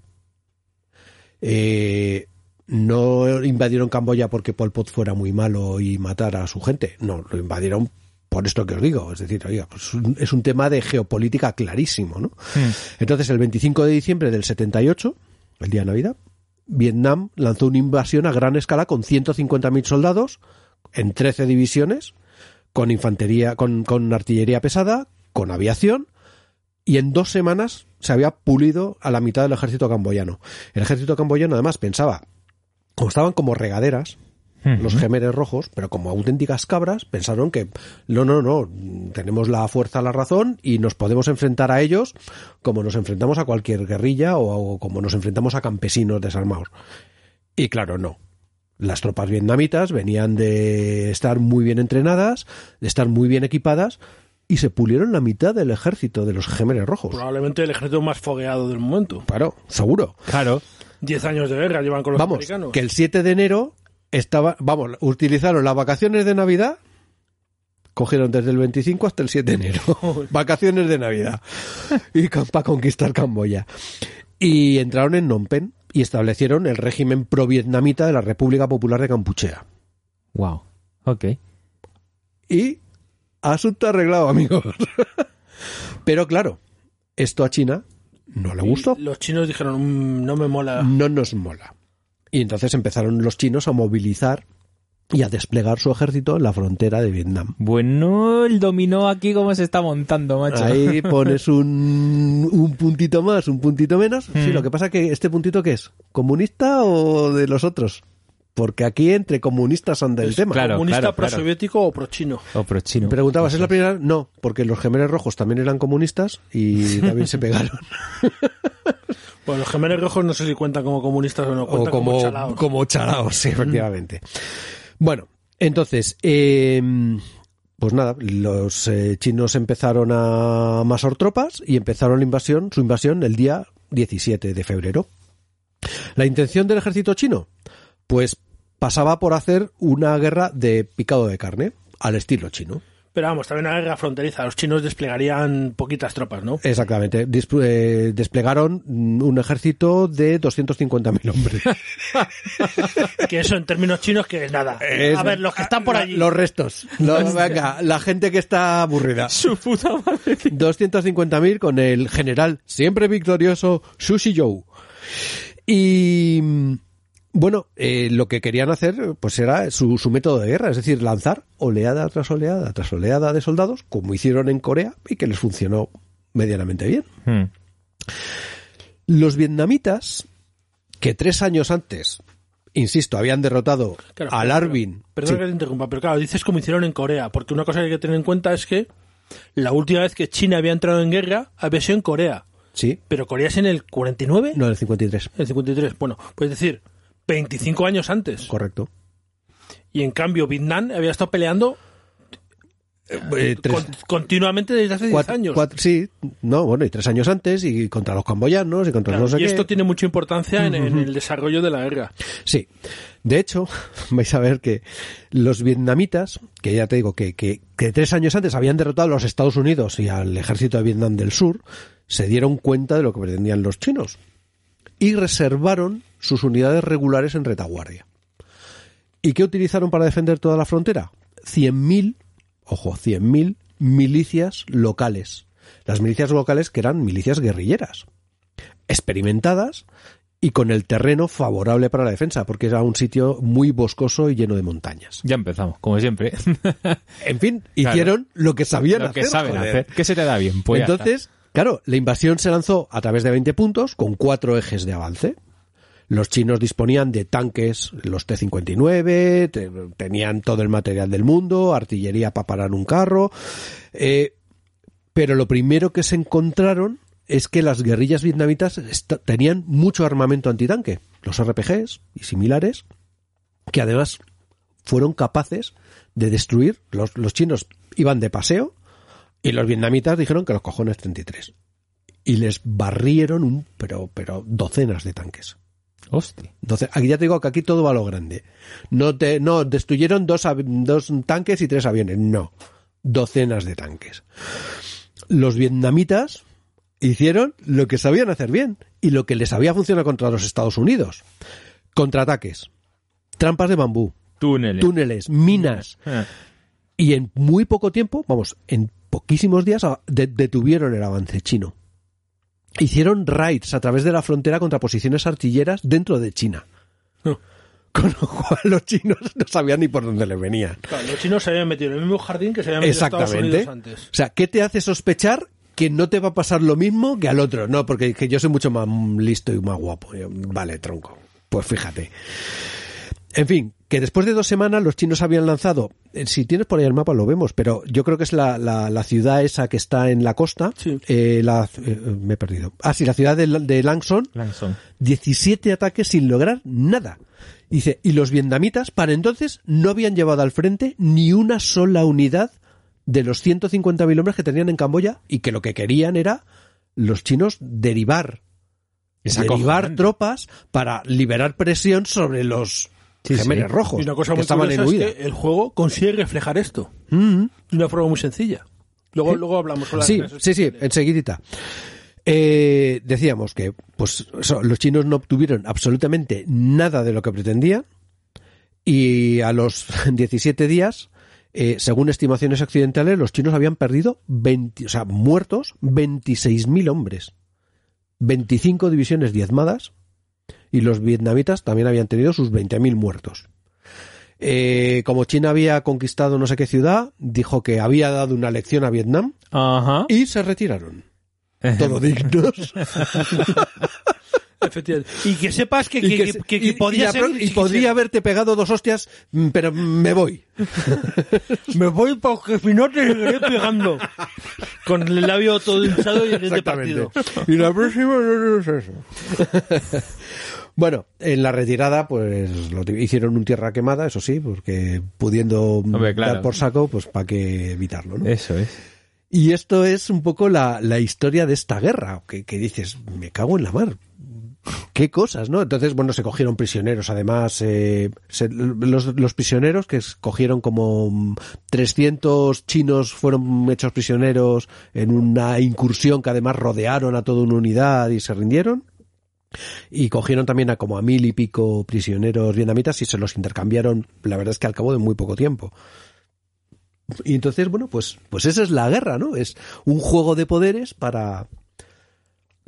Eh, no invadieron Camboya porque Pol Pot fuera muy malo y matara a su gente. No, lo invadieron por esto que os digo. Es decir, oiga, pues es un- tema de geopolítica clarísimo, ¿no? Entonces, el 25 de diciembre del 78, el día de Navidad, Vietnam lanzó una invasión a gran escala con 150.000 soldados en 13 divisiones, con infantería, con, con artillería pesada, con aviación, y en dos semanas se había pulido a la mitad del ejército camboyano. El ejército camboyano además pensaba, como estaban como regaderas, los gemeres rojos, pero como auténticas cabras, pensaron que no, no, no, tenemos la fuerza, la razón y nos podemos enfrentar a ellos como nos enfrentamos a cualquier guerrilla o, o como nos enfrentamos a campesinos desarmados. Y claro, no. Las tropas vietnamitas venían de estar muy bien entrenadas, de estar muy bien equipadas y se pulieron la mitad del ejército de los gemeres rojos. Probablemente el ejército más fogueado del momento. Claro, seguro. Claro. Diez años de guerra llevan con los Vamos, americanos. que el 7 de enero estaba, vamos, utilizaron las vacaciones de Navidad, cogieron desde el 25 hasta el 7 de enero, vacaciones de Navidad, y para conquistar Camboya. Y entraron en Phnom Penh y establecieron el régimen pro-vietnamita de la República Popular de Campuchea. Wow. Ok. Y asunto arreglado, amigos. Pero claro, esto a China no le gustó. Los chinos dijeron, "Mm, no me mola. no nos mola. Y entonces empezaron los chinos a movilizar y a desplegar su ejército en la frontera de Vietnam. Bueno, el dominó aquí cómo se está montando, macho. Ahí pones un, un puntito más, un puntito menos. Sí, Mm. lo que pasa que este puntito ¿qué es? ¿Comunista o de los otros? Porque aquí entre comunistas anda el tema. claro, ¿Comunista claro, claro. prosoviético o pro-chino? O pro chino. Preguntabas, ¿es la primera? No, porque los gemelos rojos también eran comunistas y también se pegaron. Bueno, los gemelos rojos no sé si cuentan como comunistas o no, o cuentan como, como, chalaos. como chalaos, sí, efectivamente. Bueno, entonces, eh, pues nada, los eh, chinos empezaron a amasar tropas y empezaron la invasión, su invasión el día 17 de febrero. La intención del ejército chino, pues pasaba por hacer una guerra de picado de carne, al estilo chino. Pero vamos, también una guerra fronteriza. Los chinos desplegarían poquitas tropas, ¿no? Exactamente. Eh, desplegaron mm, un ejército de 250.000 hombres. que eso en términos chinos que es nada. Es- a ver, los que están por allí. Los restos. Los- venga, la gente que está aburrida. Su puta madre. 250.000 con el general siempre victorioso Sushi Joe. Y mm, bueno, eh, lo que querían hacer pues era su, su método de guerra, es decir, lanzar oleada tras oleada tras oleada de soldados, como hicieron en Corea y que les funcionó medianamente bien. Hmm. Los vietnamitas, que tres años antes, insisto, habían derrotado Claro, al Arvin. Perdón Sí. que te interrumpa, pero claro, dices como hicieron en Corea, porque una cosa que hay que tener en cuenta es que la última vez que China había entrado en guerra había sido en Corea. Sí, Pero Corea es en el 49, no, el 53. el 53. Bueno, pues decir, 25 años antes. Correcto. Y en cambio, Vietnam había estado peleando Eh, tres- con- continuamente desde hace 10 cuatro- años. cuatro- sí, no, bueno, y tres años antes, y contra los camboyanos, y contra Claro, no sé y qué. esto tiene mucha importancia en, en el desarrollo de la guerra. Sí. De hecho, vais a ver que los vietnamitas, que ya te digo que, que, que tres años antes habían derrotado a los Estados Unidos y al ejército de Vietnam del Sur, se dieron cuenta de lo que pretendían los chinos. y reservaron sus unidades regulares en retaguardia. ¿Y qué utilizaron para defender toda la frontera? 100.000, ojo, 100.000 milicias locales. Las milicias locales que eran milicias guerrilleras, experimentadas y con el terreno favorable para la defensa, porque era un sitio muy boscoso y lleno de montañas. Ya empezamos, como siempre. En fin, hicieron lo que sabían Lo que hacer. saben hacer. ¿Qué se te da bien? Pues. Entonces, claro, la invasión se lanzó a través de 20 puntos con cuatro ejes de avance. Los chinos disponían de tanques, los T-59, te- tenían todo el material del mundo, artillería para parar un carro. eh, pero lo primero que se encontraron es que las guerrillas vietnamitas tenían mucho armamento antitanque, los RPGs y similares, que además fueron capaces de destruir. Los, los chinos iban de paseo y los vietnamitas dijeron que los cojones 33. Y les barrieron un, pero, pero docenas de tanques. Hostia. Entonces, aquí ya te digo que aquí todo va a lo grande. No te, no, destruyeron dos, tanques y tres aviones. No. Docenas de tanques. Los vietnamitas hicieron lo que sabían hacer bien y lo que les había funcionado contra los Estados Unidos. Contraataques, trampas de bambú, Túneles. túneles, minas. Ah. Y en muy poco tiempo, vamos, en poquísimos días detuvieron el avance chino. Hicieron raids a través de la frontera contra posiciones artilleras dentro de China. Con lo cual los chinos no sabían ni por dónde les venían. Claro, los chinos se habían metido en el mismo jardín que se habían metido Estados. Unidos antes. O sea, ¿qué te hace sospechar que no te va a pasar lo mismo que al otro? No, porque que yo soy mucho más listo y más guapo. Vale, tronco. Pues fíjate. En fin, que después de dos semanas los chinos habían lanzado, eh, si tienes por ahí el mapa lo vemos, pero yo creo que es la, la, la ciudad esa que está en la costa. Sí. Eh, la, eh, me he perdido. Ah, sí, la ciudad de, de Langson. Langson. 17 ataques sin lograr nada. Dice, y los vietnamitas para entonces no habían llevado al frente ni una sola unidad de los 150.000 hombres que tenían en Camboya y que lo que querían era los chinos derivar Es derivar acojonante. tropas para liberar presión sobre los Sí, rojos Y una cosa que muy curiosa es que el juego consigue reflejar esto Mm. de una forma muy sencilla. Luego, ¿Eh? luego hablamos con las Sí, sí, sí, enseguidita. Eh, decíamos que pues los chinos no obtuvieron absolutamente nada de lo que pretendían y a los 17 días, eh, según estimaciones occidentales, los chinos habían perdido 20, o sea, muertos 26.000 hombres, 25 divisiones diezmadas y los vietnamitas también habían tenido sus 20.000 muertos. Eh, como China había conquistado no sé qué ciudad, dijo que había dado una lección a Vietnam Ajá. y se retiraron. Todo dignos. Efectivamente. Y que sepas que, que, que- que- que y- ser- podría haberte pegado dos hostias, mm, pero me voy. Me voy porque si no te seguiré pegando. Con el labio todo hinchado y el diente Exactamente. partido. Y la próxima no es eso. Bueno, en la retirada, pues lo hicieron un tierra quemada, eso sí, porque pudiendo Hombre, claro. dar por saco, pues para qué evitarlo, ¿no? Eso es. Y esto es un poco la, la historia de esta guerra, que, que dices, me cago en la mar. Qué cosas, ¿no? Entonces, bueno, se cogieron prisioneros, además, eh, los, los prisioneros que cogieron como mm, 300 chinos fueron hechos prisioneros en una incursión que además rodearon a toda una unidad y se rindieron. Y cogieron también a como a mil y pico prisioneros vietnamitas y se los intercambiaron, la verdad es que al cabo de muy poco tiempo. Y entonces, bueno, pues, pues esa es la guerra, ¿no? Es un juego de poderes para,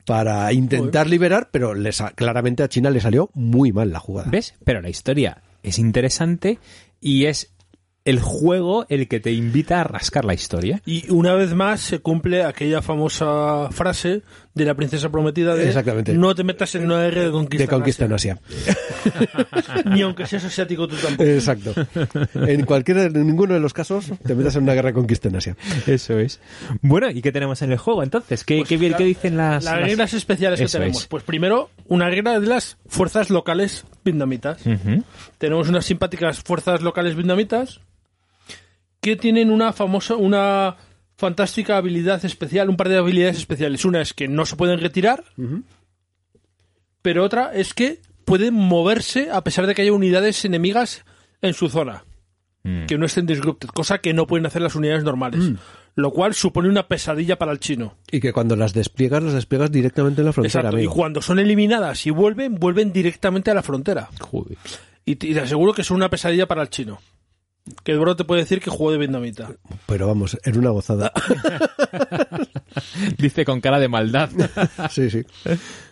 para intentar liberar, pero les, sa- claramente a China le salió muy mal la jugada. ¿Ves? Pero la historia es interesante y es el juego el que te invita a rascar la historia. Y una vez más se cumple aquella famosa frase de la princesa prometida de Exactamente. no te metas en una guerra de conquista, de conquista en Asia". Asia. Ni aunque seas asiático tú tampoco. Exacto. En cualquiera, en ninguno de los casos te metas en una guerra de conquista en Asia. Eso es. Bueno, ¿y qué tenemos en el juego entonces? ¿Qué, Pues qué, la- qué dicen las, Las las- reglas especiales que tenemos. es. Pues primero, una regla de las fuerzas locales vietnamitas. Tenemos unas simpáticas fuerzas locales vietnamitas que tienen una famosa, una fantástica habilidad especial, un par de habilidades especiales. Una es que no se pueden retirar, pero otra es que pueden moverse a pesar de que haya unidades enemigas en su zona. Mm. Que no estén disrupted, cosa que no pueden hacer las unidades normales. lo cual supone una pesadilla para el chino. Y que cuando las despliegas, las despliegas directamente en la frontera, Exacto. Y cuando son eliminadas y vuelven, vuelven directamente a la frontera. Joder. Y te, y te aseguro que es una pesadilla para el chino. Que el bro te puede decir que jugó de vietnamita. Pero vamos, era una gozada. Dice con cara de maldad. sí, sí.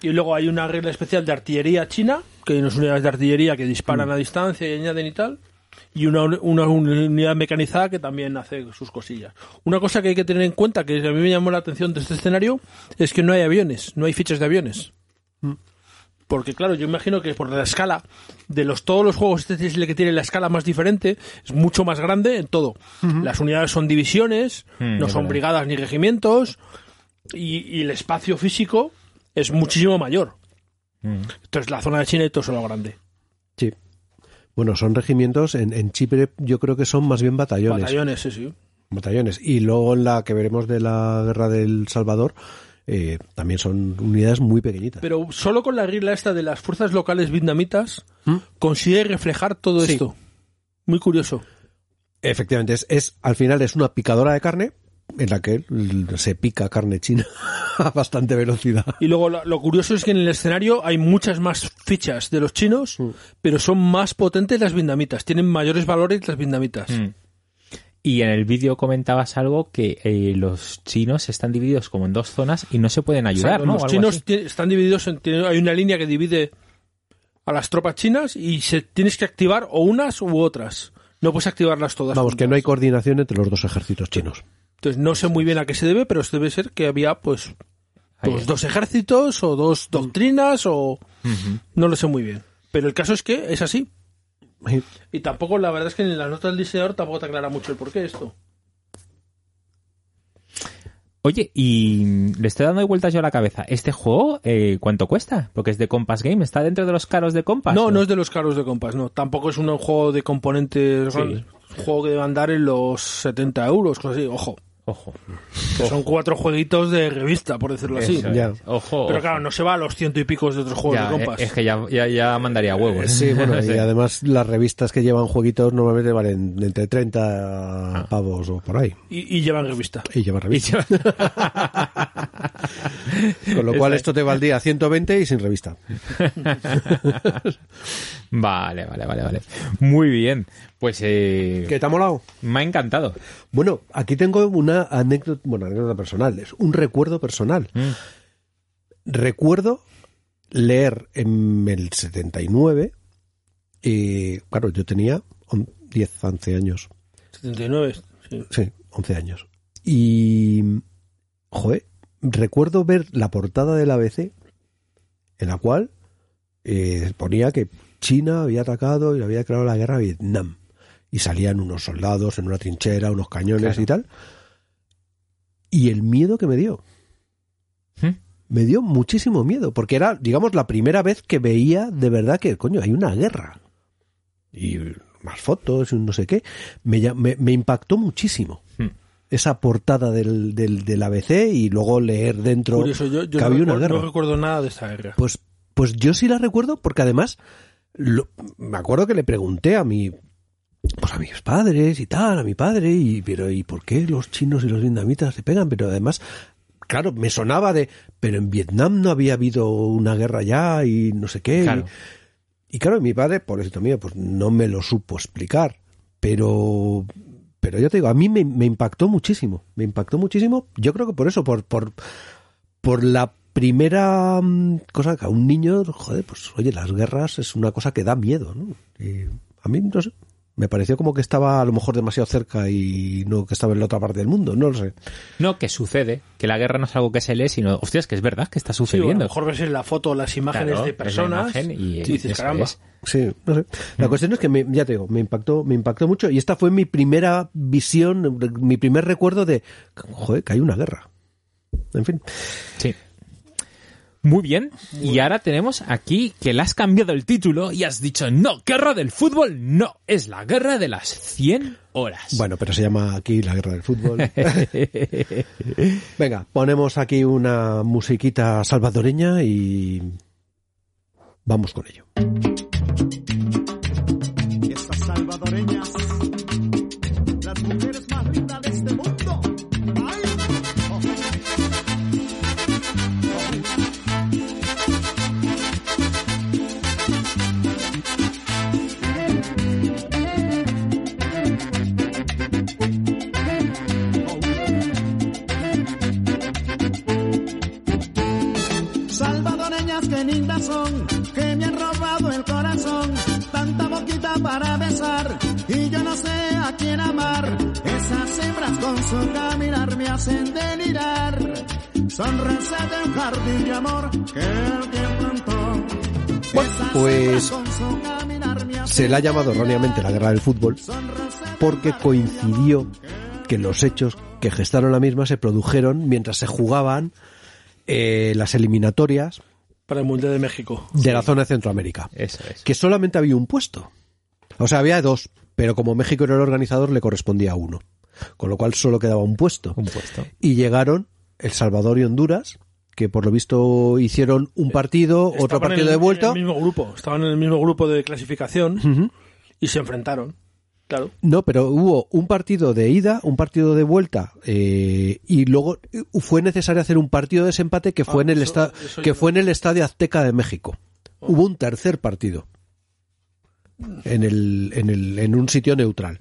Y luego hay una regla especial de artillería china, que hay unas unidades de artillería que disparan a distancia y añaden y tal. Y una, una unidad mecanizada que también hace sus cosillas. Una cosa que hay que tener en cuenta, que a mí me llamó la atención de este escenario, es que no hay aviones, no hay fichas de aviones. Porque claro, yo imagino que por la escala de los todos los juegos este es el que tiene la escala más diferente, es mucho más grande en todo. Las unidades son divisiones, Mm, no es son verdad. brigadas ni regimientos, y, y el espacio físico es muchísimo mayor. Mm. Entonces la zona de China y todo eso lo grande. Sí. Bueno, son regimientos. En, en Chipre yo creo que son más bien batallones. Batallones, sí, sí. Batallones. Y luego en la que veremos de la guerra del Salvador, eh, también son unidades muy pequeñitas. Pero solo con la regla esta de las fuerzas locales vietnamitas ¿Mm? consigue reflejar todo Sí. esto. Muy curioso. Efectivamente, es, es al final es una picadora de carne en la que se pica carne china a bastante velocidad. Y luego lo, lo curioso es que en el escenario hay muchas más fichas de los chinos, pero son más potentes las vietnamitas. Tienen mayores valores las vietnamitas. Mm. Y en el vídeo comentabas algo que eh, los chinos están divididos como en dos zonas y no se pueden ayudar, ¿no? Los chinos están divididos en, hay una línea que divide a las tropas chinas y se tienes que activar o unas u otras. No puedes activarlas todas. Vamos, que no hay coordinación entre los dos ejércitos chinos. Entonces no sé muy bien a qué se debe, pero debe ser que había pues pues, es. dos ejércitos o dos Mm. doctrinas o no lo sé muy bien. Pero el caso es que es así. Y tampoco, la verdad es que en las notas del diseñador tampoco te aclara mucho el porqué esto. Oye, y le estoy dando vueltas yo a la cabeza. ¿Este juego eh, cuánto cuesta? Porque es de Compass Game. ¿Está dentro de los caros de Compass? No, no es de los caros de compás, no. Tampoco es un juego de componentes Sí. un juego que debe andar en los 70 euros, cosas así. Ojo, Ojo. que son cuatro jueguitos de revista, por decirlo así. Eso ya. es. Ojo. Pero ojo. claro, no se va a los ciento y picos de otros juegos Ya, de compás. es que ya, ya, ya mandaría huevos. Eh, Sí, bueno, Sí. y además las revistas que llevan jueguitos normalmente valen entre 30 pavos o por ahí. y, y llevan revista. Y llevan Y revista. Con lo cual esto te valdría 120 y sin revista. Vale, vale, vale, vale. Muy bien. Pues eh, ¿Qué te ha molado? me ha encantado. Bueno, aquí tengo una anécdota, bueno, anécdota personal, es un recuerdo personal. Mm. Recuerdo leer en el 79, y claro, yo tenía on- 10, 11 años. 79, sí. Sí, 11 años. Y, joder, recuerdo ver la portada del ABC en la cual eh, ponía que China había atacado y había creado la guerra a Vietnam. Y salían unos soldados en una trinchera, unos cañones Claro. y tal. Y el miedo que me dio. ¿Mm? Me dio muchísimo miedo, porque era, digamos, la primera vez que veía de verdad que, coño, hay una guerra. Y más fotos no sé qué. Me, me, me impactó muchísimo Hmm. esa portada del, del, del ABC y luego leer dentro Curioso, yo, yo que no, había una recuerdo, guerra. no recuerdo nada de esta guerra. Pues, pues yo sí la recuerdo porque además lo- me acuerdo que le pregunté a mi pues a mis padres y tal, a mi padre, y pero ¿y por qué los chinos y los vietnamitas se pegan? Pero además, claro, me sonaba de, pero en Vietnam no había habido una guerra ya y no sé qué. Claro. Y, y claro, mi padre, por eso mío, pues no me lo supo explicar. Pero, pero yo te digo, a mí me, me impactó muchísimo. Me impactó muchísimo. Yo creo que por eso, por, por, por la primera mm, cosa que a un niño, joder, pues oye, las guerras es una cosa que da miedo, ¿no? Y a mí, no sé, me pareció como que estaba a lo mejor demasiado cerca y no que estaba en la otra parte del mundo, no lo sé. No, que sucede. Que la guerra no es algo que se lee, sino, hostias, que es verdad que está Sí, a sucediendo. lo mejor ves en la foto las imágenes Claro, de la personas imagen y, y dices, caramba. es. Sí, no sé. La cuestión es que, me, ya te digo, me impactó, me impactó mucho y esta fue mi primera visión, mi primer recuerdo de, joder, que hay una guerra. En fin. Sí. Muy bien. Y ahora tenemos aquí que le has cambiado el título y has dicho, no, guerra del fútbol, no, es la guerra de las 100 horas. Bueno, pero se llama aquí la guerra del fútbol. Venga, ponemos aquí una musiquita salvadoreña y vamos con ello. Lindas son, que me han robado el corazón. Tanta boquita para besar y yo no sé a quién amar. Esas hembras con su caminar me hacen delirar. Son recetas de un jardín de amor que plantó. Bueno, Esas pues se le ha llamado erróneamente la guerra del fútbol porque coincidió que los hechos que gestaron la misma se produjeron mientras se jugaban eh, las eliminatorias Para el Mundial de México. de la zona de Centroamérica. Eso es. Que solamente había un puesto. O sea, había dos, pero como México era el organizador le correspondía uno. Con lo cual solo quedaba un puesto. Un puesto. Y llegaron El Salvador y Honduras, que por lo visto hicieron un partido, otro partido en de el- vuelta. En el mismo grupo. Estaban en el mismo grupo de clasificación y se enfrentaron. Claro. No, pero hubo un partido de ida, un partido de vuelta, eh, y luego eh, fue necesario hacer un partido de desempate que fue Ah, en el eso- esta- eso que fue en el Estadio Azteca de México. Hubo un tercer partido en el, en el, en un sitio neutral.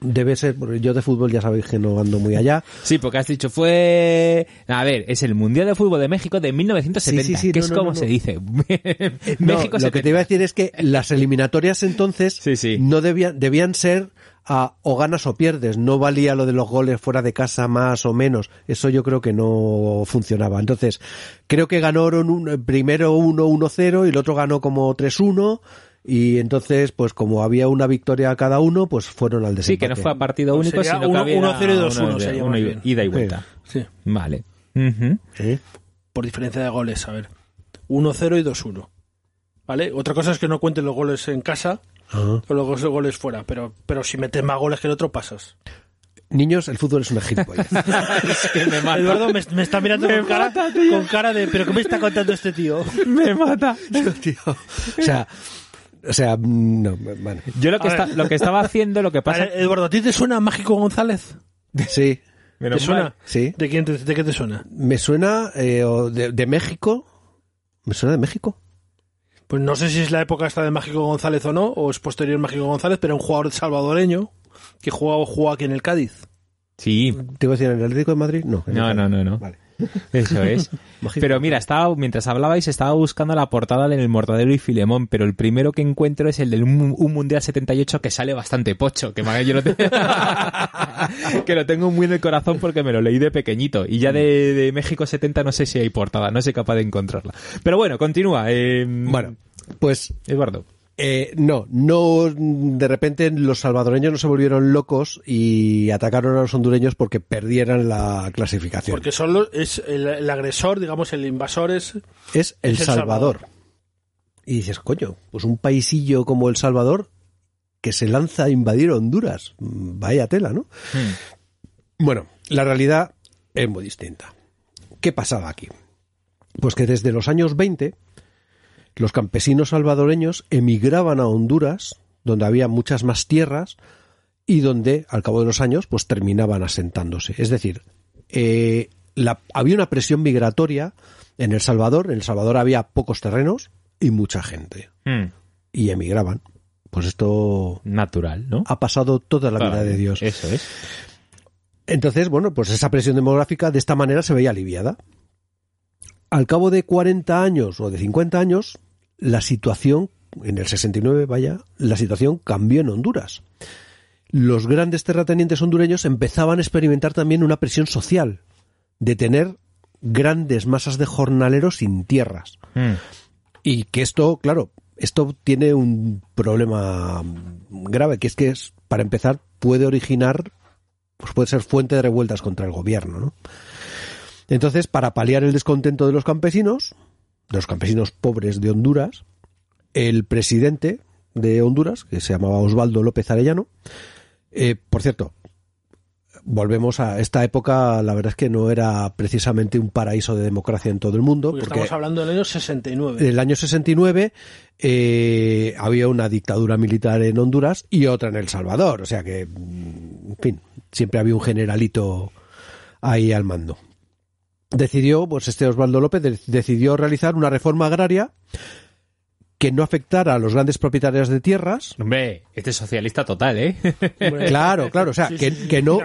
Debe ser, porque yo de fútbol ya sabéis que no ando muy allá. Sí, porque has dicho fue... A ver, es el Mundial de Fútbol de México de 1970, Sí, sí, sí, que no, es no, como no, se dice. No, México lo que te iba a decir es que las eliminatorias entonces no debían, debían ser a o ganas o pierdes. No valía lo de los goles fuera de casa más o menos. Eso yo creo que no funcionaba. Entonces, creo que ganaron un, primero 1-1-0 y el otro ganó como 3-1. Y entonces, pues como había una victoria cada uno, pues fueron al Sí, desempate. que no fue a partido Pues único, sino que uno- había 1-0 y 2-1 uno de- sería uno bien. ida y vuelta. Sí. Vale. Ujú. Sí. Por diferencia de goles, a ver. 1-0 y 2-1. ¿Vale? Otra cosa es que no cuenten los goles en casa Ajá. o los goles fuera, pero, pero si metes más goles que el otro, pasas. Niños, el fútbol es una gilipollas. Es que me mata. Eduardo me, me está mirando Me con cara, mata, tío. con cara de, ¿pero qué me está contando este tío? Me mata. Tío, o sea, o sea, mm, no, bueno. Yo lo que, está- lo que estaba haciendo, lo que pasa... Eduardo, ¿a ti te suena Mágico González? Sí, ¿Te suena? sí. ¿De, quién te- ¿De qué te suena? Me suena eh, o de, de México. ¿Me suena de México? Pues no sé si es la época esta de Mágico González o no, o es posterior Mágico González, pero un jugador salvadoreño que jugaba, jugaba aquí en el Cádiz. Sí. ¿Te iba a decir en el Atlético de Madrid? No. No, no, no, no. Vale. Eso es. Pero mira, estaba, mientras hablabais estaba buscando la portada del Mortadelo y Filemón, pero el primero que encuentro es el del un, un Mundial 78 que sale bastante pocho, que me- yo lo, te- que lo tengo muy en el corazón porque me lo leí de pequeñito. Y ya de, de México 70 no sé si hay portada, no soy capaz de encontrarla. Pero bueno, continúa. eh, Bueno, pues Eduardo. Eh, no, no, de repente los salvadoreños no se volvieron locos y atacaron a los hondureños porque perdieran la clasificación. Porque son los- es el, el agresor, digamos, el invasor es... es El es El Salvador. Salvador. Y dices, coño, pues un paisillo como El Salvador que se lanza a invadir Honduras. Vaya tela, ¿no? Bueno, la realidad es muy distinta. ¿Qué pasaba aquí? Pues que desde los años 20 los campesinos salvadoreños emigraban a Honduras, donde había muchas más tierras y donde al cabo de los años pues terminaban asentándose. Es decir, eh, la- había una presión migratoria en El Salvador. En El Salvador había pocos terrenos y mucha gente Hmm. y emigraban. Pues esto Natural, ¿no? ha pasado toda la vida Claro, de Dios. Eso es. Entonces, bueno, pues esa presión demográfica de esta manera se veía aliviada. Al cabo de 40 años o de 50 años, la situación, en el 69, vaya, la situación cambió en Honduras. Los grandes terratenientes hondureños empezaban a experimentar también una presión social de tener grandes masas de jornaleros sin tierras. Hmm. Y que esto, claro, esto tiene un problema grave, que es que es, para empezar, puede originar, pues puede ser fuente de revueltas contra el gobierno, ¿no? Entonces, para paliar el descontento de los campesinos, de los campesinos pobres de Honduras, el presidente de Honduras, que se llamaba Osvaldo López Arellano, eh, por cierto, volvemos a esta época, la verdad es que no era precisamente un paraíso de democracia en todo el mundo, porque estamos hablando del año 69. en el año 69 eh, había una dictadura militar en Honduras y otra en El Salvador. O sea que, mm, en fin, siempre había un generalito ahí al mando. Decidió, pues este Osvaldo López de- decidió realizar una reforma agraria que no afectara a los grandes propietarios de tierras. Hombre, este es socialista total, ¿eh? Claro, claro, o sea, Sí, que, sí, que no,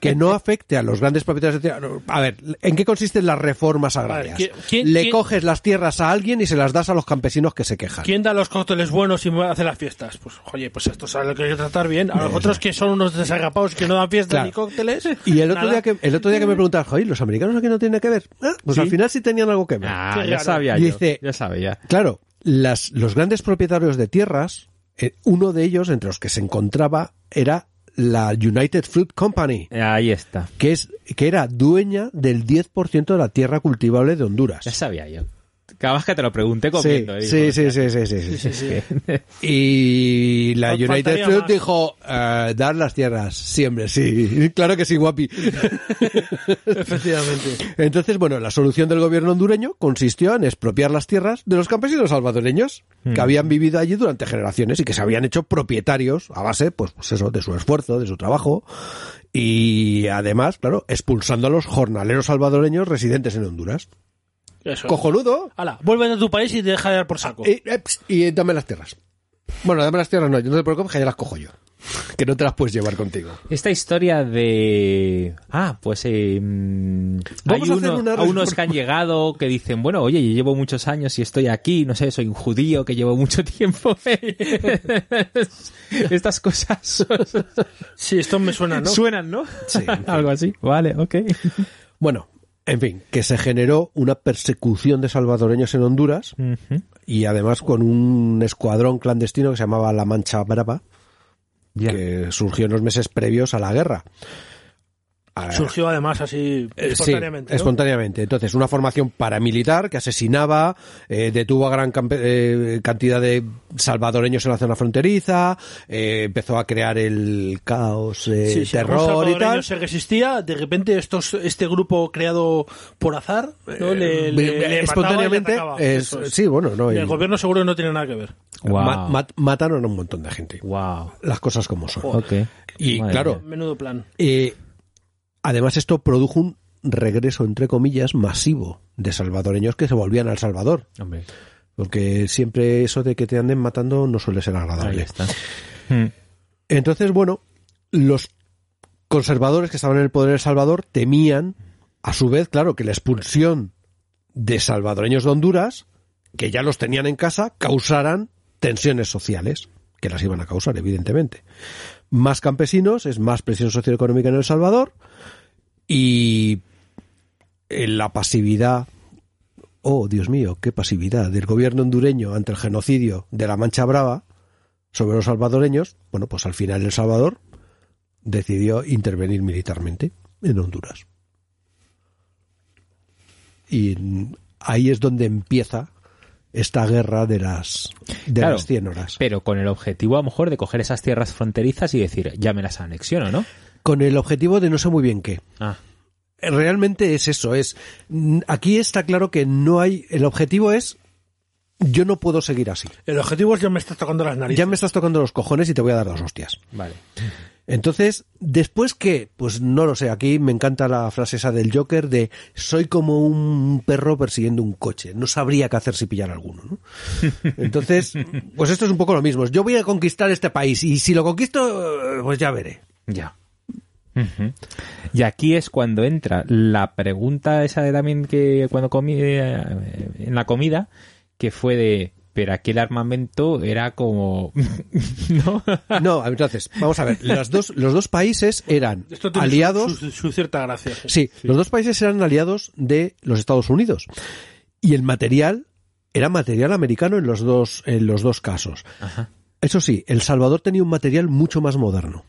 que, no afecte a los grandes propietarios de tierras. A ver, ¿en qué consisten las reformas agrarias? ¿quién- quién- Le quién- coges las tierras a alguien y se las das a los campesinos que se quejan. ¿Quién da los cócteles buenos y hace las fiestas? Pues, oye, pues esto es a lo que hay que tratar bien. A los otros que son unos desagapados que no dan fiestas Claro. ni cócteles. Y el otro, nada. día que, el otro día que me preguntabas, joder, ¿los americanos aquí no tienen que ver? Ah, pues Sí. al final sí tenían algo que ver. Ah, ya sabía Dice- yo. Ya sabía. Claro, las, los grandes propietarios de tierras, eh, uno de ellos, entre los que se encontraba, era la United Fruit Company, Ahí está. que, es, que era dueña del 10% de la tierra cultivable de Honduras. Ya sabía yo. Cada vez que te lo pregunté Sí, comiendo. digo, sí, sí, sí, sí, sí, sí, sí. Y la United Fruit más. dijo, eh, dar las tierras, siempre, sí. Claro que sí, guapi. Efectivamente. Entonces, bueno, la solución del gobierno hondureño consistió en expropiar las tierras de los campesinos salvadoreños que habían vivido allí durante generaciones y que se habían hecho propietarios a base, pues, pues eso, de su esfuerzo, de su trabajo y además, claro, expulsando a los jornaleros salvadoreños residentes en Honduras. Eso. Cojonudo. Hala, vuelve a tu país y te deja de dar por saco. Y, eh, y dame las tierras. Bueno, dame las tierras no, no te preocupes que ya las cojo yo. Que no te las puedes llevar contigo. Esta historia de... Ah, pues eh, mm, Vamos hay a hacer uno- una a unos que han llegado que dicen, bueno, oye, yo llevo muchos años y estoy aquí, no sé, soy un judío que llevo mucho tiempo. Estas cosas Sí, esto me suena, ¿no? suenan, ¿no? Sí. Algo así. Vale, ok. Bueno, en fin, que se generó una persecución de salvadoreños en Honduras y además con un escuadrón clandestino que se llamaba La Mancha Brava, que surgió en los meses previos a la guerra. Surgió además así eh, sí, espontáneamente. ¿no? espontáneamente. Entonces, una formación paramilitar que asesinaba, eh, detuvo a gran campe- eh, cantidad de salvadoreños en la zona fronteriza, eh, empezó a crear el caos, eh, Sí, algún terror y tal. se resistía, de repente estos, este grupo creado por azar, ¿no? le, le- le mataba y le espontáneamente, es- es. sí, bueno, no. Y y- el gobierno seguro no tiene nada que ver. Wow. ma- mat- mataron a un montón de gente. Wow. Las cosas como son. Y Madre claro, Menudo plan. eh, además esto produjo un regreso, entre comillas, masivo de salvadoreños que se volvían al Salvador. Hombre, Porque siempre eso de que te anden matando no suele ser ahí agradable. está. Mm. Entonces, bueno, los conservadores que estaban en el poder de El Salvador temían, a su vez, claro, que la expulsión de salvadoreños de Honduras, que ya los tenían en casa, causaran tensiones sociales, que las iban a causar, evidentemente. Más campesinos, es más presión socioeconómica en El Salvador, y en la pasividad, oh Dios mío, qué pasividad del gobierno hondureño ante el genocidio de la Mancha Brava sobre los salvadoreños, bueno, pues al final El Salvador decidió intervenir militarmente en Honduras. Y ahí es donde empieza esta guerra de las de Claro, las 100 horas. Pero con el objetivo a lo mejor de coger esas tierras fronterizas y decir, ya me las anexiono, ¿no? Con el objetivo de no sé muy bien qué. Ah, Realmente es eso, es aquí está claro que no hay el objetivo es yo no puedo seguir así. El objetivo es ya me estás tocando las narices. Ya me estás tocando los cojones y te voy a dar dos hostias. vale. Entonces, después que, pues no lo sé, aquí me encanta la frase esa del Joker de soy como un perro persiguiendo un coche, no sabría qué hacer si pillar alguno, ¿no? Entonces, pues esto es un poco lo mismo, yo voy a conquistar este país y si lo conquisto, pues ya veré. Ya. Y aquí es cuando entra la pregunta esa de también que cuando comí eh, en la comida, que fue de, pero aquí el armamento era como, ¿no? No, entonces, vamos a ver, los dos, los dos países eran Esto tiene su- aliados, Su, su cierta gracia. sí, los dos países eran aliados de los Estados Unidos y el material era material americano en los dos, en los dos casos. Ajá. Eso sí, El Salvador tenía un material mucho más moderno.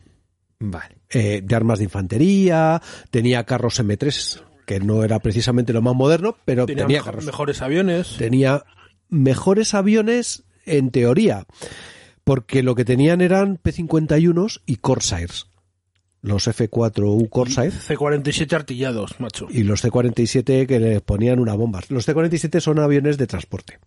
Vale. eh, de armas de infantería, tenía carros M3, que no era precisamente lo más moderno, pero Tenía tenía, mejo- carros. mejores aviones. Tenía mejores aviones en teoría, porque lo que tenían eran P-51 y Corsairs. Los F-4U Corsair C-47 artillados, macho. y los C-47 que les ponían una bomba. Los C-47 son aviones de transporte.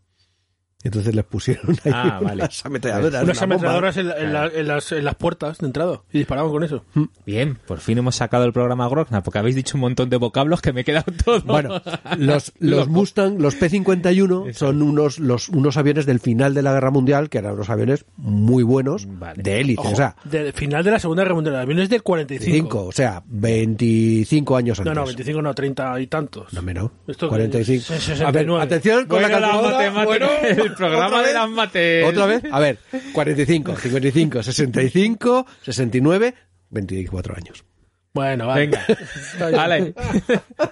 Entonces les pusieron ahí Ah, vale. unas ametralladoras. Unas una ametralladoras en, la- en la- en las, en las puertas de entrada y disparaban con eso. Bien, por fin hemos sacado el programa Grogna, porque habéis dicho un montón de vocablos que me he quedado todo. Bueno, los, los Mustang, los P-51 son unos, los, unos aviones del final de la Guerra Mundial, que eran unos aviones muy buenos, Vale. de élite, Ojo, o sea, del final de la Segunda Guerra Mundial. El avión es del 45. 5, o sea, 25 años No, antes. no, 25 no, 30 y tantos. No, menos. Esto que 45. es A ver, 69. atención con Bueno, la la calculadora. Bueno, el programa ¿otra de las mates. ¿Otra vez? A ver, 45, 55, 65, 69, 24 años. Bueno, vale. Venga, vale.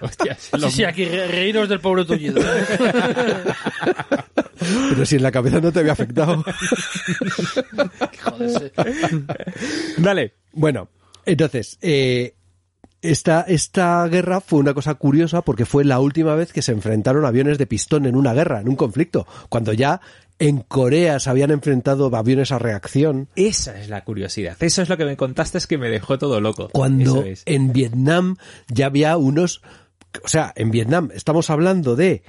Hostia, se lo- Sí, sí, aquí re- reíros del pobre tullido. Pero si en la cabeza no te había afectado. Joder, Dale. Bueno, entonces, eh, esta, esta guerra fue una cosa curiosa porque fue la última vez que se enfrentaron aviones de pistón en una guerra, en un conflicto, cuando ya en Corea se habían enfrentado aviones a reacción, Esa es la curiosidad. Eso es lo que me contaste, es que me dejó todo loco. cuando es. en Vietnam ya había unos, o sea, en Vietnam estamos hablando de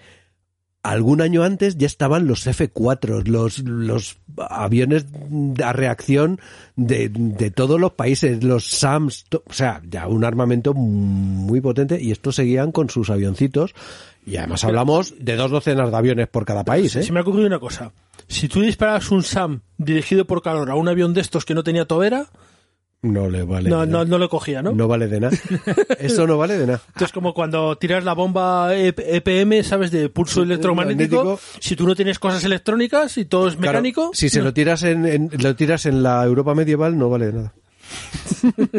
algún año antes ya estaban los F4, los, los aviones a reacción de, de todos los países, los SAMs, o sea, ya un armamento muy potente y estos seguían con sus avioncitos y además hablamos de dos docenas de aviones por cada país, ¿eh? Se me ha ocurrido una cosa. Si tú disparas un SAM dirigido por calor a un avión de estos que no tenía tobera, No le vale. no, de no, nada. no lo cogía, ¿no? No vale de nada. Eso no vale de nada. Entonces, como cuando tiras la bomba E- EPM, ¿sabes? De pulso electromagnético. magnético. Si tú no tienes cosas electrónicas y todo es Claro, mecánico. si se lo tiras en, en- lo tiras en la Europa medieval no vale de nada.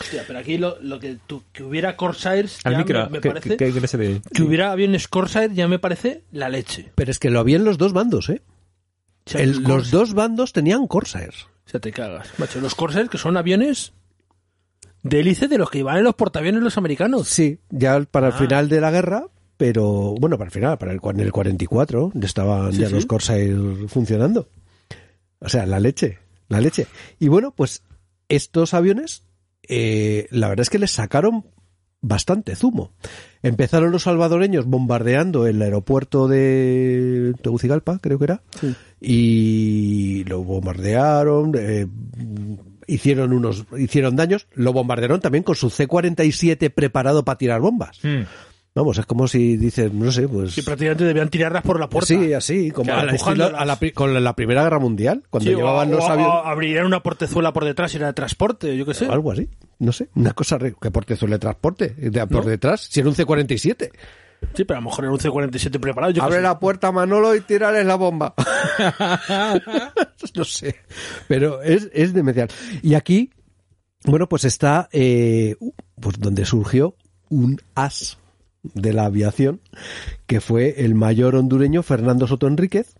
Hostia, pero aquí lo, lo que, tú- que hubiera Corsairs Al ya micro, me, me que, parece. que- que no se ve. que hubiera aviones Corsair ya me parece la leche. Pero es que lo había en los dos bandos, ¿eh? O sea, El- los los Corsair- dos bandos tenían Corsairs. O sea, te cagas. Macho, los Corsair que son aviones de hélice de los que iban en los portaaviones los americanos. Sí, ya para el Ah. final de la guerra, pero bueno, para el final, para el, en el 44, ya estaban Sí, ya sí. los Corsair funcionando. O sea, la leche, la leche. Y bueno, pues estos aviones, eh, la verdad es que les sacaron bastante zumo. Empezaron los salvadoreños bombardeando el aeropuerto de Tegucigalpa, creo que era, y lo bombardearon, eh, hicieron unos, hicieron daños, lo bombardearon también con su C-47 preparado para tirar bombas. Mm. Vamos, es como si dices, no sé, pues... Que prácticamente debían tirarlas por la puerta. Sí, así, como Claro, estilo- a la con la Primera Guerra Mundial, cuando Sí, llevaban o, los aviones... abrirían una portezuela por detrás y era de transporte, yo qué sé. o algo así, no sé, una cosa que portezuela de transporte, de- por ¿No? detrás, si era un C-47. Sí, pero a lo mejor era un C-47 preparado. Yo qué Abre sé. la puerta, Manolo, y tírales la bomba. no sé, pero es, es demencial. Y aquí, bueno, pues está eh, pues donde surgió un as de la aviación, que fue el mayor hondureño Fernando Soto Enríquez,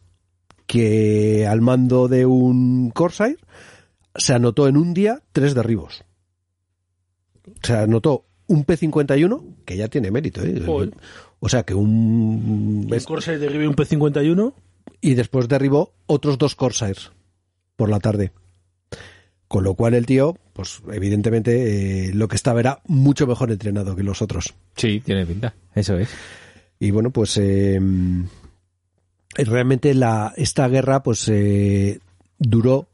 que al mando de un Corsair se anotó en un día tres derribos. Se anotó un P-51, que ya tiene mérito, ¿eh? Joder. O sea que un... Un Corsair derribe un P-51. Y después derribó otros dos Corsairs por la tarde. Con lo cual el tío, pues evidentemente eh, lo que estaba era mucho mejor entrenado que los otros. Sí, tiene pinta. Eso es. Y bueno, pues eh, realmente la, esta guerra pues eh, duró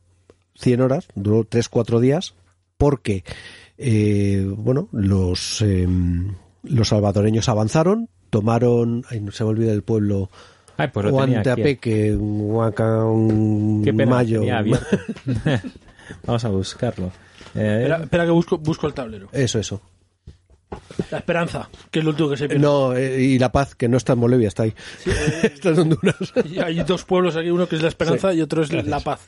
100 horas, duró 3-4 días, porque eh, bueno, los, eh, los salvadoreños avanzaron, tomaron, ay, no se me olvida el pueblo, Ay, pues Mayo. Vamos a buscarlo. Eh, Espera, espera que busco, busco el tablero. Eso, eso. La esperanza, que es lo último que se pierde. No, eh, y La Paz, que no está en Bolivia, está ahí. está en Honduras. Y hay dos pueblos aquí, uno que es la esperanza y otro es la paz.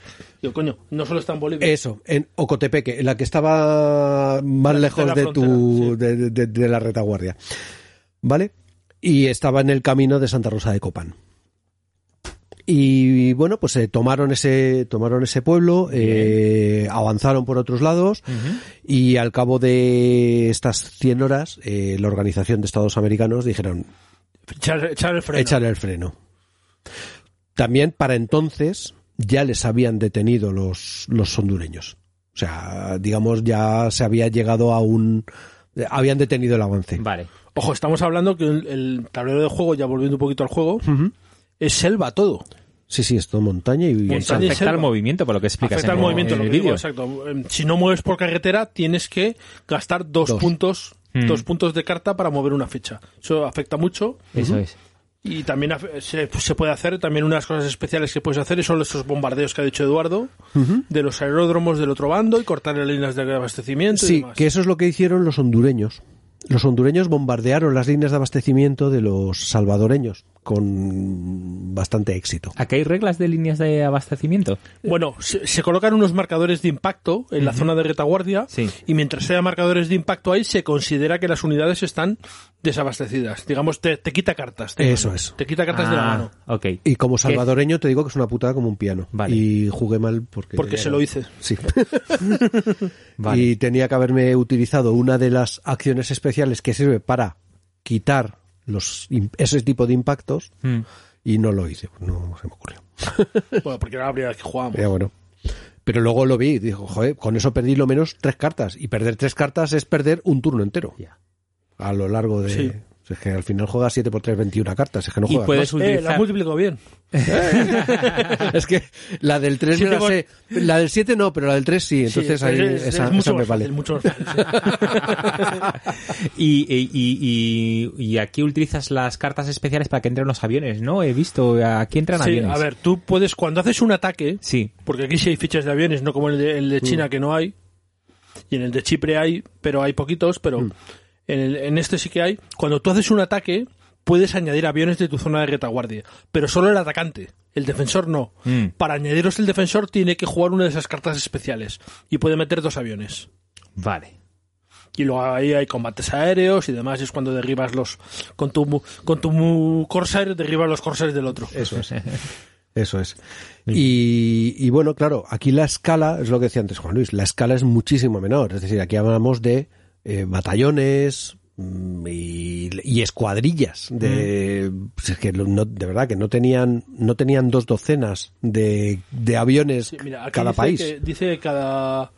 Digo, coño, no solo está en Bolivia. Eso, en Ocotepeque, la que estaba más La- lejos de tu, de, de- de la retaguardia. ¿Vale? Y estaba en el camino de Santa Rosa de Copán. Y bueno, pues eh, tomaron ese tomaron ese pueblo, eh, avanzaron por otros lados y al cabo de estas 100 horas eh, la Organización de Estados Americanos dijeron Echar, echar el freno. echar el freno. También para entonces ya les habían detenido los, los hondureños. O sea, digamos, ya se había llegado a un... Habían detenido el avance. Vale. Ojo, estamos hablando que el, el tablero de juego, ya volviendo un poquito al juego. Es selva todo. Sí, sí, es todo montaña y... Eso Montaña y afecta al movimiento, por lo que explicas Afecta en al el- movimiento, en lo el que digo, vídeo. exacto. Em, Si no mueves por carretera, tienes que gastar dos, Dos. puntos Mm. dos puntos de carta para mover una ficha. Eso afecta mucho. Eso es. Y también se, se puede hacer, también una de las cosas especiales que puedes hacer son esos bombardeos que ha dicho Eduardo, de los aeródromos del otro bando y cortar las líneas de abastecimiento y Sí, demás. que eso es lo que hicieron los hondureños. Los hondureños bombardearon las líneas de abastecimiento de los salvadoreños con bastante éxito. ¿Aquí hay reglas de líneas de abastecimiento? Bueno, se, se colocan unos marcadores de impacto en la zona de retaguardia Sí. y mientras haya marcadores de impacto ahí se considera que las unidades están desabastecidas. Digamos, te, te quita cartas. Eso mano. es. Te quita cartas de la Ah, mano. Ok. Y como salvadoreño te digo que es una putada como un piano. Vale. Y jugué mal porque... Porque se lo hice. Sí. Vale. Y tenía que haberme utilizado una de las acciones especiales que sirve para quitar los ese tipo de impactos Mm. y no lo hice. No se me ocurrió. Bueno, porque era la primera vez que jugábamos. Ya, bueno. Pero luego lo vi y dijo, joder, con eso perdí lo menos tres cartas. Y perder tres cartas es perder un turno entero. A lo largo de... Sí. Es que al final juegas 7 por 3, 21 cartas. Es que no Y juegas puedes más. Eh, la utilizar... multiplicado bien. es que la del 3 no la por- sé. La del 7 no, pero la del 3 sí. Entonces Sí, ahí es- es esa, mucho esa me más vale. mucho más fácil, sí. Y, y, y, y- y aquí utilizas las cartas especiales para que entren los aviones, ¿no? He visto, aquí entran Sí, aviones. a ver, tú puedes, cuando haces un ataque, Sí. porque aquí sí hay fichas de aviones, no como en el de, el de China que no hay, y en el de Chipre hay, pero hay poquitos, pero en, el- en este sí que hay. Cuando tú haces un ataque, puedes añadir aviones de tu zona de retaguardia, pero solo el atacante, el defensor no. Mm. Para añadiros el defensor tiene que jugar una de esas cartas especiales y puede meter dos aviones. Vale. Y luego ahí hay combates aéreos y demás, es cuando derribas los con tu mu- con tu mu- Corsair derribas los Corsairs del otro. Eso es. Eso es. Y, y bueno, claro, aquí la escala, es lo que decía antes Juan Luis, la escala es muchísimo menor. Es decir, aquí hablamos de eh, batallones mm, y, y escuadrillas de, pues es que no- de verdad que no tenían no tenían dos docenas de, de aviones Sí, mira, aquí cada dice país. Que, dice que cada,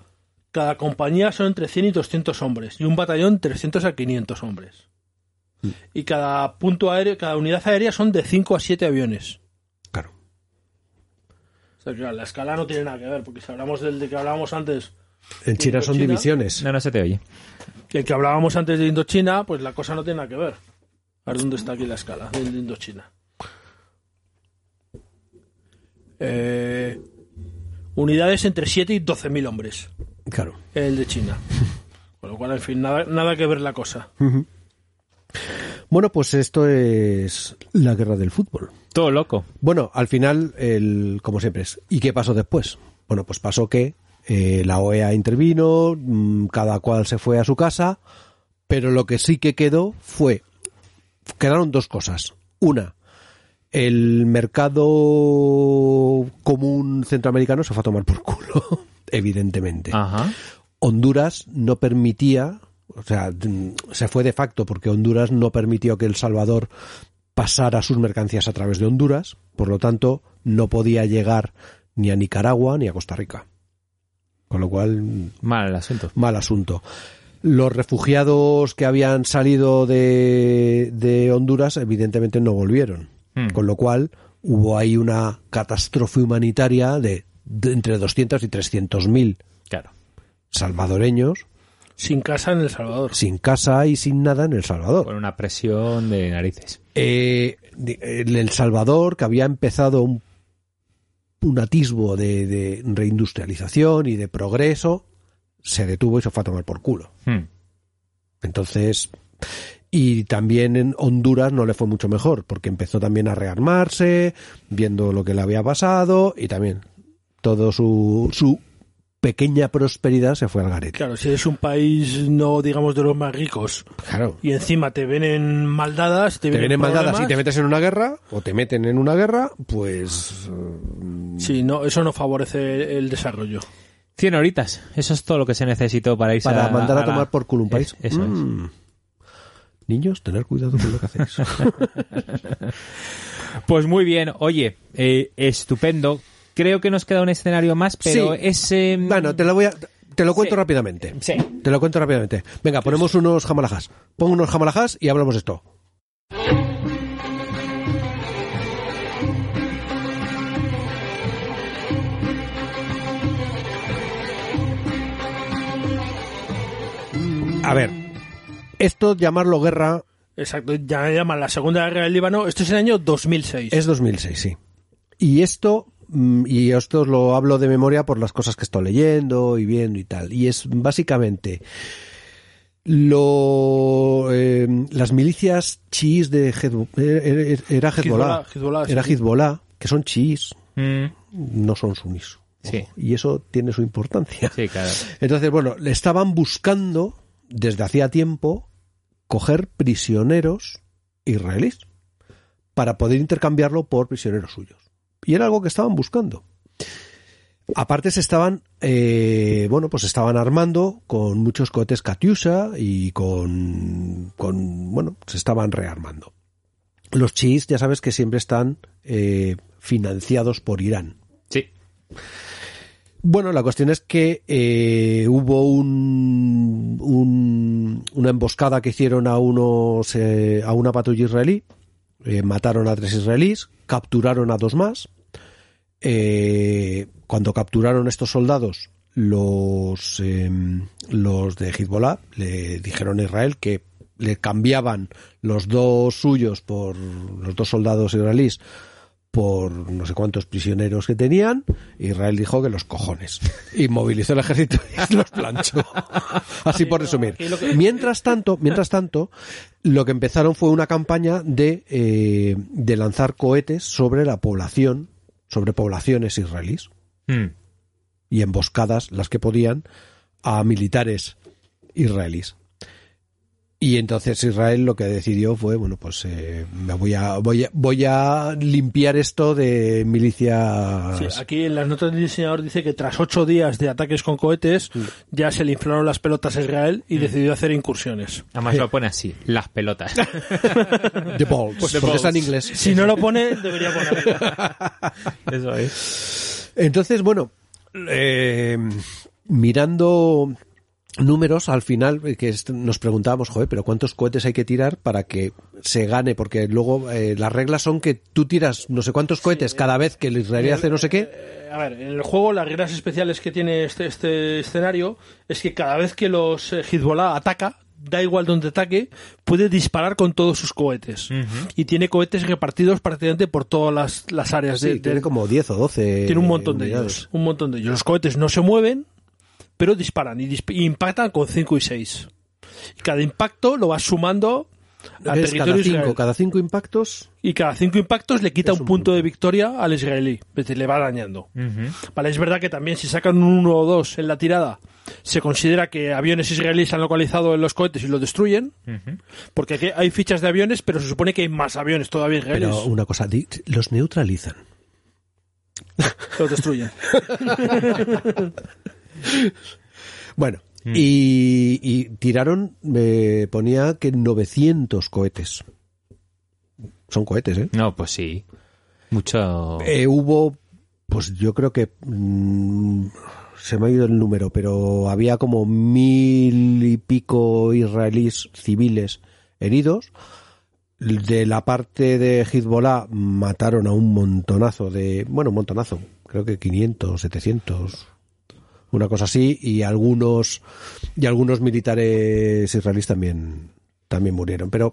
cada compañía son entre 100 y 200 hombres y un batallón 300 a 500 hombres. Mm. Y cada punto aéreo, cada unidad aérea son de 5 a 7 aviones. Claro. O sea, claro, la escala no tiene nada que ver, porque si hablamos del de que hablábamos antes, En China son China. divisiones. No, no se te oye. El que hablábamos antes de Indochina, pues la cosa no tiene nada que ver. A ver dónde está aquí la escala del de Indochina. Eh, unidades entre 7 y 12 mil hombres. Claro. el de China. Con lo cual, en fin, nada, nada que ver la cosa. Bueno, pues esto es la guerra del fútbol. Todo loco. Bueno, al final, el, como siempre es. ¿Y qué pasó después? Bueno, pues pasó que eh, la OEA intervino, mm, cada cual se fue a su casa, pero lo que sí que quedó fue, quedaron dos cosas. Una, el mercado común centroamericano se fue a tomar por culo, evidentemente. Ajá. Honduras no permitía, o sea, mm, se fue de facto porque Honduras no permitió que El Salvador pasara sus mercancías a través de Honduras, por lo tanto, no podía llegar ni a Nicaragua ni a Costa Rica. Con lo cual, Mal asunto. mal asunto. Los refugiados que habían salido de, de Honduras, evidentemente no volvieron. Hmm. Con lo cual, hubo ahí una catástrofe humanitaria de, de entre 200 y 300 mil Claro. salvadoreños Sin casa en El Salvador. sin casa y sin nada en El Salvador. Con una presión de narices. Eh, de- en El Salvador, que había empezado un, un atisbo de, de reindustrialización y de progreso, se detuvo y se fue a tomar por culo. Hmm. Entonces, y también en Honduras no le fue mucho mejor, porque empezó también a rearmarse, viendo lo que le había pasado, y también todo su, su pequeña prosperidad se fue al garete. Claro, si eres un país no, digamos, de los más ricos Claro. y encima te vienen maldadas, te, Te vienen vienen maldadas y te metes en una guerra, o te meten en una guerra, pues... eh, Sí, no, eso no favorece el desarrollo. 100 horitas. Eso es todo lo que se necesitó para irse para a, mandar a, tomar por culo un país. Es- eso es. Mm. Niños, tener cuidado con lo que hacéis. Pues muy bien. Oye, eh, estupendo. Creo que nos queda un escenario más, pero sí. ese... Mm, bueno, te lo voy a... Te lo cuento rápidamente. Sí. Te lo cuento rápidamente. Venga, ponemos unos jamalajas. Pongo unos jamalajas y hablamos de esto. A ver, esto llamarlo guerra. Exacto, ya llaman la Segunda Guerra del Líbano. Esto es el año 2006. Es 2006, sí. Y esto y esto os lo hablo de memoria por las cosas que estoy leyendo y viendo y tal. Y es básicamente lo, eh, las milicias chiís de Hezbo- eh, eh, era Hezbollah, Hezbollah, Hezbollah, sí. era Hezbollah, que son chiís, Mm, no son sunis. Sí. Y eso tiene su importancia. sí, claro. Entonces, bueno, le estaban buscando desde hacía tiempo coger prisioneros israelíes para poder intercambiarlo por prisioneros suyos. Y era algo que estaban buscando. Aparte se estaban, eh, bueno, pues estaban armando con muchos cohetes Katyusha y con, con, bueno, se estaban rearmando. Los chiís ya sabes que siempre están eh, financiados por Irán. Sí. Bueno, la cuestión es que eh, hubo un, un- una emboscada que hicieron a unos eh, a una patrulla israelí, eh, mataron a tres israelíes, capturaron a dos más. Eh, cuando capturaron estos soldados, los em, los de Hezbollah le dijeron a Israel que le cambiaban los dos suyos por los dos soldados israelíes por no sé cuántos prisioneros que tenían, Israel dijo que los cojones. Y movilizó el ejército y los planchó. Así por resumir. Mientras tanto, mientras tanto, lo que empezaron fue una campaña de, eh, de lanzar cohetes sobre la población, sobre poblaciones israelíes Mm. y emboscadas, las que podían, a militares israelíes. Y entonces Israel lo que decidió fue, bueno, pues eh, me voy a, voy a, voy a limpiar esto de milicias. Sí, aquí en las notas del diseñador dice que tras ocho días de ataques con cohetes ya se le inflaron las pelotas a Israel y decidió hacer incursiones. Además lo pone así, las pelotas. The balls, Pues porque está en inglés. Si no lo pone, debería ponerlo. Eso es. Entonces, bueno, eh, mirando números, al final eh, que nos preguntábamos, joder, pero ¿cuántos cohetes hay que tirar para que se gane? Porque luego eh, las reglas son que tú tiras no sé cuántos cohetes cada vez que el israelí hace no sé qué. Eh, A ver, en el juego las reglas especiales que tiene este, este escenario es que cada vez que los eh, Hezbollah ataca, da igual donde ataque, puede disparar con todos sus cohetes. Y tiene cohetes repartidos prácticamente por todas las, las áreas de, Sí, de- tiene como 10 o 12. tiene un montón de ellos. Un montón de ellos. Los cohetes no se mueven, pero disparan y, disp- y impactan con 5 y 6. Y cada impacto lo vas sumando al Es territorio cada cinco, cada cinco impactos. Y cada cinco impactos le quita un un punto punto. de victoria al israelí. Es decir, le va dañando. Vale, es verdad que también si sacan un 1 o 2 en la tirada, se considera que aviones israelíes han localizado en los cohetes y lo destruyen. Porque aquí hay fichas de aviones, pero se supone que hay más aviones todavía israelíes. Pero una cosa, los neutralizan. Los destruyen. Bueno, Mm. y, y tiraron, me ponía que 900 cohetes. Son cohetes, ¿eh? No, pues sí. Mucho. Eh, hubo, pues yo creo que mm, se me ha ido el número, pero había como mil y pico israelíes civiles heridos. De la parte de Hezbollah mataron a un montonazo de, bueno, un montonazo, creo que 500, 700, una cosa así, y algunos y algunos militares israelíes también también murieron, pero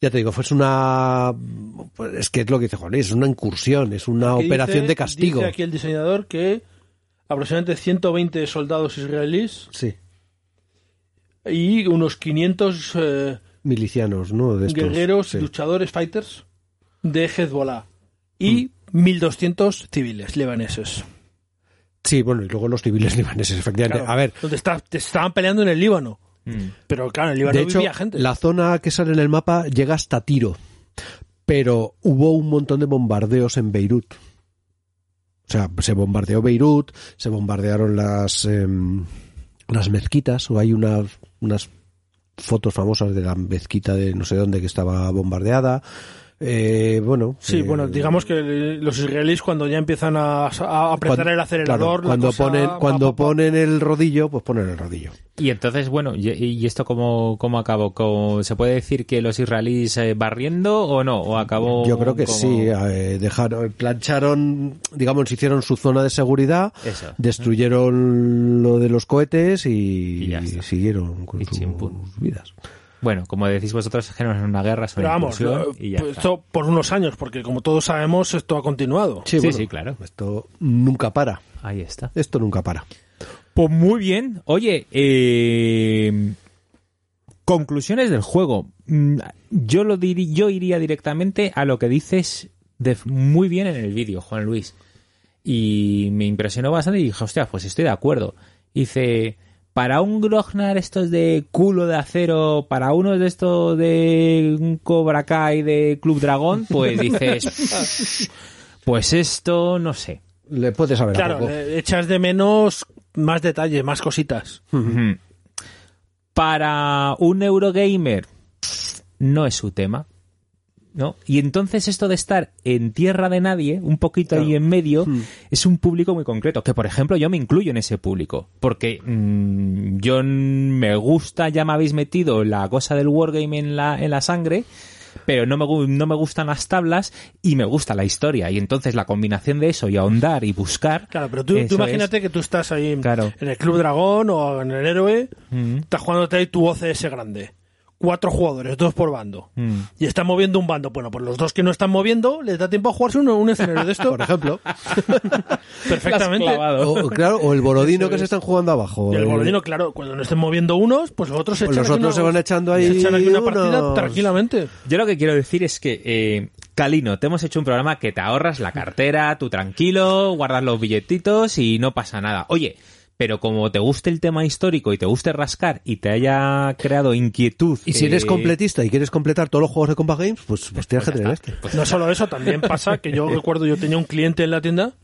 ya te digo, fue una pues es que es lo que dice Juan, es una incursión, es una Aquí operación dice- de castigo. Dice aquí el diseñador que aproximadamente 120 soldados israelíes Sí, y unos 500 eh, milicianos, ¿no? De estos, guerreros, sí. luchadores, fighters de Hezbollah y 1.200 civiles libaneses. Sí, bueno, y luego los civiles libaneses, efectivamente. Claro, A ver, donde está- te estaban peleando en el Líbano. Mm. Pero claro, en el Líbano de hecho, vivía gente. la zona que sale en el mapa llega hasta Tiro, pero hubo un montón de bombardeos en Beirut. O sea, se bombardeó Beirut, se bombardearon las em, las mezquitas, o hay unas, unas fotos famosas de la mezquita de no sé dónde que estaba bombardeada. Eh, bueno. Sí, eh, bueno, digamos que los israelíes cuando ya empiezan a, a apretar cuando- el acelerador, claro, la cuando cosa ponen, cuando va, va. ponen el rodillo, pues ponen el rodillo. Y entonces, bueno, ¿y, y esto cómo, cómo acabó? ¿Cómo- ¿Se puede decir que los israelíes eh, barriendo o no? ¿O acabó Yo creo que como- sí, eh, dejaron, plancharon, digamos, hicieron su zona de seguridad, Eso. destruyeron lo de los cohetes y, siguieron con Y sus vidas. Bueno, como decís vosotros, es que no es una guerra, es una Pero vamos, lo- y ya pues está. esto por unos años, porque como todos sabemos, esto ha continuado. Sí, bueno, sí, claro. Esto nunca para. Ahí está. Esto nunca para. Pues muy bien. Oye, eh, conclusiones del juego. Mm, Yo lo diri- yo iría directamente a lo que dices de muy bien en el vídeo, Juan Luis. Y me impresionó bastante y dije, hostia, pues estoy de acuerdo. Dice, para un Grognar estos de culo de acero, para uno de estos de un Cobra Kai de Club Dragón, pues dices, pues esto no sé. Le puedes saber Claro, poco. echas de menos más detalle, más cositas. Para un Eurogamer no es su tema. ¿No? Y entonces esto de estar en tierra de nadie, un poquito ahí en medio, es un público muy concreto. Que por ejemplo yo me incluyo en ese público. Porque mm, yo me gusta, ya me habéis metido la cosa del wargame en la, en la sangre, pero no me, no me gustan las tablas y me gusta la historia. Y entonces la combinación de eso y ahondar y buscar. Claro, pero tú, imagínate que tú estás ahí en, Claro. en el Club Dragón o en el Héroe, Mm. estás jugándote ahí tu OCS grande. Cuatro jugadores, dos por bando. Mm. Y están moviendo un bando. Bueno, pues los dos que no están moviendo, les da tiempo a jugarse uno, un escenario de esto. Por ejemplo. Perfectamente. O, claro, o el borodino que se están jugando abajo. Y el borodino, claro, cuando no estén moviendo unos, pues los otros se Pues echan los aquí otros una- se van echando ahí se echan aquí una partida tranquilamente. Yo lo que quiero decir es que, eh, Calino, te hemos hecho un programa que te ahorras la cartera, tú tranquilo, guardas los billetitos y no pasa nada. Oye, pero como te guste el tema histórico y te guste rascar y te haya creado inquietud... Y si eres eh, completista y quieres completar todos los juegos de Combat Games, pues, pues tienes que tener este. No solo eso, también pasa que yo recuerdo, yo tenía un cliente en la tienda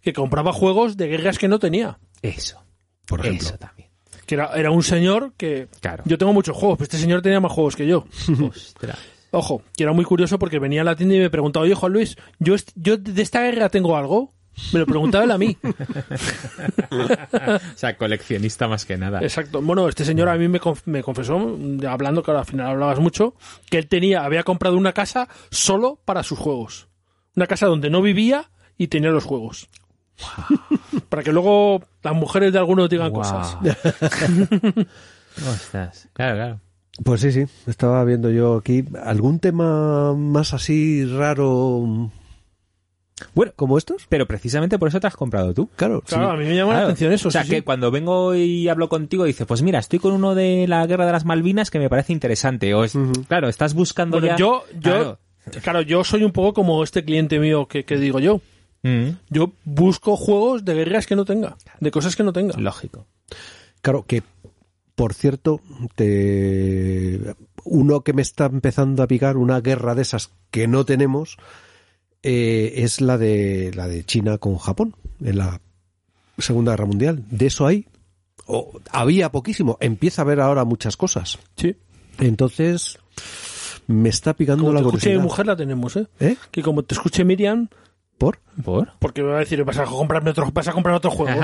que compraba juegos de guerras que no tenía. Eso, Por ejemplo. eso también. Que era, era un señor que... Claro. Yo tengo muchos juegos, pero este señor tenía más juegos que yo. Ostras. Ojo, que era muy curioso porque venía a la tienda y me preguntaba, oye, Juan Luis, yo, yo de esta guerra tengo algo. Me lo preguntaba él a mí. o sea, coleccionista más que nada. Exacto. Bueno, este señor a mí me, conf- me confesó, mm, hablando, que al final hablabas mucho, que él tenía, había comprado una casa solo para sus juegos. Una casa donde no vivía y tenía los juegos. para que luego las mujeres de algunos digan Guau. cosas. Ostras, claro, claro. Pues sí, sí. Estaba viendo yo aquí algún tema más así raro Bueno, como estos. pero precisamente por eso te has comprado tú. Claro, Claro, sí. a mí me llama la atención eso. O sea, sí, que sí. cuando vengo y hablo contigo, dices, pues mira, estoy con uno de la guerra de las Malvinas que me parece interesante. O es, Claro, estás buscando Bueno, ya... yo, yo, Claro. claro. yo soy un poco como este cliente mío que, que digo yo. Mm, Yo busco juegos de guerras que no tenga, de cosas que no tenga. lógico. Claro, que por cierto, te... uno que me está empezando a picar, una guerra de esas que no tenemos, eh, es la de la de China con Japón en la Segunda Guerra Mundial. De eso hay, o había poquísimo. Empieza a haber ahora muchas cosas. Sí. Entonces me está picando Como la te escuche mi curiosidad. mujer la tenemos, ¿eh? ¿Eh? Que como te escuche Miriam, ¿Por? ¿Por? porque me va a decir, vas a comprarme otro, vas a comprar otro juego.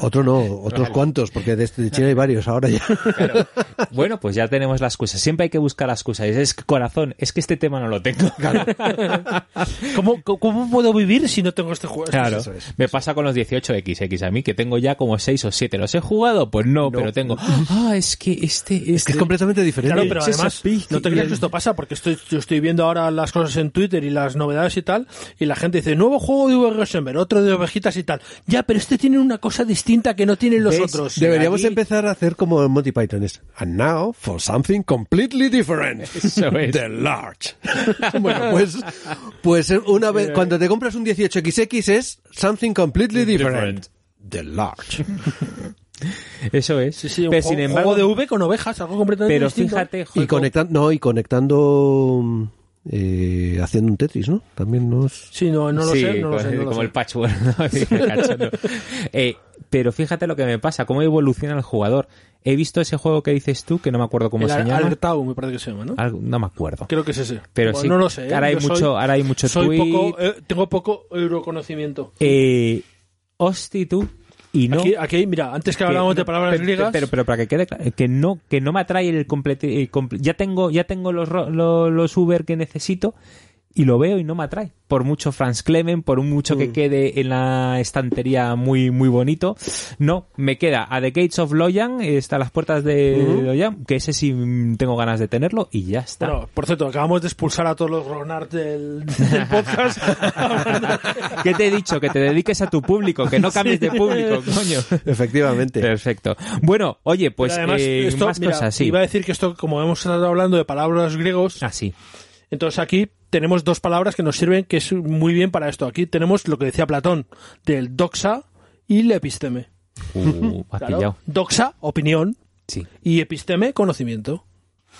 Otro no, otros cuantos, porque de, de China hay varios ahora ya. Claro. Bueno, pues ya tenemos la excusa. Siempre hay que buscar la excusa. Es que, corazón, es que este tema no lo tengo. ¿Cómo, cómo puedo vivir si no tengo este juego? Claro, Eso es. me pasa con los 18XX a mí, que tengo ya como 6 o 7. ¿Los he jugado? Pues no, pero tengo... Ah, es que este... Es que este- es completamente diferente. Claro, pero además, no te creas que esto pasa, porque estoy, yo estoy viendo ahora las cosas en Twitter y las novedades y tal, y la gente dice, nuevo juego de V. Rosenberg, otro de ovejitas y tal. Ya, pero este tiene una cosa distinta que no tienen los ¿Ves? otros. Deberíamos Aquí- empezar a hacer como en Monty Python. Es, And now for something completely different. Eso es. The large. bueno, pues, pues una vez, cuando te compras un 18XX es something completely different. The large. Eso es. Sí, sí, un pero juego, sin embargo... juego de V con ovejas, algo completamente Pero distinto. fíjate, Y joder, conectando, no, y conectando, eh, haciendo un Tetris, ¿no? También nos... Sí, no, no lo sí, sé, no lo como, sé. no lo como sé. el patchwork, ¿no? Eh, pero fíjate lo que me pasa, cómo evoluciona el jugador. He visto ese juego que dices tú, que no me acuerdo cómo El se llama. Alertau, me parece que se llama, ¿no? Algo- no me acuerdo. Creo que es ese. Pero Bueno, sí, no lo sé. ¿eh? ahora hay soy- mucho- ahora hay mucho soy tweet. poco, eh, tengo poco euroconocimiento. Eh, hosti tú, y no... Aquí, aquí, mira, antes que hablábamos de palabras pero, griegas, Pero, pero para que quede claro, que no, que no me atrae el complete, el comple- ya tengo, ya tengo los, ro- lo- los Uber que necesito y lo veo y no me atrae. Por mucho Franz Clemen, por mucho Mm. que quede en la estantería muy, muy bonito, no, me queda a The Gates of Loyan, está a las puertas de Ujú. Loyan, que ese sí mm, tengo ganas de tenerlo y ya está. Bueno, por cierto, acabamos de expulsar a todos los Ronard del, del podcast. ¿Qué te he dicho? Que te dediques a tu público, que no cambies de público, coño. Efectivamente. Perfecto. Bueno, oye, pues además, eh, esto, más mira, cosas, sí. Iba a decir que esto, como hemos estado hablando de palabras griegos, Ah, sí. Entonces aquí tenemos dos palabras que nos sirven que es muy bien para esto. Aquí tenemos lo que decía Platón, del doxa y el episteme. Uh, Claro. Doxa, opinión, Sí. y episteme, conocimiento.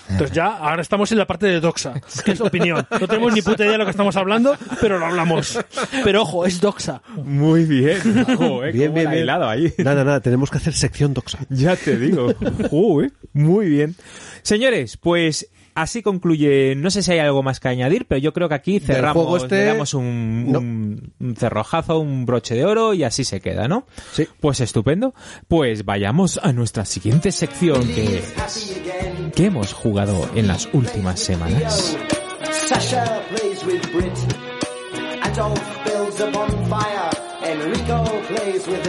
Entonces ya, ahora estamos en la parte de doxa, que es opinión. No tenemos ni puta idea de lo que estamos hablando, pero lo hablamos. Pero ojo, es doxa. Muy bien. Bien, cómo bien, la bien. hilado ahí. Nada, nada, tenemos que hacer sección doxa. Ya te digo. Muy bien. Señores, pues así concluye. No sé si hay algo más que añadir, pero yo creo que aquí cerramos, juego este- le damos un, No. un- un cerrojazo, un broche de oro y así se queda, ¿no? Sí. Pues estupendo. Pues vayamos a nuestra siguiente sección que es ¿Qué hemos jugado en las últimas semanas? Sasha plays with Brit. Adolf builds a bonfire. Enrico plays with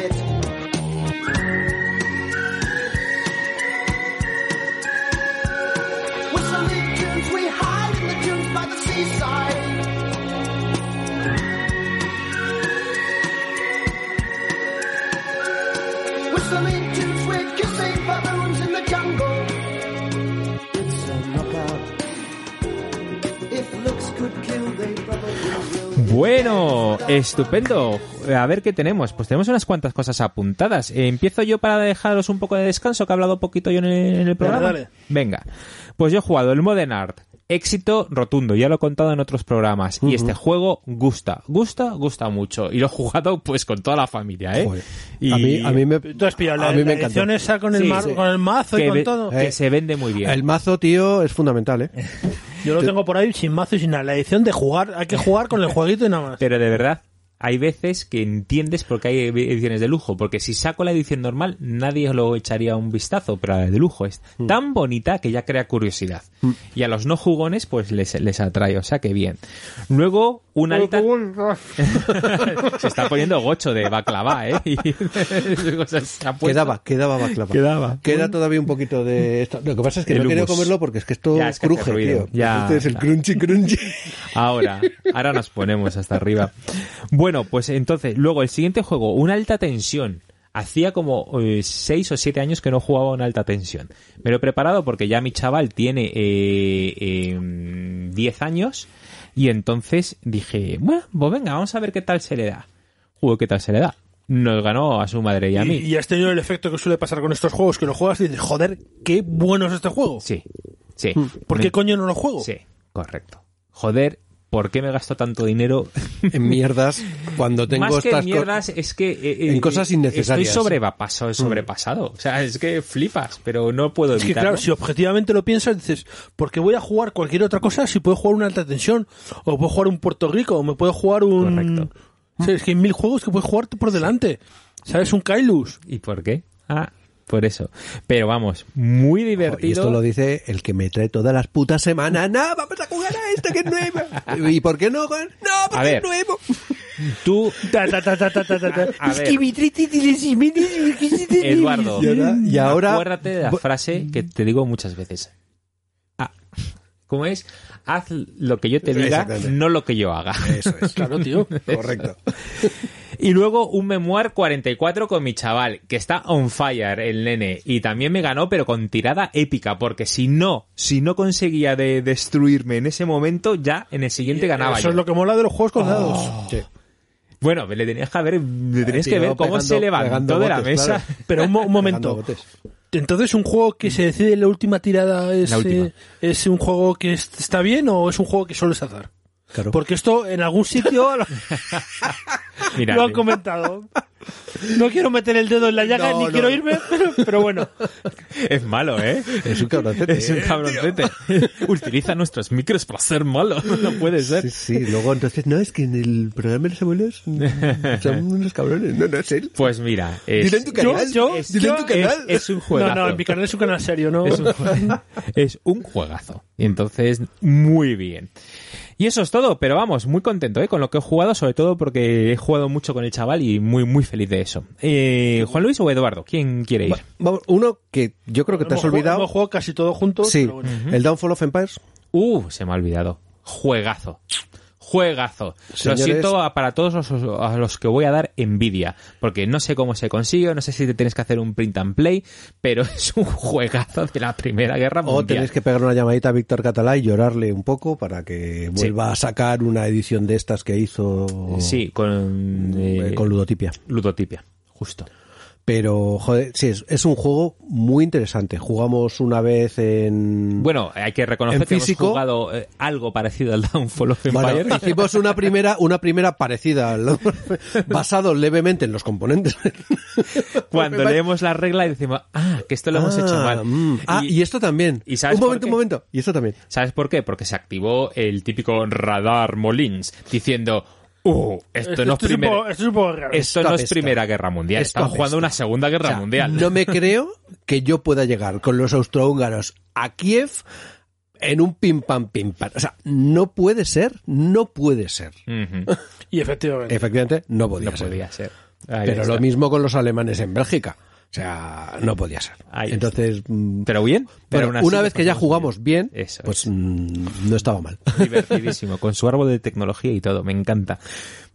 Bueno, estupendo. A ver qué tenemos. Pues tenemos unas cuantas cosas apuntadas. Eh, Empiezo yo para dejaros un poco de descanso, que he hablado poquito yo en el, en el programa. dale. Venga. Pues yo he jugado el Modern Art. Éxito rotundo, ya lo he contado en otros programas. Y este juego gusta, gusta, gusta mucho. Y lo he jugado pues con toda la familia, ¿eh? Joder. Y A mí, a mí me, Tú has pillado la, a mí me edición esa con, el Sí, mar- sí. con el mazo y con ve- todo. que Eh, se vende muy bien. El mazo, tío, es fundamental, ¿eh? Yo lo tengo por ahí sin mazo y sin nada. La edición de jugar, hay que jugar con el jueguito y nada más. Pero de verdad, hay veces que entiendes por qué hay ediciones de lujo. Porque si saco la edición normal, nadie lo echaría un vistazo. Pero la de lujo es Mm. tan bonita que ya crea curiosidad. Y a los no jugones, pues les, les atrae. O sea que bien. Luego, un alta. Se está poniendo gocho de baklava, ¿eh? Y. Quedaba, quedaba baclava. Quedaba. Queda todavía un poquito de esto. Lo que pasa es que El no quería hummus. comerlo porque es que esto Ya, es que cruje, tío. Ya, este es el crunchy crunchy. Ahora, ahora nos ponemos hasta arriba. Bueno, pues entonces, luego el siguiente juego, una alta tensión. Hacía como eh, seis o siete años que no jugaba una alta tensión. Me lo he preparado porque ya mi chaval tiene eh, eh, 10 años y entonces dije, bueno, pues venga, vamos a ver qué tal se le da. Juego, ¿qué tal se le da? Nos ganó a su madre y a Y, mí. y has tenido el efecto que suele pasar con estos juegos, que lo juegas y dices, joder, qué bueno es este juego. Sí, sí. ¿Por qué coño no lo juego? Sí, correcto. Joder, ¿por qué me gasto tanto dinero En mierdas, cuando tengo Más que estas en mierdas, es que... eh, en eh, cosas innecesarias. Estoy sobrepaso- sobrepasado. O sea, es que flipas, pero no puedo Es que evitarlo. claro, si objetivamente lo piensas, dices, ¿por qué voy a jugar cualquier otra cosa si puedo jugar una alta tensión? O puedo jugar un Puerto Rico, o me puedo jugar un... Correcto. O sea, es que hay mil juegos que puedes jugar por delante. ¿Sabes? Un Kailus. ¿Y por qué? Ah, por eso. Pero vamos, muy Y divertido. esto lo dice el que me trae todas las putas semanas. No, vamos a jugar a este que es nuevo. ¿Y por qué no? Juan? No, porque A ver. es nuevo. Tú, Ta, ta, ta. A Es ver. que mi triti tiene Jiménez, ¿qué se te Eduardo, Y y ahora- acuérdate de la frase que te digo muchas veces. Ah, ¿Cómo es? Haz lo que yo te diga, no lo que yo haga. Eso es. Claro, tío. Correcto. Y luego un Memoir 44 con mi chaval, que está on fire el nene. Y también me ganó, pero con tirada épica, porque si no, si no conseguía de destruirme en ese momento, ya en el siguiente ganaba Eso yo. es lo que mola de los juegos con dados. Sí. Bueno, le tenías que ver, le tenías Sí, que ver cómo pegando- se levantó de la botes, mesa. claro. Pero un, mo- un momento. Entonces, ¿un juego que se decide en la última tirada es, La última. eh, es un juego que es- está bien o es un juego que solo es azar? Claro. Porque esto en algún sitio lo, Mira, lo han comentado. No quiero meter el dedo en la llaga No, ni no. quiero irme, pero, pero bueno. Es malo, ¿eh? Es un cabroncete. Es un ¿eh? cabroncete. Utiliza nuestros micros para ser malo. No puede ser. Sí, sí, luego entonces, no, es que en el programa de los abuelos son unos cabrones. No, no, es él. Pues mira, es, Dile en tu canal. yo- es- dile en tu canal. es- es un juegazo. No, no, en mi canal es un canal serio, ¿no? Es un, jue- es un juegazo. Y entonces, muy bien. Y eso es todo, pero vamos, muy contento ¿eh? con lo que he jugado, sobre todo porque he jugado mucho con el chaval y muy, muy feliz de eso. Eh, Juan Luis o Eduardo, ¿quién quiere ir? Va- Vamos, uno que yo creo que te has Hemos olvidado. Hemos jugado casi todos juntos. Sí, pero bueno. el Downfall of Empires. Uh, se me ha olvidado. Juegazo. Juegazo. Lo siento a- para todos los, a los que voy a dar envidia, porque no sé cómo se consigue, no sé si te tienes que hacer un print and play, pero es un juegazo de la Primera Guerra O Mundial. tenéis que pegar una llamadita a Víctor Catalá y llorarle un poco para que vuelva a sacar una edición de estas que hizo Sí, con, eh, eh, con Ludotipia. Ludotipia, justo. Pero, joder, sí, es, es un juego muy interesante. Jugamos una vez en... Bueno, hay que reconocer que físico- hemos jugado eh, algo parecido al Downfall of Bueno, Empires. hicimos una primera, una primera parecida, al- basado levemente en los componentes. Cuando leemos la regla y decimos, ah, que esto lo hemos Ah, hecho mal. mm. Ah, y, esto también. ¿Y sabes un momento, un momento. Y esto también. ¿Sabes por qué? Porque se activó el típico radar Molins diciendo, uh, esto, Esto, no esto es es un primera... poco, esto es un poco raro. Esto Esto no es apesta. Primera Guerra Mundial, Esto están jugando una Segunda Guerra O sea, Mundial. No me creo que yo pueda llegar con los austrohúngaros a Kiev en un pim pam pim pam. O sea, no puede ser, no puede ser. Y efectivamente. Efectivamente, no podía No ser. podía ser. Ahí Pero está. lo mismo con los alemanes en Bélgica. O sea, no podía ser. Ahí Entonces, mm, Pero bien. Pero bueno, una vez que ya jugamos bien, Eso pues es. mm, no estaba mal. Divertidísimo, con su árbol de tecnología y todo, me encanta.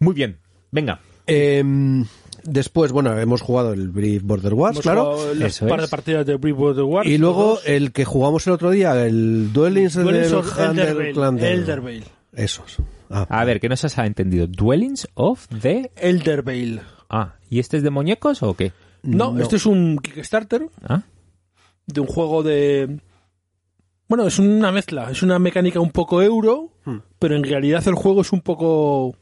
Muy bien, venga. Em, después, bueno, hemos jugado el Brief Border Wars, Hemos claro. las Eso par de partidas de Brief Border Wars. Y luego dos. el que jugamos el otro día, el Duelings, Dwellings del of Eldervale. Underclander. Eldervale. Esos. Ah. A ver, que no se ha entendido. Dwellings of the... Eldervale. Ah, ¿y este es de muñecos o qué? No, No. este es un Kickstarter Ah, de un juego de... Bueno, es una mezcla, es una mecánica un poco euro, Hmm. pero en realidad el juego es un poco...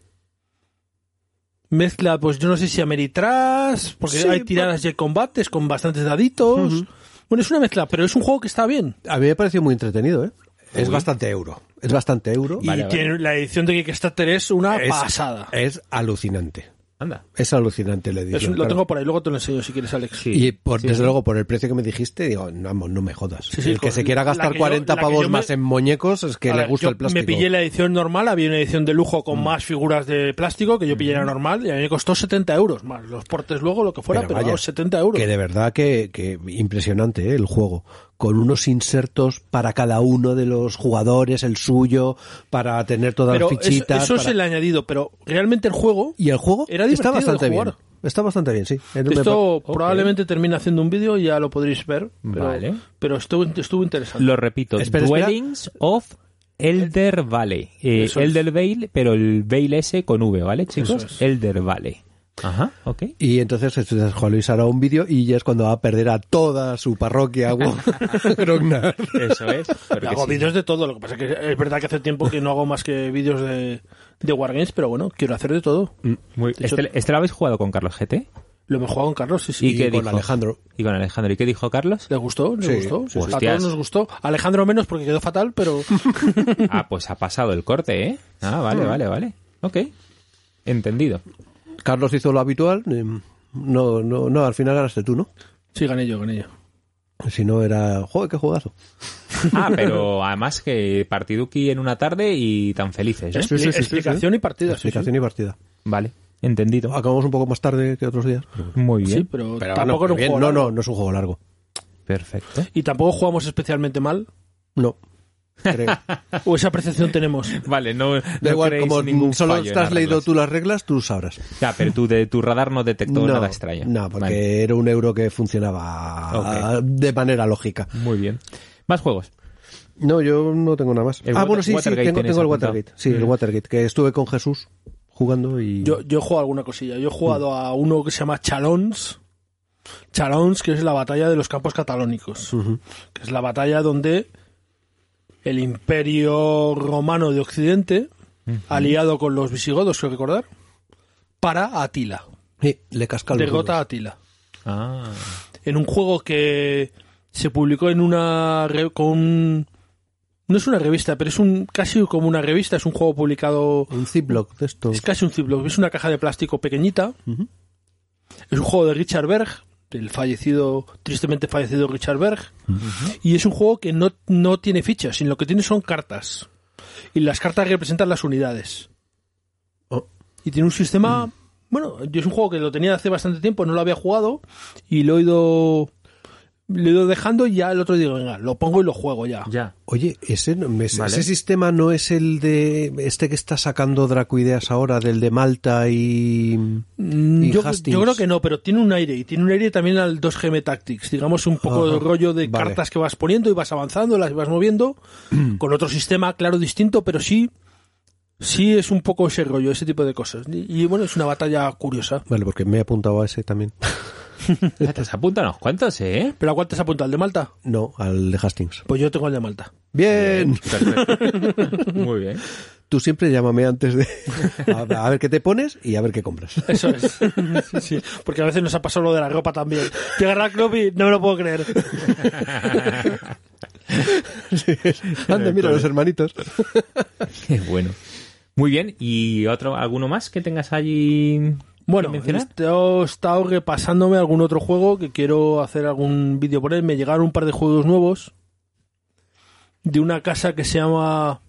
Mezcla, pues yo no sé si Ameritrash, porque Sí, hay tiradas y hay combates con bastantes daditos. Bueno, es una mezcla, pero es un juego que está bien. A mí me pareció muy entretenido, ¿eh? Es Uy. bastante euro. Es bastante euro. Y Vale, vale. tiene la edición de Kickstarter es una es, pasada. Es alucinante. Anda. Es alucinante la Es edición. un- lo claro. tengo por ahí, luego te lo enseño si quieres, Alex. Sí. Y por, Sí, desde sí. luego, por el precio que me dijiste, digo, no, vamos, no me jodas. Sí, sí, el que se quiera gastar que yo- 40 la que pavos yo me- más en muñecos es que A le ver, gusta yo el plástico. Me pillé la edición normal, había una edición de lujo Mm. con más figuras de plástico que yo pillé la normal y a mí me costó 70 euros, más los portes luego, lo que fuera, pero, vaya, vamos, 70 euros. Que de verdad que, que impresionante ¿eh? el juego. Con unos insertos para cada uno de los jugadores, el suyo, para tener todas Pero las eso, fichitas. eso es para- el añadido, pero realmente el juego, Y el juego Era está divertido de bastante bien. jugar. Está bastante bien, sí. Me esto probablemente termine haciendo un vídeo y ya lo podréis ver, pero, Vale. pero estuvo, estuvo interesante. Lo repito, Espera, espera. Dwellings of Elder Valley. Eh, Eso es. Elder Vale, pero el Vale S con V, ¿vale, chicos? Eso es. Elder Valley. Ajá, ok. Y entonces Juan Luis hará un vídeo y ya es cuando va a perder a toda su parroquia. Grognar. Eso es. hago sí. vídeos de todo, lo que pasa es que es verdad que hace tiempo que no hago más que vídeos de, de Wargames, pero bueno, quiero hacer de todo. Muy- De hecho- ¿Este, este lo habéis jugado con Carlos GT? Lo hemos jugado con Carlos, sí, sí. ¿Y qué con dijo? Alejandro. Y con Alejandro. ¿Y qué dijo Carlos? ¿Le gustó? ¿Le Sí, gustó? sí, sí. A todos nos gustó. Alejandro menos porque quedó fatal, pero Ah, pues ha pasado el corte, ¿eh? Ah, vale, vale, vale. Ok. Entendido. Carlos hizo lo habitual. eh, No, no, no, al final ganaste tú, ¿no? sí, gané yo, gané yo. Si no era, joder, qué juegazo. Ah, pero además que partiduki en una tarde y tan felices, ¿eh? Sí, sí, sí, sí, Explicación sí. y partida, sí, sí. Explicación y partida. Vale, entendido. Acabamos un poco más tarde que otros días. Muy bien. Sí, pero, Pero tampoco un bien. juego No, largo. no, no es un juego largo. Perfecto. Y tampoco jugamos especialmente mal. No. Creo. O esa percepción tenemos. Vale, no, Da no igual, como ningún solo te has las leído reglas. tú las reglas, tú sabrás. Ya, pero tú de tu radar no detectó nada extraño. No, porque Vale, era un euro que funcionaba de manera lógica. Muy bien. Más juegos. No, yo no tengo nada más. El ah, Water- bueno, sí, sí, tengo, el apuntado. Watergate. Sí, el. Watergate, que estuve con Jesús jugando y... Yo, yo he jugado alguna cosilla. Yo he jugado a uno que se llama Chalons. Chalons, que es la batalla de los campos catalónicos. Que es la batalla donde el imperio romano de Occidente, aliado con los visigodos, creo recordar, para Atila. Sí, le casca Derrota a. Atila. Ah. En un juego que se publicó en una... re- con... No es una revista, pero es un casi como una revista. Es un juego publicado... Un Ziploc de estos. Es casi un Ziploc. Es una caja de plástico pequeñita. Es un juego de Richard Berg, del fallecido, tristemente fallecido Richard Berg. Y es un juego que no, no tiene fichas, sino lo que tiene son cartas. Y las cartas representan las unidades. Oh. Y tiene un sistema. Bueno, yo es un juego que lo tenía hace bastante tiempo, no lo había jugado. Y lo he ido. Lo he ido dejando y ya el otro día digo, venga, lo pongo y lo juego ya. Ya. Oye, ese, no- me- Vale. ese sistema no es el de este que está sacando Dracoideas ahora, del de Malta y... Mm, Y Yo, yo creo que no, pero tiene un aire. Y tiene un aire también al 2GM Tactics. Digamos, un poco Ajá. de rollo de Vale. cartas que vas poniendo y vas avanzando, las vas moviendo. con otro sistema, claro, distinto, pero sí. Sí es un poco ese rollo, ese tipo de cosas. Y, y, bueno, es una batalla curiosa. Vale, porque me he apuntado a ese también. Te has apuntado unos cuantos, ¿eh? ¿Pero a cuál te has apuntado? ¿Al de Malta? No, al de Hastings. Pues yo tengo el de Malta. Bien. Perfecto. Muy bien. Tú siempre llámame antes de... A, a ver qué te pones y a ver qué compras. Eso es. Sí, sí. Porque a veces nos ha pasado lo de la ropa también. Llega al club y no me lo puedo creer. Anda, mira, los hermanitos. Qué bueno. Muy bien. ¿Y otro, alguno más que tengas allí? Bueno, que he estado repasándome algún otro juego que quiero hacer algún vídeo por él. Me llegaron un par de juegos nuevos de una casa que se llama.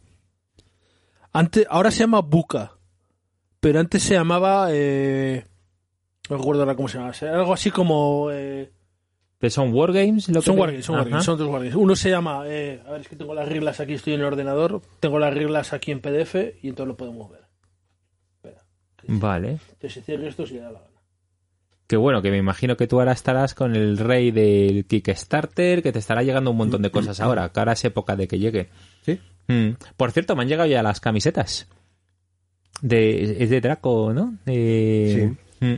Antes, ahora se llama Buca, pero antes se llamaba. Eh... No recuerdo ahora cómo se llama. Algo así como. eh, ¿Que son Wargames? Lo que Son te- Wargames, son Ajá. Wargames, son Wargames. Uno se llama. eh, a ver, es que tengo las reglas aquí, estoy en el ordenador. Tengo las reglas aquí en PDF y entonces lo podemos ver. Vale. Que se cierre esto si le da la gana. Qué bueno, que me imagino que tú ahora estarás con el rey del Kickstarter, que te estará llegando un montón de cosas ahora, que ahora es época de que llegue. Sí. Mm. Por cierto, me han llegado ya las camisetas. De, es de Draco, ¿no? Eh, mm.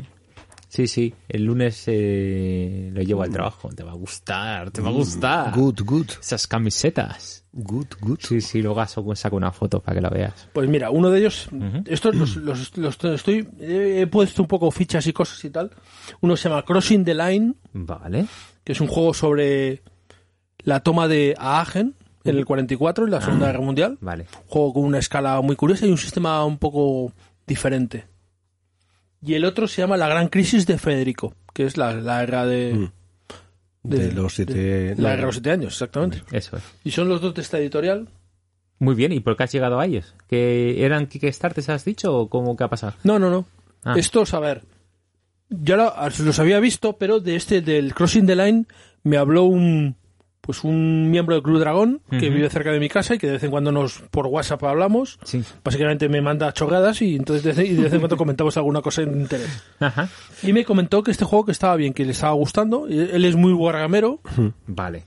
Sí, sí. El lunes eh, lo llevo al trabajo. Te va a gustar, te va a gustar. Good, good. Esas camisetas. Good, good. Sí, sí, luego saco saco una foto para que la veas. Pues mira, uno de ellos, estos los, los- los estoy, he puesto un poco fichas y cosas y tal. Uno se llama Crossing the Line, Vale. que es un juego sobre la toma de Aachen en el 44, en la Segunda Guerra Mundial. Vale. Un juego con una escala muy curiosa y un sistema un poco diferente. Y el otro se llama La Gran Crisis de Federico, que es la, la guerra de, Mm. De, los siete... la guerra de los siete años, exactamente. Eso es. Y son los dos de esta editorial. Muy bien, ¿y por qué has llegado a ellos? ¿Que eran Kickstarters, has dicho, o cómo que ha pasado? No, no, no. Ah. Estos, a ver, ya lo- los había visto, pero de este, del Crossing the Line, me habló un, pues un miembro del Club Dragón que vive cerca de mi casa y que de vez en cuando nos por WhatsApp hablamos. Sí. Básicamente me manda chorradas y entonces de, vez- y de vez en cuando comentamos alguna cosa de interés. Ajá. Y me comentó que este juego que estaba bien, que le estaba gustando. y Él es muy guargamero Vale.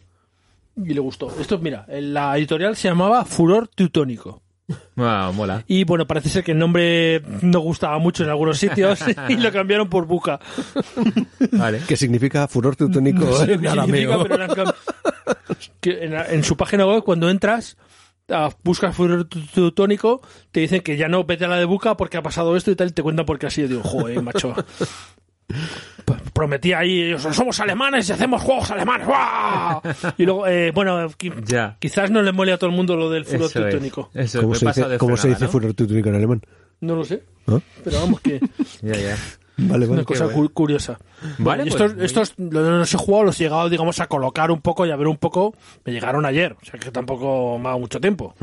y le gustó. Esto, mira, la editorial se llamaba Furor Teutónico. Ah, mola. Y bueno, parece ser que el nombre no gustaba mucho en algunos sitios y lo cambiaron por Buca. Vale. Que significa furor teutónico No sé en qué significa, pero le han que en, la- en su página web, cuando entras, ah, buscas furor tu- teutónico, te dicen que ya no vete a la de Buca porque ha pasado esto y tal, y te cuentan por qué así. Yo digo, joder, macho. P- Prometí ahí, ellos, somos alemanes y hacemos juegos alemanes. Y luego, eh, bueno, qui- Ya. quizás no le mole a todo el mundo lo del furor Eso es. teutónico. Eso ¿Cómo se dice, de cómo se frenada, dice ¿no? furor teutónico en alemán? No lo sé, ¿Ah? pero vamos que Ya, ya. Vale, es vale. una cosa cu- curiosa. Vale, pues, estos, estos los, los he jugado, los he llegado, digamos, a colocar un poco y a ver un poco. Me llegaron ayer, o sea que tampoco me ha dado mucho tiempo.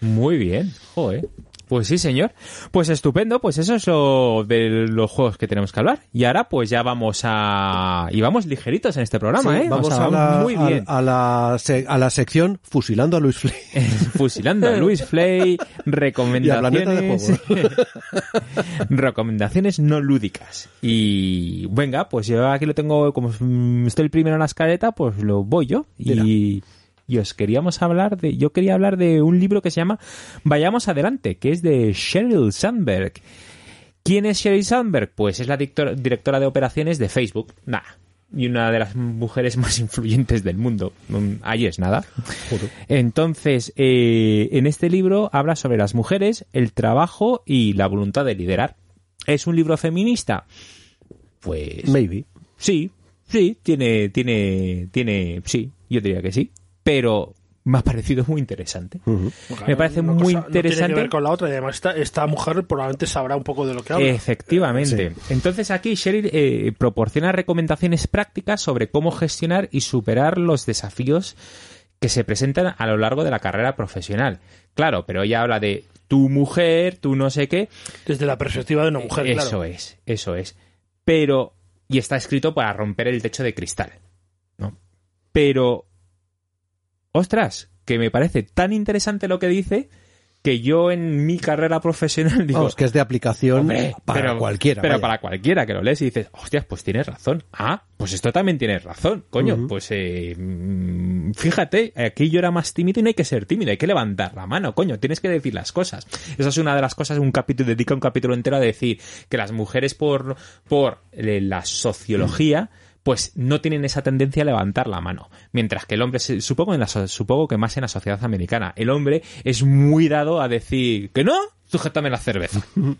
Muy bien. Joder. Pues sí, señor. Pues estupendo. Pues eso es lo de los juegos que tenemos que hablar. Y ahora pues ya vamos a... Y vamos ligeritos en este programa, Sí, ¿eh? vamos O sea, a, la, Muy a- bien. a la a la sección Fusilando a Luis Flay. Fusilando a Luis Flay, Y de recomendaciones, recomendaciones no lúdicas. Y venga, pues yo aquí lo tengo, como estoy el primero en la escaleta, pues lo voy yo. Y, y os queríamos hablar de, yo quería hablar de un libro que se llama Vayamos Adelante, que es de Sheryl Sandberg. ¿Quién es Sheryl Sandberg? Pues es la directora de operaciones de Facebook. Nah. Y una de las mujeres más influyentes del mundo. Mm, Ahí es nada. Entonces, eh, en este libro habla sobre las mujeres, el trabajo y la voluntad de liderar. ¿Es un libro feminista? Pues Maybe. sí, sí, tiene, tiene, tiene, sí, yo diría que sí, pero me ha parecido muy interesante. Me parece Una muy cosa No tiene interesante. que ver con la otra y además esta, esta mujer probablemente sabrá un poco de lo que habla. Efectivamente. Entonces aquí Sheryl eh, proporciona recomendaciones prácticas sobre cómo gestionar y superar los desafíos que se presentan a lo largo de la carrera profesional. Claro, pero ella habla de tu mujer, tu no sé qué. Desde la perspectiva de una mujer, eso claro. es, eso es. Pero, y está escrito para romper el techo de cristal, ¿no? Pero, ostras, que me parece tan interesante lo que dice que yo en mi carrera profesional digo, Vamos, que es de aplicación Hombre, para pero- cualquiera. Pero vaya. para cualquiera que lo lees y dices, hostias, pues tienes razón. Ah, pues esto también tienes razón. Coño, pues eh, fíjate, aquí yo era más tímido y no hay que ser tímido, hay que levantar la mano, coño, tienes que decir las cosas. Esa es una de las cosas, un capítulo, dedica un capítulo entero a decir que las mujeres por, por eh, la sociología pues no tienen esa tendencia a levantar la mano. Mientras que el hombre, se- supongo, en la, supongo que más en la sociedad americana, el hombre es muy dado a decir que no, sujétame la cerveza.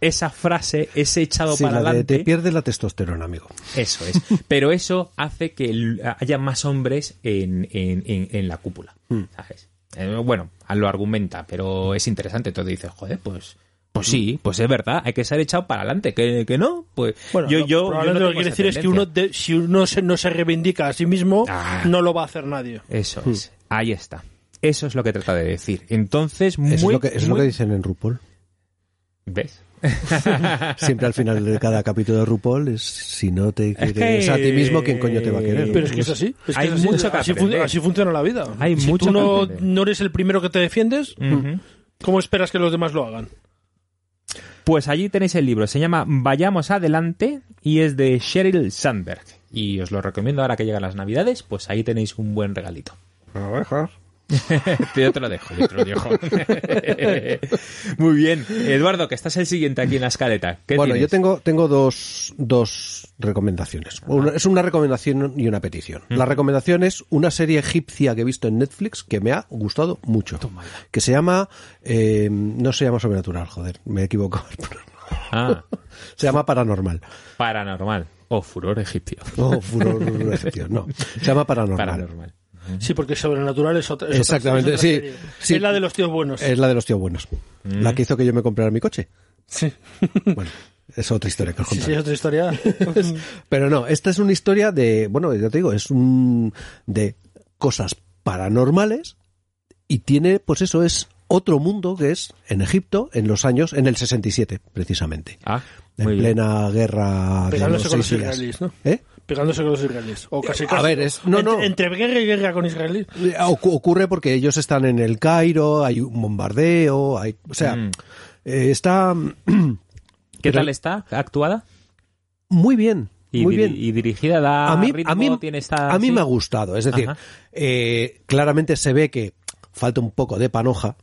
Esa frase, ese echado Sí, para la de adelante, te pierdes la testosterona, amigo. eso es. Pero eso hace que haya más hombres en, en- en- en la cúpula, Hmm. ¿sabes? Eh, bueno, lo argumenta, pero es interesante. Entonces dices, joder, pues... Pues sí, pues es verdad, hay que ser echado para adelante, que, que no, pues Bueno, yo, lo- yo, no lo que esa decir es que uno de- si uno se- no se reivindica a sí mismo, Ah. no lo va a hacer nadie. Eso es, ahí está. Eso es lo que trata de decir. Entonces, muy, Eso es lo que, eso es lo que dicen en RuPaul. ¿Ves? Siempre al final de cada capítulo de RuPaul es si no te Es quieres a ti mismo, ¿quién coño te va a querer? Pero es que es así. Es que Hay es así. mucho que así, funciona la vida. Hay si mucho tú no, no eres el primero que te defiendes. ¿cómo esperas que los demás lo hagan? Pues allí tenéis el libro, se llama Vayamos Adelante y es de Sheryl Sandberg. Y os lo recomiendo ahora que llegan las navidades, pues ahí tenéis un buen regalito. yo te lo dejo, yo te lo dejo. Muy bien. Eduardo, que estás el siguiente aquí en la escaleta. ¿Qué Bueno, tienes? yo tengo, tengo dos, dos recomendaciones. Una- es una recomendación y una petición. La recomendación es una serie egipcia que he visto en Netflix que me ha gustado mucho. Que se llama... eh, no se llama Sobrenatural, joder, me he equivocado. Ah, se llama Paranormal. paranormal. O furor egipcio. Oh, furor egipcio. No, se llama Paranormal. Paranormal. Sí, porque Sobrenatural es otra. es otra- Exactamente, es otra sí. Es la de los tíos buenos. Es la de los tíos buenos. La que hizo que yo me comprara mi coche. Sí. Bueno, es otra historia que os contaré. sí, es otra historia. Pero no, esta es una historia de, bueno, ya te digo, es un de cosas paranormales y tiene, pues eso es otro mundo que es en Egipto en los años, en el 67, precisamente. Ah, En bien. plena guerra de los los seis días. israelíes, ¿no? ¿Eh? Pegándose con los israelíes. O casi A casi. ver, es- no, entre, no. entre guerra y guerra con israelíes. Ocu- Ocurre porque ellos están en el Cairo, hay un bombardeo, hay, o sea, Mm. eh, está ¿Qué pero- tal está actuada? muy bien, Y, muy bien. y dirigida da a mí, ritmo, a mí, tiene esta... a mí sí? me ha gustado. Es decir, eh, claramente se ve que falta un poco de panoja.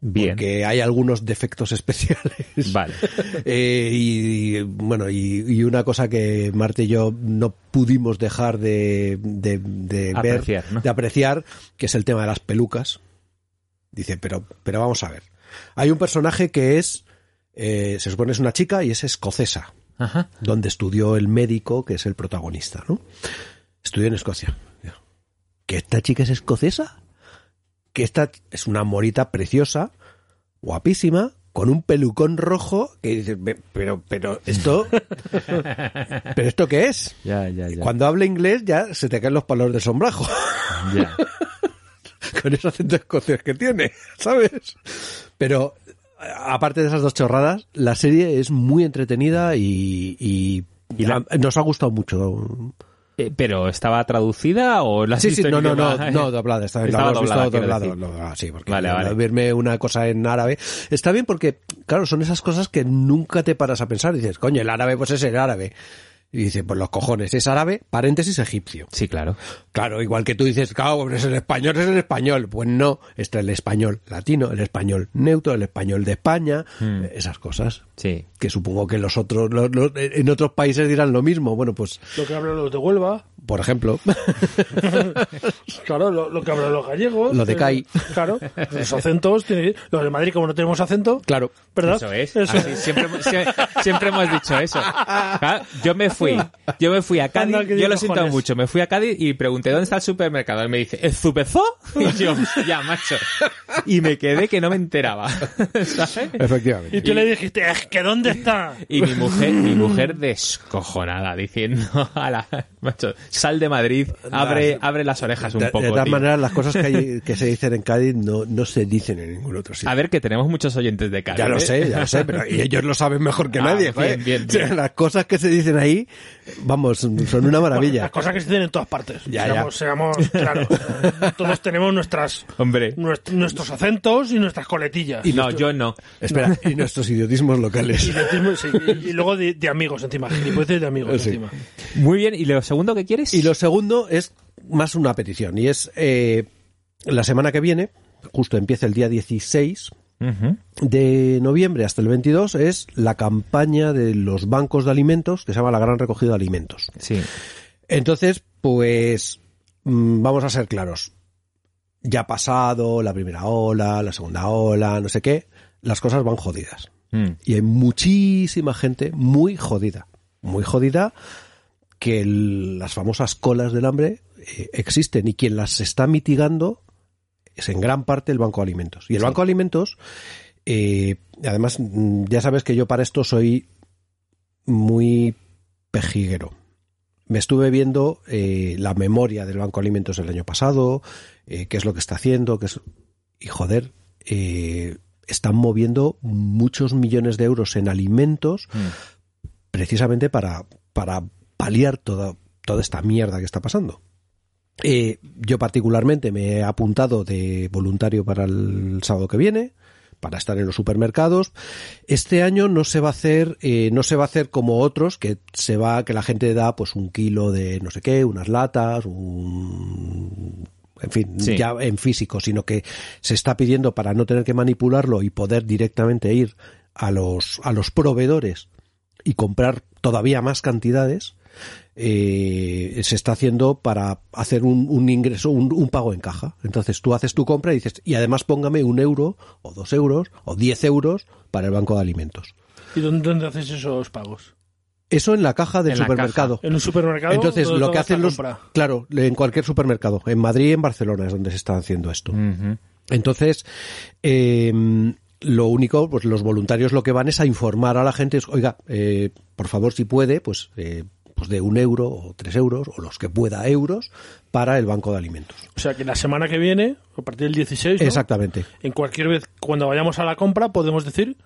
Bien. Porque hay algunos defectos especiales. Vale. Eh, y, y, bueno, y, y una cosa que Marte y yo no pudimos dejar de, de, de Apreciar, ver, ¿no? de apreciar, que es el tema de las pelucas. Dice, pero, pero vamos a ver. Hay un personaje que es, eh, se supone es una chica y es escocesa Ajá. donde estudió el médico, que es el protagonista, ¿no? Estudió en Escocia. ¿Que esta chica es escocesa? Que esta es una morita preciosa, guapísima, con un pelucón rojo, que dices, "Pe- pero, pero, esto, ¿pero esto qué es? Ya, ya, ya. Cuando habla inglés ya se te caen los palos de sombrajo. Ya. con ese acento escocés que tiene, ¿sabes? Pero aparte de esas dos chorradas, la serie es muy entretenida y, y, Y la- a- nos ha gustado mucho. Eh, ¿Pero estaba traducida o la has Sí, visto sí, en no, no, no, no, doblada, está bien, Estaba doblada, doblado, no, ah, sí, porque Vale, al vale. verme una cosa en árabe, está bien porque, claro, son esas cosas que nunca te paras a pensar, dices, coño, el árabe pues es el árabe. Y dice, pues los cojones, es árabe, paréntesis egipcio. Sí, claro. Claro, igual que tú dices, claro, es el español, es el español. Pues no, está el español latino, el español neutro, el español de España, Hmm. eh, esas cosas. Sí. Que supongo que los otros, los- los- en otros países dirán lo mismo. Bueno, pues, Lo que hablan los de Huelva. Por ejemplo, Claro, lo, lo que hablan los gallegos. Lo de eh, CAI. Claro, los acentos. Los de Madrid, como no tenemos acento, claro. ¿verdad? Eso es. Eso Así, siempre, sie- siempre hemos dicho eso. Claro, yo me fui, yo me fui a Cádiz, Anda, yo lo siento cojones. mucho, me fui a Cádiz y pregunté dónde está el supermercado. Él me dice, ¿el Zupezó? Y yo, ya, macho. Y me quedé que no me enteraba. ¿Sabes? Efectivamente. Y tú le dijiste, "Eh, ¿que dónde está? Y mi mujer, mi mujer descojonada, diciendo, a la, macho, sal de Madrid, abre, abre las orejas un De, poco. de todas tío". maneras, las cosas que, hay- que se dicen en Cádiz no, no se dicen en ningún otro sitio. A ver, que tenemos muchos oyentes de Cádiz. Ya lo ¿eh? sé, ya lo sé, pero y ellos lo saben mejor que Ah, nadie. bien, joder. bien, O sea, bien. Las cosas que se dicen ahí, vamos, son una maravilla. Las cosas que se dicen en todas partes. Ya, seamos, seamos claros. Todos tenemos nuestras, Hombre. nuest- nuestros acentos y nuestras coletillas. Y No, nuestro- yo no. Espera, y nuestros idiotismos Y, locales. sí, y- y luego de, de amigos encima. Gilipolleces de amigos Sí. encima. Muy bien, ¿y lo segundo que quieres? Y lo segundo es más una petición, y es eh, la semana que viene, justo empieza el día 16 Ujú. de noviembre hasta el 22, es la campaña de los bancos de alimentos, que se llama la Gran Recogida de Alimentos. Sí. Entonces, pues mm, vamos a ser claros. Ya ha pasado la primera ola, la segunda ola, no sé qué, las cosas van jodidas. Mm. Y hay muchísima gente muy jodida, muy jodida, que el- las famosas colas del hambre eh, existen y quien las está mitigando es en gran parte el Banco de Alimentos. Y el Banco de Alimentos, eh, además, mm, ya sabes que yo para esto soy muy pejiguero. Me estuve viendo eh, la memoria del Banco de Alimentos del año pasado, eh, qué es lo que está haciendo, qué es... y joder, están moviendo muchos millones de euros en alimentos precisamente para, para paliar toda, toda esta mierda que está pasando. Eh, yo particularmente me he apuntado de voluntario para el sábado que viene para estar en los supermercados. Este año no se va a hacer, eh, no se va a hacer como otros, que se va, que la gente da pues un kilo de no sé qué, unas latas, un en fin, Sí. ya en físico, sino que se está pidiendo para no tener que manipularlo y poder directamente ir a los, a los proveedores y comprar todavía más cantidades, eh, se está haciendo para hacer un, un ingreso, un, un pago en caja. Entonces tú haces tu compra y dices, y además póngame un euro, o dos euros, o diez euros para el banco de alimentos. ¿Y dónde, dónde haces esos pagos? Eso en la caja del En supermercado. ¿En un supermercado? Entonces, ¿Dónde lo que hacen los... compra? Claro, en cualquier supermercado. En Madrid y en Barcelona es donde se está haciendo esto. Entonces, eh, lo único, pues los voluntarios lo que van es a informar a la gente, es, oiga, eh, por favor, si puede, pues, eh, pues de un euro o tres euros, o los que pueda euros, para el banco de alimentos. O sea, que la semana que viene, a partir del 16, ¿no? Exactamente. en cualquier vez, cuando vayamos a la compra, podemos decir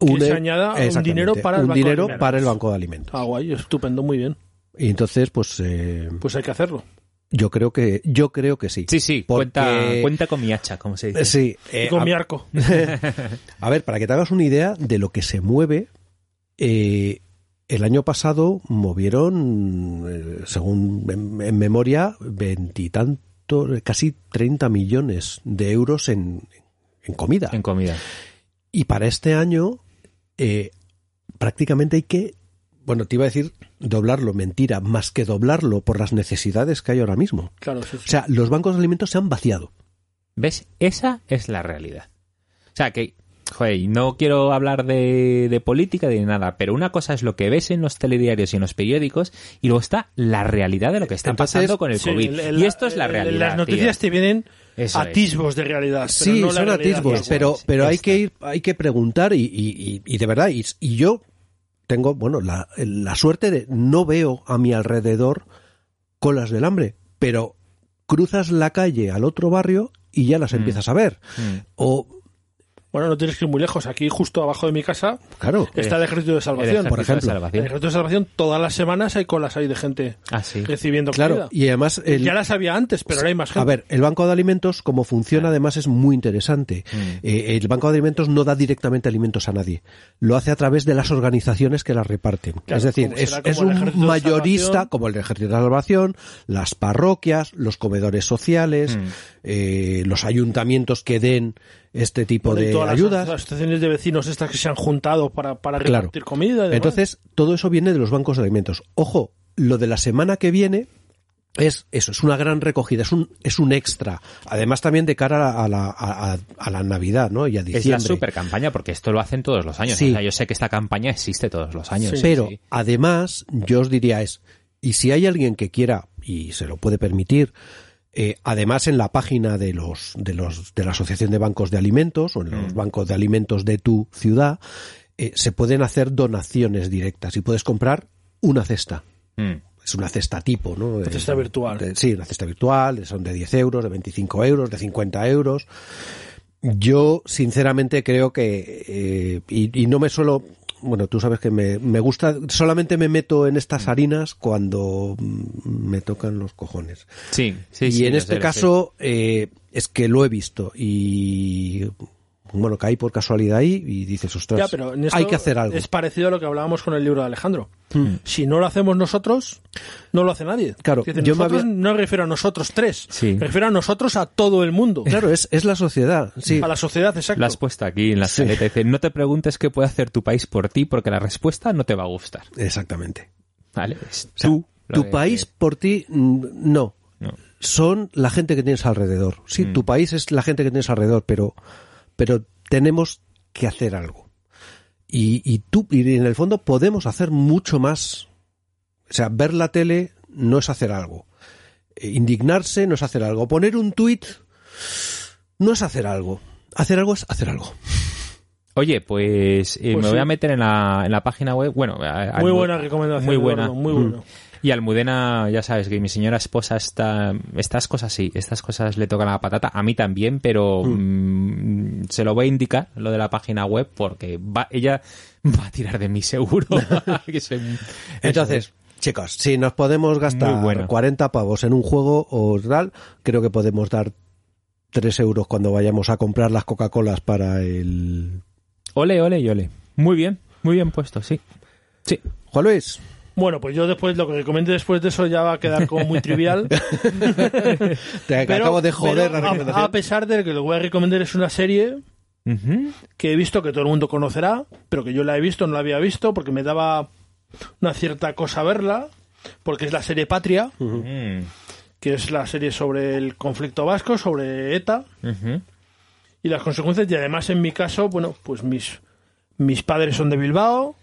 Un se e- añada un dinero para el un banco de dinero alimentos. para el banco de alimentos. Ah, guay, estupendo, muy bien. Y entonces, pues, eh, Pues hay que hacerlo. yo creo que, yo creo que sí. Sí, sí, Porque- cuenta, cuenta con mi hacha, como se dice. Eh, Sí. Y eh, con a- mi arco. A ver, para que te hagas una idea de lo que se mueve, eh, el año pasado movieron, eh, según en, en memoria, veintitantos, casi 30 millones de euros en, en comida. En comida. Y para este año, eh, prácticamente hay que, bueno, te iba a decir doblarlo, mentira, más que doblarlo por las necesidades que hay ahora mismo. Claro, sí, sí. O sea, los bancos de alimentos se han vaciado. ¿Ves? Esa es la realidad. O sea que, joder, no quiero hablar de, de política ni de nada, pero una cosa es lo que ves en los telediarios y en los periódicos y luego está la realidad de lo que está Entonces, pasando con el Sí, COVID. el- el- y esto es la el- realidad. Las noticias tío. te vienen Eso es. atisbos de realidad. pero Sí, no son realidad atisbos, pero, pero hay que ir, hay que preguntar y, y- y- y de verdad, y, y yo tengo, bueno, la, la suerte de no veo a mi alrededor colas del hambre, pero cruzas la calle al otro barrio y ya las empiezas a ver. Mm. O, Bueno, no tienes que ir muy lejos. Aquí, justo abajo de mi casa, claro, está el Ejército de El Salvación. ejército por ejemplo. de El salvación. Ejército de Salvación, todas las semanas hay colas ahí de gente Ah, sí. recibiendo claro, comida. y además el, Ya las había antes, pero ahora hay más gente. A ver, el Banco de Alimentos, como funciona, además es muy interesante. Mm. Eh, el Banco de Alimentos no da directamente alimentos a nadie. Lo hace a través de las organizaciones que las reparten. Claro, es decir, es, un mayorista, Salvación. como el Ejército de Salvación, las parroquias, los comedores sociales, Mm. eh, los ayuntamientos que den este tipo Bueno, de todas las ayudas. asociaciones de vecinos estas que se han juntado para, para Claro. repartir comida. y. Entonces, todo eso viene de los bancos de alimentos. Ojo, lo de la semana que viene, es eso, es una gran recogida, es un, es un extra. Además también de cara a la, a, a- a la Navidad, ¿no? Y a Es diciembre. la super campaña porque esto lo hacen todos los años. Sí. O sea, yo sé que esta campaña existe todos los años. sí, Pero sí. además, yo os diría es, y si hay alguien que quiera y se lo puede permitir, eh, además en la página de los, de los, de la Asociación de Bancos de Alimentos o en los bancos de alimentos de tu ciudad, eh, se pueden hacer donaciones directas y puedes comprar una cesta. Mm. Es una cesta tipo, ¿no? Una cesta virtual. De- sí, una cesta virtual, son de 10 euros, de 25 euros, de 50 euros. Yo, sinceramente, creo que, eh, y, y no me suelo, bueno, tú sabes que me, me gusta, solamente me meto en estas harinas cuando mm, me tocan los cojones. Sí, sí, y sí, en este sé, caso, eh, es que lo he visto y, bueno, caí por casualidad ahí y dices, ostras, Ya, pero en esto hay que hacer algo. Es parecido a lo que hablábamos con el libro de Alejandro. Mm. Si no lo hacemos nosotros, no lo hace nadie. Claro, decir, yo me había- no me refiero a nosotros tres, Sí. me refiero a nosotros a todo el mundo. Claro, es, es la sociedad, sí. A la sociedad, exacto. Lo has puesto aquí en la Sí. escaleta. Dice, no te preguntes qué puede hacer tu país por ti porque la respuesta no te va a gustar. Exactamente. ¿Vale? Es O sea, tú. tu que- país por ti, no. No. Son la gente que tienes alrededor. Sí, Mm. tu país es la gente que tienes alrededor, pero, pero tenemos que hacer algo. Y, y tú, y en el fondo podemos hacer mucho más. O sea, ver la tele no es hacer algo. Eh, Indignarse no es hacer algo. Poner un tuit no es hacer algo. Hacer algo es hacer algo. Oye, pues, eh, Pues me sí. voy a meter en la, en la página web. Bueno, a- Muy buena recomendación. Muy buena. Eduardo, muy bueno. Y Almudena, ya sabes que mi señora esposa está. Estas cosas sí, estas cosas le tocan la patata. A mí también, pero mm, se lo voy a indicar, lo de la página web, porque va, ella va a tirar de mí seguro. Que soy un- Entonces, chicos, si nos podemos gastar Muy buena. 40 pavos en un juego o tal, creo que podemos dar 3 euros cuando vayamos a comprar las Coca-Colas para el... Ole, ole y ole. Muy bien, muy bien puesto, sí. Sí. Juan Luis, Bueno, pues yo después, lo que comente después de eso ya va a quedar como muy trivial. te Pero- acabo de joder la a- recomendación. a, pesar de que lo que voy a recomendar es una serie Ujú. que he visto que todo el mundo conocerá, pero que yo la he visto, no la había visto, porque me daba una cierta cosa verla, porque es la serie Patria, Mm. que es la serie sobre el conflicto vasco, sobre ETA Ujú. y las consecuencias. Y además, en mi caso, bueno, pues mis, mis padres son de Bilbao,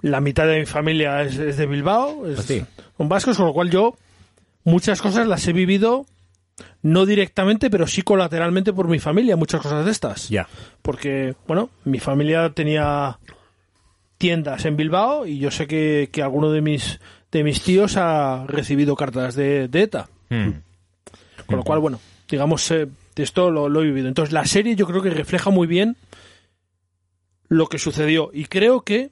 la mitad de mi familia es, es de Bilbao, es- Pues sí. son vascos, con lo cual yo muchas cosas las he vivido no directamente, pero sí colateralmente por mi familia, muchas cosas de estas. Ya. Porque, bueno, mi familia tenía tiendas en Bilbao y yo sé que, que alguno de mis, de mis tíos ha recibido cartas de, de ETA. Mm. Con lo cual, bueno, digamos, eh, esto lo, lo he vivido. Entonces, la serie yo creo que refleja muy bien lo que sucedió. Y creo que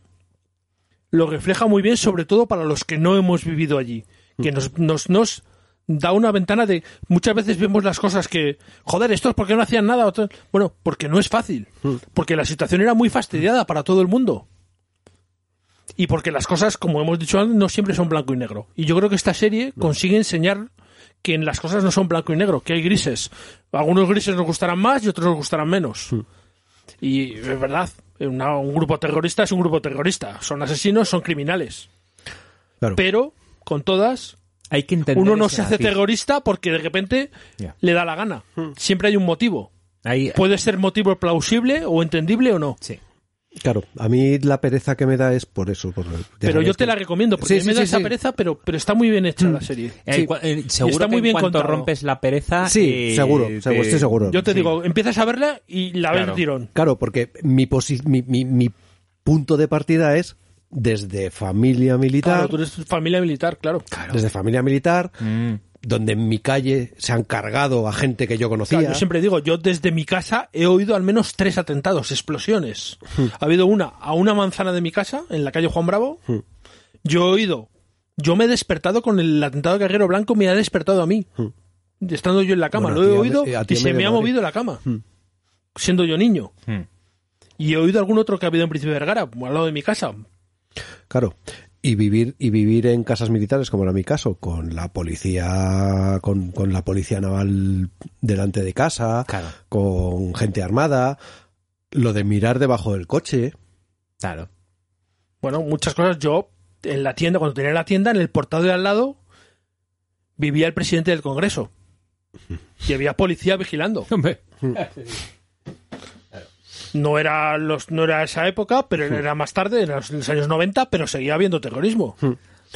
lo refleja muy bien, sobre todo para los que no hemos vivido allí. Que nos, nos, nos da una ventana de. Muchas veces vemos las cosas que. Joder, estos, ¿por qué no hacían nada? Otros- Bueno, porque no es fácil. Porque la situación era muy fastidiada para todo el mundo. Y porque las cosas, como hemos dicho antes, no siempre son blanco y negro. Y yo creo que esta serie consigue enseñar que en las cosas no son blanco y negro, que hay grises. Algunos grises nos gustarán más y otros nos gustarán menos. Y es verdad, una- un grupo terrorista es un grupo terrorista. Son asesinos, son criminales. Claro. Pero, con todas, Hay que entender uno no se hace terrorista porque de repente le da la gana. Siempre hay un motivo. Hay- Puede ser motivo plausible o entendible o no. Sí. Claro, a mí la pereza que me da es por eso. por- Pero yo te que- la recomiendo porque Sí, me da sí, esa sí. pereza, pero, pero está muy bien hecha la serie. Eh, eh, seguro está que muy en bien cuanto contado. rompes la pereza... Sí, eh, seguro, te- seguro, estoy seguro. Yo te Sí. digo, empiezas a verla y la ves Claro. de tirón. Claro, porque mi, posi- mi, mi, mi punto de partida es desde familia militar, Claro, tú eres familia militar, claro. desde familia militar, Mm. Donde en mi calle se han cargado a gente que yo conocía. Claro, yo siempre digo, yo desde mi casa he oído al menos tres atentados, explosiones. Hmm. Ha habido una a una manzana de mi casa, en la calle Juan Bravo. Hmm. Yo he oído, yo me he despertado con el atentado de Guerrero Blanco, me ha despertado a mí. Estando yo en la cama, Hmm. Bueno, lo he a ti ya oído me- a ti y se me ha movido la cama. Hmm. Siendo yo niño. Y he oído algún otro que ha habido en Príncipe Vergara, al lado de mi casa. Claro. Y vivir, y vivir en casas militares, como era mi caso, con la policía, con, con la policía naval delante de casa, Claro. con gente armada, lo de mirar debajo del coche. Claro. Bueno, muchas cosas. Yo, en la tienda, cuando tenía la tienda, en el portado de al lado, vivía el presidente del Congreso. Y había policía vigilando. Hombre, No era, los, no era esa época, pero era más tarde, en los, los años 90, pero seguía habiendo terrorismo.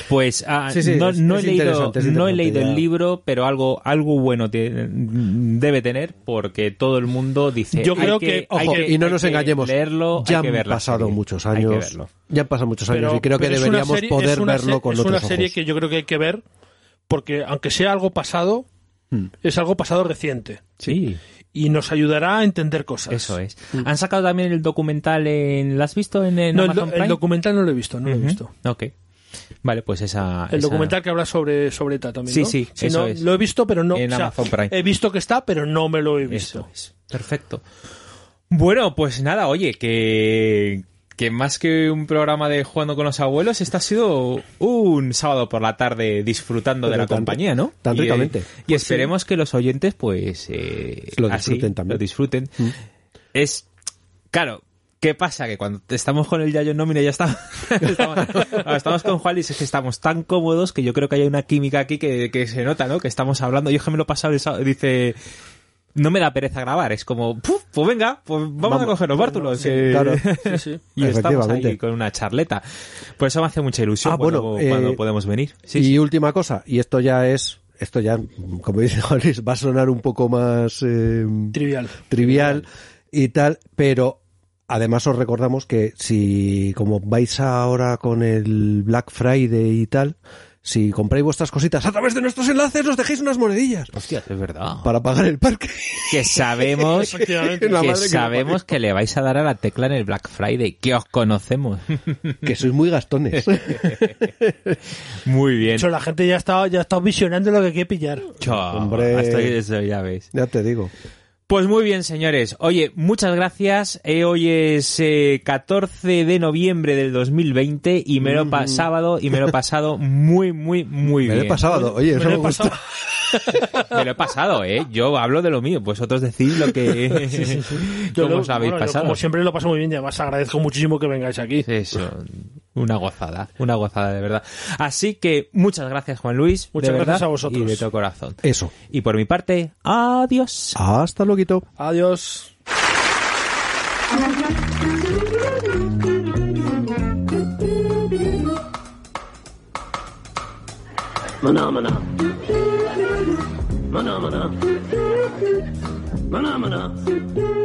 Pues ah, Sí, sí, no, es- no es he leído, es no he leído ya. el libro, pero algo, algo bueno te- debe tener porque todo el mundo dice. Yo hay creo que- hay Ojo, y no hay nos que engañemos. Leerlo, ya hay que han ver la pasado serie. muchos que años. verlo. Ya han pasado muchos años y creo que pero es una deberíamos serie- poder es una verlo con Es otros una serie ojos. que yo creo que hay que ver, porque aunque sea algo pasado, Hmm. es algo pasado reciente. Sí, Y nos ayudará a entender cosas. eso es. Han sacado también el documental en. ¿Lo has visto en, en No, el, Amazon el Prime? documental no lo he visto, no lo he visto. Ok. Vale, pues esa. El esa- documental que habla sobre, sobre ETA también, Sí, ¿no? sí, eso no, es. Lo he visto, pero no... En o sea, Amazon Prime. He visto que está, pero no me lo he visto. Eso es. Perfecto. Bueno, pues nada, oye, que, que más que un programa de jugando con los abuelos, este ha sido un sábado por la tarde disfrutando de la tan- compañía, ¿no? tan Y, eh. Y, esperemos que los oyentes, pues, eh, Lo así, disfruten también. Lo disfruten. Mm. Es, claro, ¿Qué pasa? Que cuando estamos con el Yayo Nómina ya estamos, estamos, estamos con Juan y es que estamos tan cómodos que yo creo que hay una química aquí que, que se nota, ¿no? Que estamos hablando. Yo es que me lo he pasado el sábado, dice, no me da pereza grabar. Es como, "Puf, pues venga, pues vamos, a Vamos. coger los bártulos. eh". claro. Sí, sí. y estamos ahí con una charleta. Por eso me hace mucha ilusión Ah, bueno, cuando, eh, cuando podemos venir. Sí, y sí. última cosa, y esto ya es, esto ya, como dice Luis, va a sonar un poco más eh, Trivial. trivial y tal, pero además os recordamos que si, como vais ahora con el Black Friday y tal, si compráis vuestras cositas a través de nuestros enlaces, nos dejéis unas monedillas Hostia, es verdad. para pagar el parque. Que sabemos, que sabemos que le vais a dar a la tecla en el Black Friday. Que os conocemos. que sois muy gastones. Muy De bien. hecho, la gente ya está, ya está visionando lo que quiere pillar. Cho, Hombre. hasta eso ya ves. ya te digo. Pues muy bien, señores. Oye, muchas gracias. Eh, hoy es eh, 14 de noviembre del 2020 y me lo he pa- sábado y me lo he pasado muy, muy, muy Me bien. he pasado, oye, Me eso lo me he gusta. pasado. Me lo he pasado, ¿eh? Yo hablo de lo mío. Vosotros decís lo que... Yo ¿Cómo lo- os lo habéis bueno, yo pasado? como siempre lo paso muy bien y además agradezco muchísimo que vengáis aquí. Eso, una gozada, una gozada de verdad. Así que muchas gracias, Juan Luis. Muchas de gracias verdad, a vosotros. Y de todo corazón. Eso. Y por mi parte, adiós. Hasta luego. Adiós. Maná, maná. Maná, maná. Maná, maná.